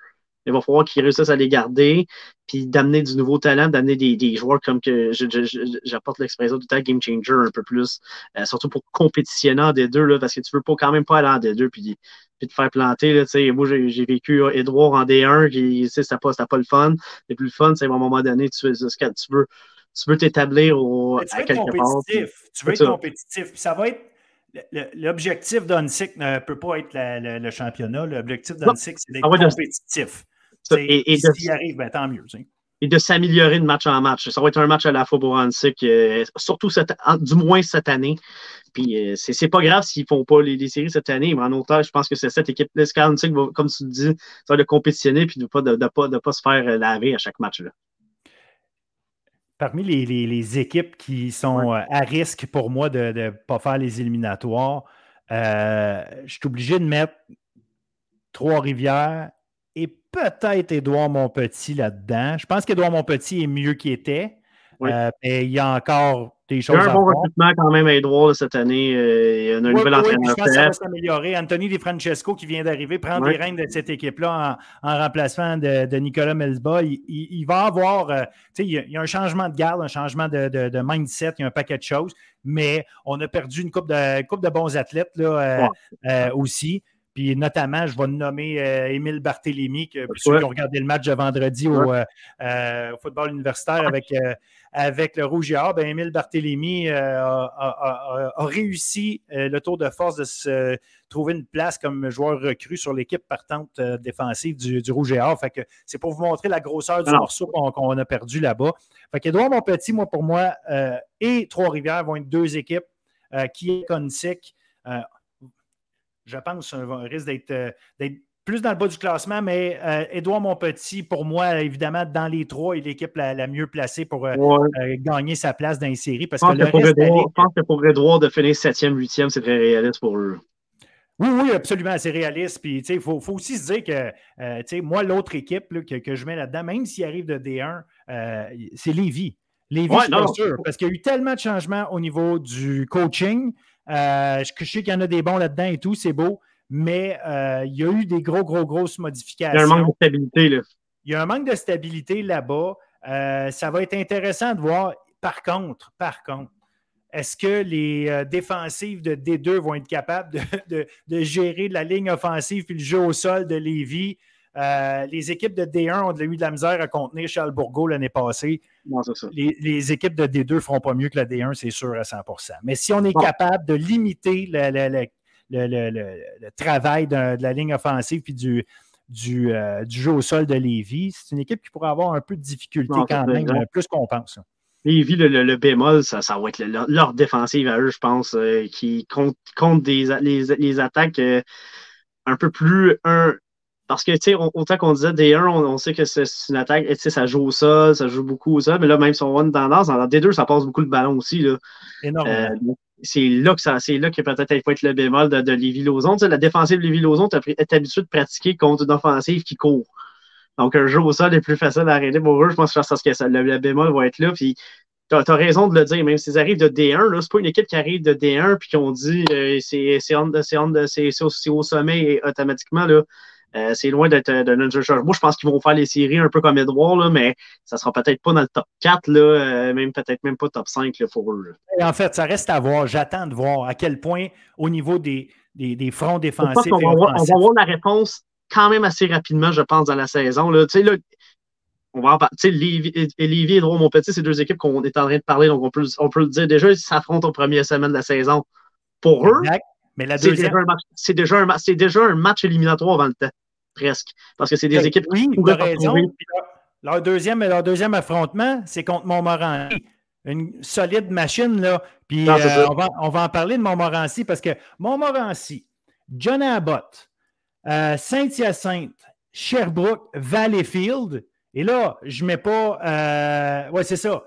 Il va falloir qu'ils réussissent à les garder, puis d'amener du nouveau talent, d'amener des, joueurs comme que j'apporte l'expression du temps game changer un peu plus, euh, surtout pour compétitionner en D2, là, parce que tu veux pas quand même pas aller en D2 puis, puis te faire planter. Là, moi, j'ai vécu Edouard en D1, qui c'était pas, pas le fun. Le plus le fun, c'est à un moment donné, tu, tu veux tu veux t'établir au, tu veux à quelque part. Tu veux être compétitif. ça va être L'objectif d'Unsick ne peut pas être le, championnat. L'objectif d'Unsick, c'est d'être compétitif. Et, s'il arrive, ben, tant mieux. Et de s'améliorer de match en match. Ça va être un match à la fois pour Hansik, euh, surtout cette, du moins cette année. Puis euh, c'est pas grave s'ils ne font pas les, séries cette année, mais en autant, je pense que c'est cette équipe là comme tu dis, ça va de compétitionner et de ne pas, de, pas, de pas se faire euh, laver à chaque match. Là? Parmi les, équipes qui sont à risque pour moi de ne pas faire les éliminatoires, je suis obligé de mettre Trois-Rivières, peut-être Édouard Montpetit là-dedans. Je pense qu'Édouard Montpetit est mieux qu'il était. Euh, mais il y a encore des choses. Il y a un bon recrutement quand même à Edouard cette année. Euh, il y a un nouvel entraîneur. je pense que ça va s'améliorer. Anthony Di Francesco qui vient d'arriver prend les rênes de cette équipe-là en, remplacement de, Nicolas Melsba. Il, va avoir. Euh, il, y a un changement de garde, un changement de, mindset, il y a un paquet de choses. Mais on a perdu une coupe de, coupe de bons athlètes là, aussi. Puis notamment, je vais nommer euh, Émile Barthélémy, que ceux qui ont regardé le match de vendredi au, euh, euh, football universitaire avec, avec le Rouge et Or, ben, Émile Barthélémy a, réussi le tour de force de se trouver une place comme joueur recru sur l'équipe partante défensive du, Rouge et Or. Fait que c'est pour vous montrer la grosseur du morceau qu'on a perdu là-bas. Fait qu'Edouard Monpetit, moi, pour moi, et Trois-Rivières vont être deux équipes qui est Consic je pense, un risque euh, d'être plus dans le bas du classement, mais euh, Édouard Monpetit, pour moi, évidemment, dans les trois, est l'équipe la, mieux placée pour euh, gagner sa place dans les séries. Parce je, pense que, je pense que pour Édouard, de finir 7e, 8e, c'est très réaliste pour eux. Oui, oui, absolument, c'est réaliste. Puis, il faut, aussi se dire que, moi, l'autre équipe que, je mets là-dedans, même s'il arrive de D1, c'est Lévis. Lévis, je suis sûr, parce qu'il y a eu tellement de changements au niveau du coaching. Euh, je, sais qu'il y en a des bons là-dedans et tout, c'est beau, mais euh, il y a eu des gros, gros, grosses modifications. Il y a un manque de stabilité. Là. Il y a un manque de stabilité là-bas. Euh, ça va être intéressant de voir. Par contre, par contre, est-ce que les défensives de D2 vont être capables de, gérer la ligne offensive et le jeu au sol de Lévis? Euh, les équipes de D1 ont eu de la misère à contenir Charles Bourgault l'année passée. Les, équipes de D2 ne feront pas mieux que la D1, c'est sûr à 100% Mais si on est capable de limiter le, travail de, la ligne offensive et du, euh, du, jeu au sol de Lévis, c'est une équipe qui pourrait avoir un peu de difficulté quand même, plus qu'on pense. Lévis, le, bémol, ça, va être leur, défensive à eux, je pense, euh, qui compte, des, les, attaques un peu plus un, parce que, tu sais, autant qu'on disait D1, on, sait que c'est une attaque, tu sais, ça joue au sol, ça joue beaucoup au sol, mais là, même si on voit une tendance, dans D2, ça passe beaucoup de ballon aussi. Là. Euh, c'est là que ça, c'est là que peut-être il faut être le bémol de, de Lévi-Lauzon. Tu sais, la défensive de Lévi-Lauzon est habituée de pratiquer contre une offensive qui court. Donc, un jeu au sol est plus facile à arrêter pour eux. Je pense que, que ça, le, bémol va être là. Puis, tu as, raison de le dire, même s'ils arrivent de D1, c'est pas une équipe qui arrive de D1 puis qu'on dit euh, c'est, c'est, au sommet et automatiquement, là, euh, c'est loin d'être jeu. Moi, je pense qu'ils vont faire les séries un peu comme Edouard, là, mais ça sera peut-être pas dans le top 4, là, euh, même peut-être même pas top 5 là, pour eux. En fait, ça reste à voir. J'attends de voir à quel point, au niveau des, des, des fronts défensifs. On va, on va, voir, la réponse quand même assez rapidement, je pense, dans la saison. Là. Tu sais, là, on va en parler. Lévi, et mon petit, c'est deux équipes qu'on est en train de parler, donc on peut, on peut le dire déjà, ils s'affrontent aux premières semaines de la saison. Pour eux, Mais la C'est deuxième. déjà, un match- c'est déjà, déjà un match éliminatoire avant le temps, presque. Parce que c'est des équipes oui, qui pourraient raison. Leur, deuxième, leur deuxième affrontement, c'est contre Montmorency. Une solide machine, là. Puis Non, euh, on, va, on va en parler de Montmorency parce que Montmorency, John Abbott, euh, Saint-Hyacinthe, Sherbrooke, Valleyfield. Et là, je ne mets pas. Euh, ouais, c'est ça.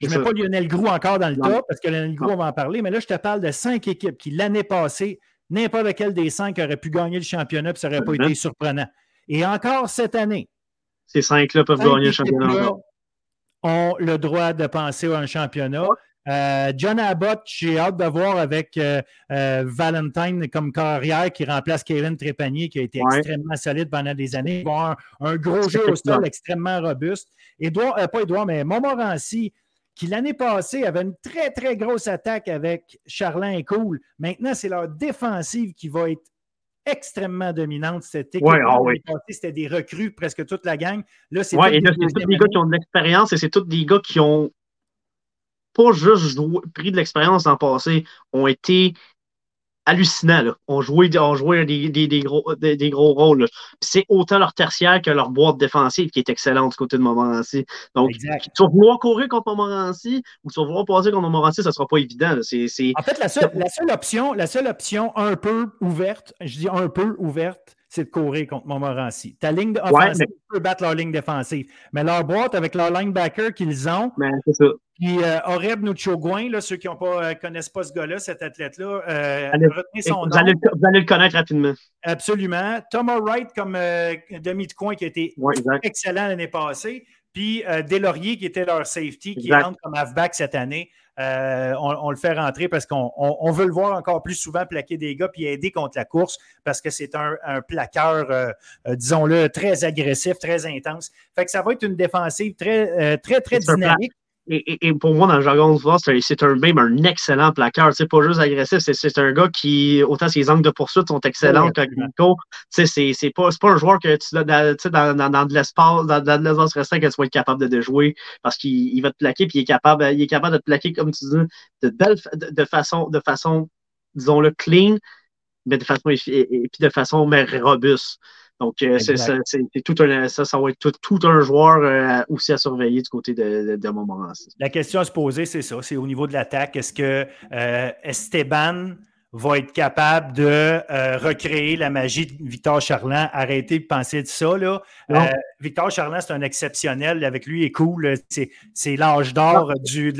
Je ne mets pas Lionel Groux encore dans le Non. top parce que Lionel Groux, on va en parler. Mais là, je te parle de cinq équipes qui, l'année passée, n'importe lequel des cinq aurait pu gagner le championnat puis ça n'aurait pas été surprenant. Et encore cette année, Ces cinq-là peuvent cinq gagner le championnat. ont le droit de penser à un championnat. Euh, John Abbott, j'ai hâte de voir avec euh, euh, Valentine comme carrière qui remplace Kevin Trépanier, qui a été Ouais. extrêmement solide pendant des années. Avoir un, un gros jeu au sol extrêmement robuste. Édouard, euh, pas Édouard, mais Montmorency, qui l'année passée avait une très, très grosse attaque avec Charlin et Cool. Maintenant, c'est leur défensive qui va être extrêmement dominante. Cette équipe, Ouais, ah oui. c'était des recrues, presque toute la gang. Là, c'est Ouais, toutes et là, des c'est tous des gars qui ont de l'expérience et c'est tous des gars qui ont pas juste joué- pris de l'expérience dans le passé, ont été hallucinants. Là. Ont joué, ont joué des, des, des gros, des, gros rôles. C'est autant leur tertiaire que leur boîte défensive qui est excellente du côté de Montmorency. Donc, Exact. tu vas vouloir courir contre Montmorency ou tu vas vouloir passer contre Montmorency, ça sera pas évident. En fait, la seule, la seule option, la seule option un peu ouverte, je dis un peu ouverte, c'est de courir contre Montmorency. Ta ligne de- Ouais, offensive peut battre leur ligne défensive. Mais leur boîte avec leur linebacker qu'ils ont, Mais c'est ça. puis euh, Oreb Nuchogouin, là, ceux qui ne euh, connaissent pas ce gars-là, cet athlète-là, euh, Allez, retenez son Vous nom. allez, vous allez le connaître rapidement. Absolument. Thomas Wright comme euh, demi de coin qui a été Ouais, excellent l'année passée. Puis euh, Deslauriers, qui était leur safety, qui Exact. rentre comme halfback cette année. Euh, on, on le fait rentrer parce qu'on on- on veut le voir encore plus souvent plaquer des gars puis aider contre la course parce que c'est un, un plaqueur, euh, euh, disons-le, très agressif, très intense. Fait que ça va être une défensive très, euh, très, très dynamique. Et, pour moi, dans le jargon de football, c'est un- même un excellent plaqueur. C'est pas juste agressif, c'est- un gars qui, autant ses angles de poursuite sont excellents. Tu sais, C'est pas, pas un joueur que tu dans, dans, dans, de l'espace, dans, dans de l'espace restreint que tu vas être capable de déjouer parce qu'il il va te plaquer puis il est capable, il est capable de te plaquer, comme tu dis, de, belle, de, de façon, de façon, disons-le, clean, mais de façon, et puis de façon mais robuste. Donc, euh, c'est tout un, ça, ça va être tout, tout un joueur euh, aussi à surveiller du côté de, de, de Montmorency. La question à se poser, c'est ça. C'est au niveau de l'attaque. Est-ce que euh, Esteban va être capable de euh, recréer la magie de Victor Charland? Arrêtez de penser de ça. Là. Euh, Victor Charland, c'est un exceptionnel. Avec lui, il est cool. C'est, l'âge d'or du,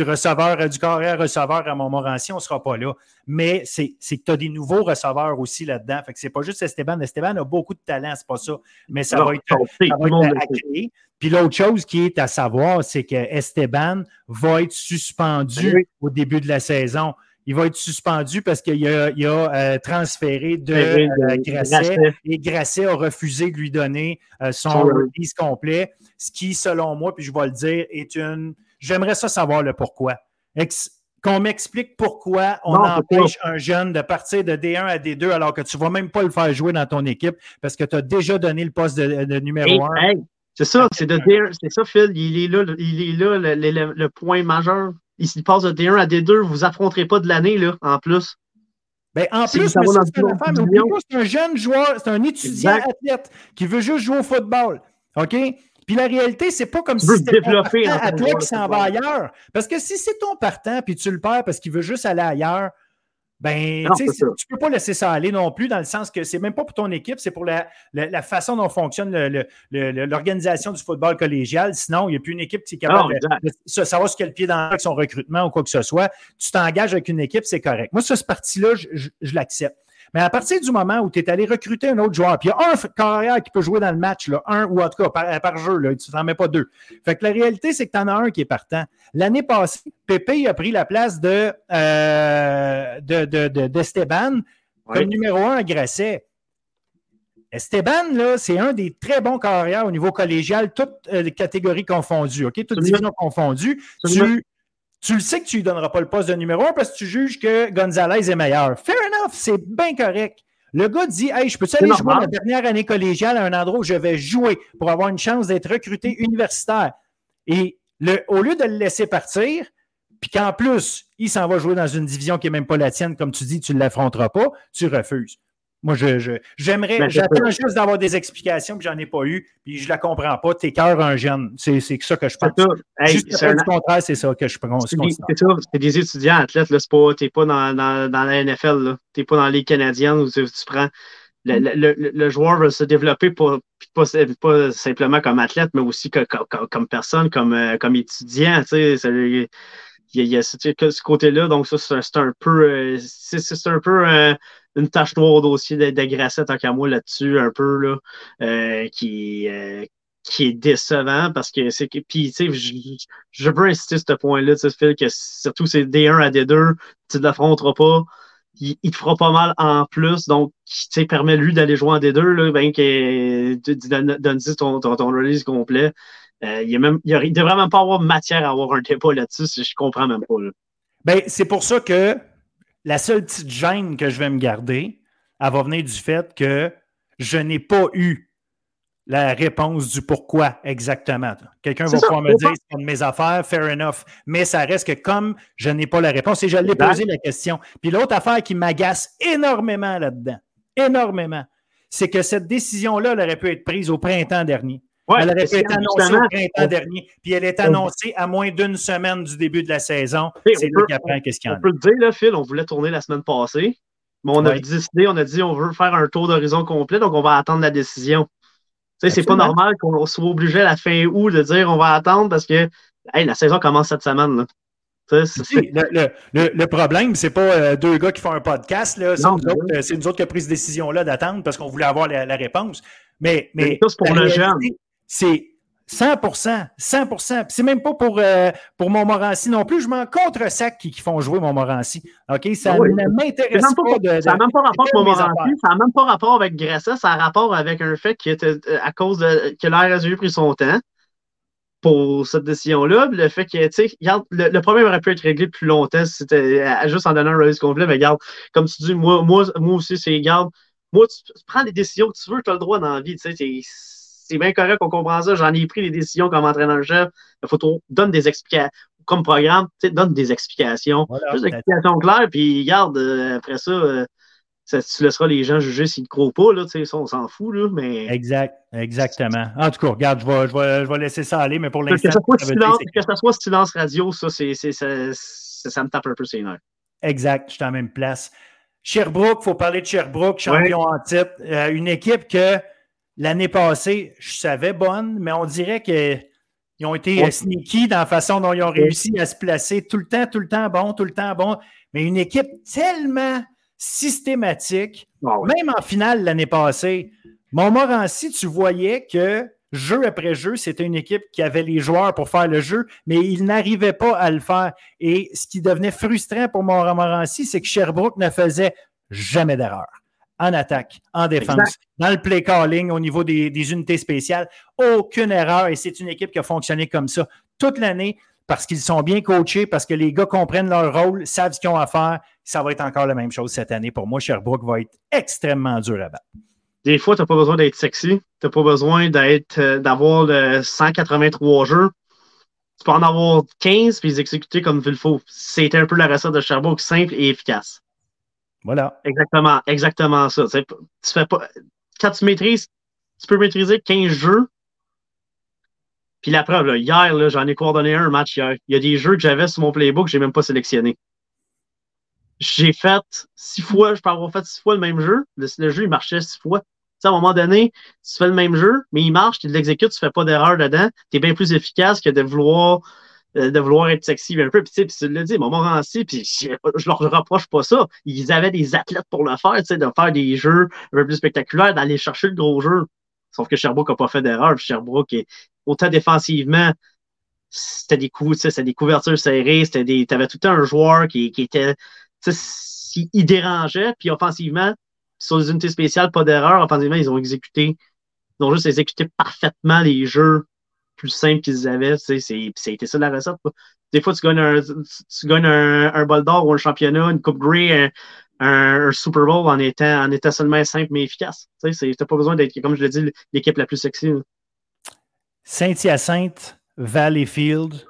receveur, euh, du carrière receveur à Montmorency. On ne sera pas là. Mais c'est, que tu as des nouveaux receveurs aussi là-dedans. Fait que c'est pas juste Esteban. Esteban a beaucoup de talent, c'est pas ça. Mais ça Non, va être ça va être à créer. Puis l'autre chose qui est à savoir, c'est que Esteban va être suspendu Oui. au début de la saison. Il va être suspendu parce qu'il a, il a, euh, transféré de euh, Grasset et Grasset a refusé de lui donner euh, son release complet, ce qui, selon moi, puis je vais le dire, est une. J'aimerais ça savoir le pourquoi. Ex- Qu'on m'explique pourquoi on Non, empêche un jeune de partir de D1 à D2 alors que tu ne vas même pas le faire jouer dans ton équipe parce que tu as déjà donné le poste de, de numéro Hey, 1. hey, c'est ça, c'est de D1, c'est ça, Phil. Il est là, il est là le, le- le- le point majeur. Il s'il passe de D1 à D2, vous affronterez pas de l'année, là, en plus. Ben, en Si plus, c'est un jeune joueur, c'est un étudiant Exact. athlète qui veut juste jouer au football. OK? Puis la réalité, c'est pas comme si c'était ton partant joueur qui s'en va ailleurs. Parce que si c'est ton partant puis tu le perds parce qu'il veut juste aller ailleurs, ben, Non, tu tu peux pas laisser ça aller non plus, dans le sens que c'est même pas pour ton équipe, c'est pour la, la, la façon dont fonctionne l'organisation du football collégial. Sinon, il n'y a plus une équipe qui est capable Non, de, savoir ce qu'elle pied dans avec son recrutement ou quoi que ce soit. Tu t'engages avec une équipe, c'est correct. Moi, ce parti-là, je, je- je l'accepte. Mais à partir du moment où tu es allé recruter un autre joueur, puis il y a un carrière qui peut jouer dans le match, là, un ou en tout cas par, par jeu, là, tu n'en mets pas deux. Fait que la réalité, c'est que tu en as un qui est partant. L'année passée, Pépé a pris la place de, euh, de, de- de- d'Esteban comme numéro un à Grasset. Esteban, là, c'est un des très bons carrières au niveau collégial, toutes euh, les catégories confondues, OK? Toutes divisions confondues. Tu, tu le sais que tu ne lui donneras pas le poste de numéro un parce que tu juges que Gonzalez est meilleur. Fair enough, c'est bien correct. Le gars dit Hey, je peux-tu aller jouer ma dernière année collégiale à un endroit où je vais jouer pour avoir une chance d'être recruté universitaire? Et le, au lieu de le laisser partir, puis qu'en plus, il s'en va jouer dans une division qui n'est même pas la tienne, comme tu dis, tu ne l'affronteras pas, tu refuses. Moi, je, j'aimerais, ben, j'attends juste d'avoir des explications, puis j'en ai pas eu, puis je ne la comprends pas. T'es cœur un jeune. C'est, c'est ça que je pense. juste c'est du contraire, c'est ça que je pense. C'est, ça, c'est des étudiants athlètes, là, c'est pas, t'es pas dans, dans, dans la NFL, Tu n'es pas dans les Canadiennes où tu, prends. Le, le, le, joueur veut se développer pas, pas, pas, simplement comme athlète, mais aussi comme, comme, personne, comme, euh, comme étudiant. Tu sais, il y a, ce, côté-là, donc ça, c'est un peu, euh, c'est, un peu euh, une tache noire au dossier de, tant qu'à moi là-dessus, un peu, là, euh, qui, euh, qui est décevant parce que c'est que. Puis, tu sais, je, je, veux insister sur ce point-là, tu sais, que surtout c'est D1 à D2, tu ne l'affronteras pas. Il, te fera pas mal en plus, donc tu permet lui d'aller jouer en D2, là, ben que donne ton, ton, ton, release complet. Euh, il, y devrait même pas avoir matière à avoir un débat là-dessus, si je comprends même pas. Ben, c'est pour ça que la seule petite gêne que je vais me garder, elle va venir du fait que je n'ai pas eu la réponse du pourquoi exactement. Quelqu'un va pouvoir me dire c'est de mes affaires, fair enough. Mais ça reste que comme je n'ai pas la réponse, et je l'ai posé la question. Puis l'autre affaire qui m'agace énormément là-dedans, énormément, c'est que cette décision-là elle aurait pu être prise au printemps dernier elle aurait été annoncée au printemps dernier, puis elle est annoncée à moins d'une semaine du début de la saison. C'est là qu'après, qu'est-ce qu'il y a. On peut le dire, là, Phil, on voulait tourner la semaine passée, mais on a décidé, on a dit on veut faire un tour d'horizon complet, donc on va attendre la décision. Tu sais, c'est pas normal qu'on soit obligé à la fin août de dire on va attendre parce que la saison commence cette semaine. Là. Le, le, le, problème, c'est pas euh, deux gars qui font un podcast. C'est nous, autres qui avons pris cette décision-là d'attendre parce qu'on voulait avoir la, réponse. Mais, mais pour le jeune c'est 100% 100% C'est même pas pour, euh, pour Montmorency non plus. Je m'en contre sac qui, qui, font jouer Montmorency. OK? Ça ah ne m'intéresse pas, de, Ça n'a même pas rapport avec Montmorency. Ça n'a même pas rapport avec Grassa. Ça a rapport avec un fait qui était euh, à cause de que l'RSU a pris son temps pour cette décision-là. Le fait que, tu sais, le, problème aurait pu être réglé plus longtemps si c'était euh, juste en donnant un release complet. Mais regarde, comme tu dis, moi, moi, moi aussi, c'est, regarde, moi, tu, prends les décisions que tu veux, tu as le droit dans la vie. Tu sais, c'est bien correct, on comprend ça. J'en ai pris des décisions comme entraîneur-chef. Il faut donne des explications. Comme programme, donne des explications. Juste des explications claires, puis garde, euh, après euh, ça, tu laisseras les gens juger s'ils ne croient pas, là, ça, on s'en fout, là, mais... Exact, exactement. En tout cas, regarde, je vais, je vais, je vais laisser ça aller, mais pour l'instant... Que, ça soit silence radio, ça, c'est, ça, ça, me tape un peu ses nerfs. Exact, je suis en même place. Sherbrooke, il faut parler de Sherbrooke, champion en titre. Euh, une équipe que L'année passée, je savais bonne, mais on dirait qu'ils ont été sneaky dans la façon dont ils ont réussi à se placer. Tout le temps, tout le temps bon, tout le temps bon. Mais une équipe tellement systématique, ah même en finale l'année passée, Montmorency, tu voyais que jeu après jeu, c'était une équipe qui avait les joueurs pour faire le jeu, mais ils n'arrivaient pas à le faire. Et ce qui devenait frustrant pour Montmorency, c'est que Sherbrooke ne faisait jamais d'erreur en attaque, en défense, dans le play calling au niveau des, unités spéciales. Aucune erreur et c'est une équipe qui a fonctionné comme ça toute l'année parce qu'ils sont bien coachés, parce que les gars comprennent leur rôle, savent ce qu'ils ont à faire. Ça va être encore la même chose cette année. Pour moi, Sherbrooke va être extrêmement dur à battre. Des fois, tu n'as pas besoin d'être sexy. Tu n'as pas besoin d'être, euh, d'avoir le 183 jeux. Tu peux en avoir 15 puis les exécuter comme il faut. C'est un peu la recette de Sherbrooke, simple et efficace. Voilà. Exactement, exactement ça. Tu fais pas, quand tu maîtrises, tu peux maîtriser 15 jeux. Puis la preuve, hier, j'en ai coordonné un, match hier. Il y a des jeux que j'avais sur mon playbook que je n'ai même pas sélectionné. J'ai fait six fois, je peux avoir fait six fois le même jeu. Le, jeu, il marchait six fois. Tu à un moment donné, tu fais le même jeu, mais il marche, tu l'exécutes, tu fais pas d'erreur dedans. Tu es bien plus efficace que de vouloir de vouloir être sexy un peu. Puis, tu le dit, Montmorency, puis je, je leur reproche pas ça. Ils avaient des athlètes pour le faire, tu sais, de faire des jeux un peu plus spectaculaires, d'aller chercher le gros jeu. Sauf que Sherbrooke n'a pas fait d'erreur. Sherbrooke, est, autant défensivement, c'était des coups, des couvertures serrées, c'était des. T'avais tout un joueur qui, qui était. Il dérangeait, puis offensivement, sur les unités spéciales, pas d'erreur. Offensivement, ils ont exécuté. Ils ont juste exécuté parfaitement les jeux plus simple qu'ils avaient. C'était ça la recette. Des fois, tu gagnes un, tu, gagnes un, bol d'or ou un championnat, une Coupe Grey, un, Super Bowl en étant, en étant seulement simple mais efficace. Tu n'as pas besoin d'être, comme je l'ai dit, l'équipe la plus sexy. Saint-Hyacinthe, Valleyfield,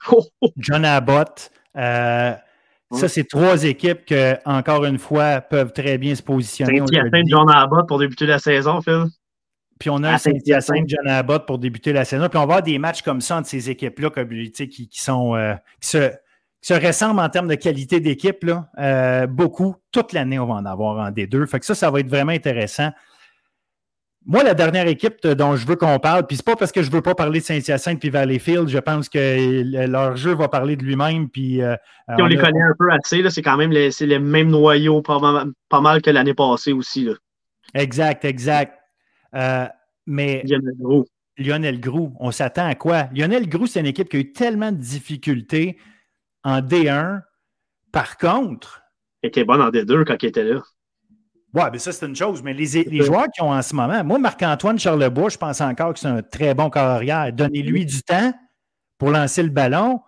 John Abbott, Ça, c'est trois équipes qui, encore une fois, peuvent très bien se positionner. Saint-Hyacinthe, John Abbott pour débuter la saison, Phil. Puis on a Saint-Hyacinthe, John Abbott pour débuter la saison. Puis on va avoir des matchs comme ça entre ces équipes-là qui, qui, sont, qui se, se ressemblent en termes de qualité d'équipe, euh, beaucoup. Toute l'année, on va en avoir en D2. Fait que ça, ça va être vraiment intéressant. Moi, la dernière équipe dont je veux qu'on parle, puis c'est pas parce que je veux pas parler de Saint-Hyacinthe puis Valleyfield, je pense que leur jeu va parler de lui-même. Puis, euh, on, les connaît un peu assez, c'est quand même les, les mêmes noyaux pas mal, que l'année passée aussi. Là. Exact, exact. Euh, mais Lionel Grou. Lionel Grou, on s'attend à quoi? Lionel Grou, c'est une équipe qui a eu tellement de difficultés en D1. Par contre. Il était bon en D2 quand il était là. Oui, mais ça, c'est une chose. Mais les, les joueurs qui ont en ce moment, moi, Marc-Antoine Charlebois, je pense encore que c'est un très bon carrière. Donnez-lui du temps pour lancer le ballon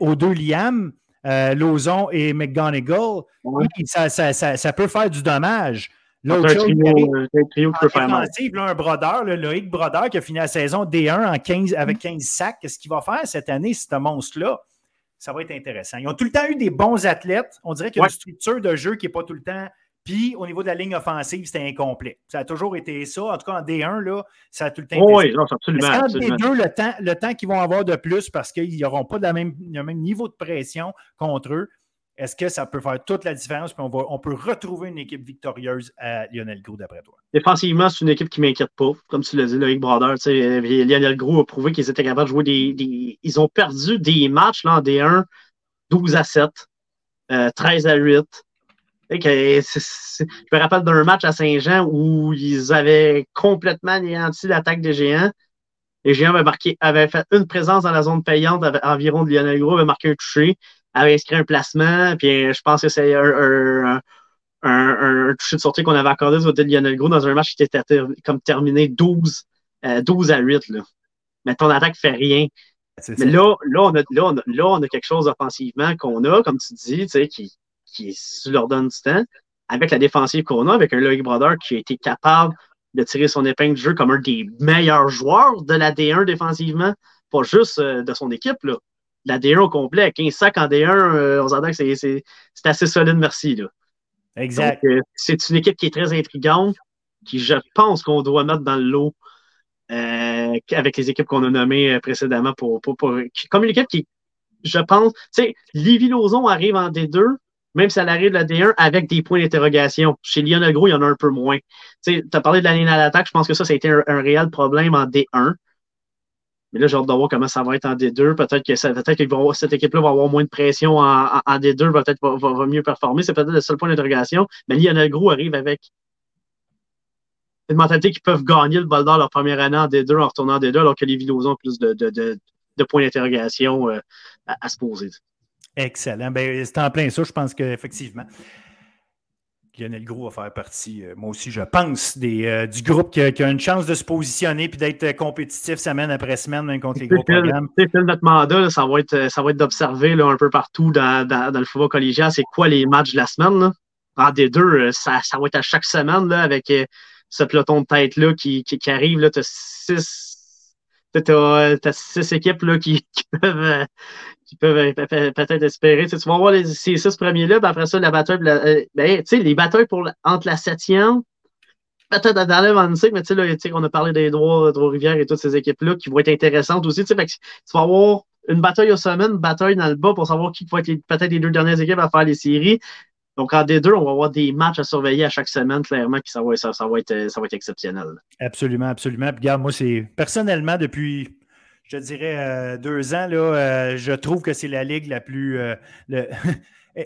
aux deux Liam, euh, Lozon et McGonigal. ça, ça, peut faire du dommage. L'autre chose, un trio. Là, un brodeur, le Loïc Brodeur, qui a fini la saison D1 en 15, avec 15 sacs. Qu'est-ce qu'il va faire cette année, ce monstre-là? ça va être intéressant. Ils ont tout le temps eu des bons athlètes. On dirait qu'il y a une structure de jeu qui n'est pas tout le temps. Puis au niveau de la ligne offensive, c'était incomplet. Ça a toujours été ça. En tout cas, en D1, là, ça a tout le temps été oui, absolument. En D2, le temps, le temps qu'ils vont avoir de plus parce qu'ils n'auront pas même, le même niveau de pression contre eux, est-ce que ça peut faire toute la différence? On, peut retrouver une équipe victorieuse à Lionel Gros, d'après toi? Défensivement, c'est une équipe qui ne m'inquiète pas. Comme tu l'as dit, Loïc Broder, Lionel Gros a prouvé qu'ils étaient capables de jouer des, Ils ont perdu des matchs là, en D1 12 à 7, 13 euh, à 8. je me rappelle d'un match à Saint-Jean où ils avaient complètement anéanti l'attaque des Géants. Les Géants avaient, marqué, avaient fait une présence dans la zone payante environ de Lionel Gros, avaient marqué un toucher, avaient inscrit un placement, puis je pense que c'est un, toucher de sortie qu'on avait accordé de Lionel Gros dans un match qui était comme terminé 12, 12 euh, à 8. Là. Mais ton attaque fait rien. Mais là, là, on a, là, on a, quelque chose offensivement qu'on a, comme tu dis, qui, qui leur donne du temps, avec la défensive qu'on a, avec un Loïc Brother qui a été capable de tirer son épingle du jeu comme un des meilleurs joueurs de la D1 défensivement, pas juste euh, de son équipe. Là. La D1 au complet, 15 sacs en D1, euh, on s'entend que c'est assez solide, merci. Là. Exact. Euh, c'est une équipe qui est très intrigante, qui, je pense, qu'on doit mettre dans le lot euh, avec les équipes qu'on a nommées euh, précédemment pour, pour, comme une équipe qui, je pense, tu sais, Livy Lozon arrive en D2, même si elle arrive de la D1 avec des points d'interrogation. Chez Lionel Gros, il y en a un peu moins. Tu as parlé de la ligne à l'attaque, je pense que ça, ça a été un, réel problème en D1. Mais là, j'ai hâte de voir comment ça va être en D2. Peut-être que, que cette équipe-là va avoir moins de pression en, en, D2, peut-être va, va, mieux performer. C'est peut-être le seul point d'interrogation. Mais Lionel Gros arrive avec une mentalité qu'ils peuvent gagner le bol d'or leur première année en D2 en retournant en D2, alors que les Villos ont plus de, points d'interrogation euh, à, se poser. Excellent. Ben, c'est en plein ça, je pense qu'effectivement. Lionel Gros va faire partie, euh, moi aussi, je pense, des, euh, du groupe qui a, qui a, une chance de se positionner et d'être compétitif semaine après semaine, même contre les gros programmes. notre mandat, ça va être, ça va être d'observer un peu partout dans, dans, dans, le football collégial, c'est quoi les matchs de la semaine. Là. En D2, ça, ça va être à chaque semaine là, avec ce peloton de tête-là qui, qui, arrive. Tu as six, six équipes là, qui, peuvent, euh, qui peuvent euh, peut-être espérer. Tu, vas voir les, ces six premiers-là, après ça, la bataille, euh, ben, les batailles pour, entre la septième, peut-être dans le 25, mais tu sais, on a parlé des droits, Trois-Rivières et toutes ces équipes-là qui vont être intéressantes aussi. Tu vas avoir une bataille au sommet, une bataille dans le bas pour savoir qui va être peut-être les deux dernières équipes à faire les séries. Donc, en D2, on va avoir des matchs à surveiller à chaque semaine, clairement, qui ça va, ça, être, ça va être exceptionnel. Absolument, absolument. Puis, regarde, moi, c'est personnellement, depuis, je dirais, euh, deux ans, là, euh, je trouve que c'est la ligue la plus. Euh, le...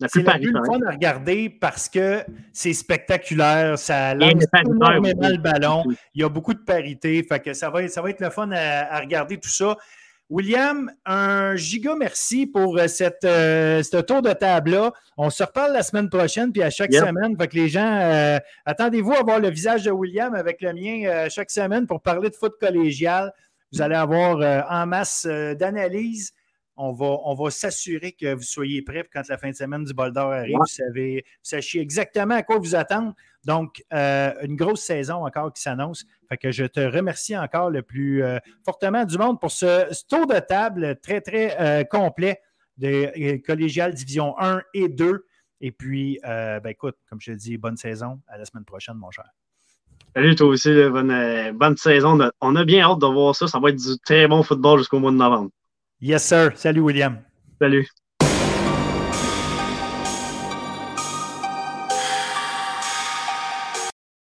la plus, la plus fun à regarder parce que c'est spectaculaire, ça lance énormément le ballon, il y a beaucoup de parité, fait que ça va, ça va être le fun à regarder tout ça. William, un giga merci pour cette, euh, ce tour de table-là. On se reparle la semaine prochaine, puis à chaque semaine. Fait que les gens, euh, attendez-vous à voir le visage de William avec le mien chaque semaine pour parler de foot collégial. Vous allez avoir en masse d'analyses. On va, on va s'assurer que vous soyez prêts quand la fin de semaine du bol d'or arrive. Vous, savez, vous sachiez exactement à quoi vous attendre. Donc, une grosse saison encore qui s'annonce. Fait que je te remercie encore le plus euh, fortement du monde pour ce, tour de table très, très euh, complet de collégial division 1 et 2. Et puis, ben écoute, comme je te dis, bonne saison. À la semaine prochaine, mon cher. Salut, toi aussi. bonne, bonne saison. On a bien hâte de voir ça. Ça va être du très bon football jusqu'au mois de novembre. Yes, sir. Salut, William. Salut.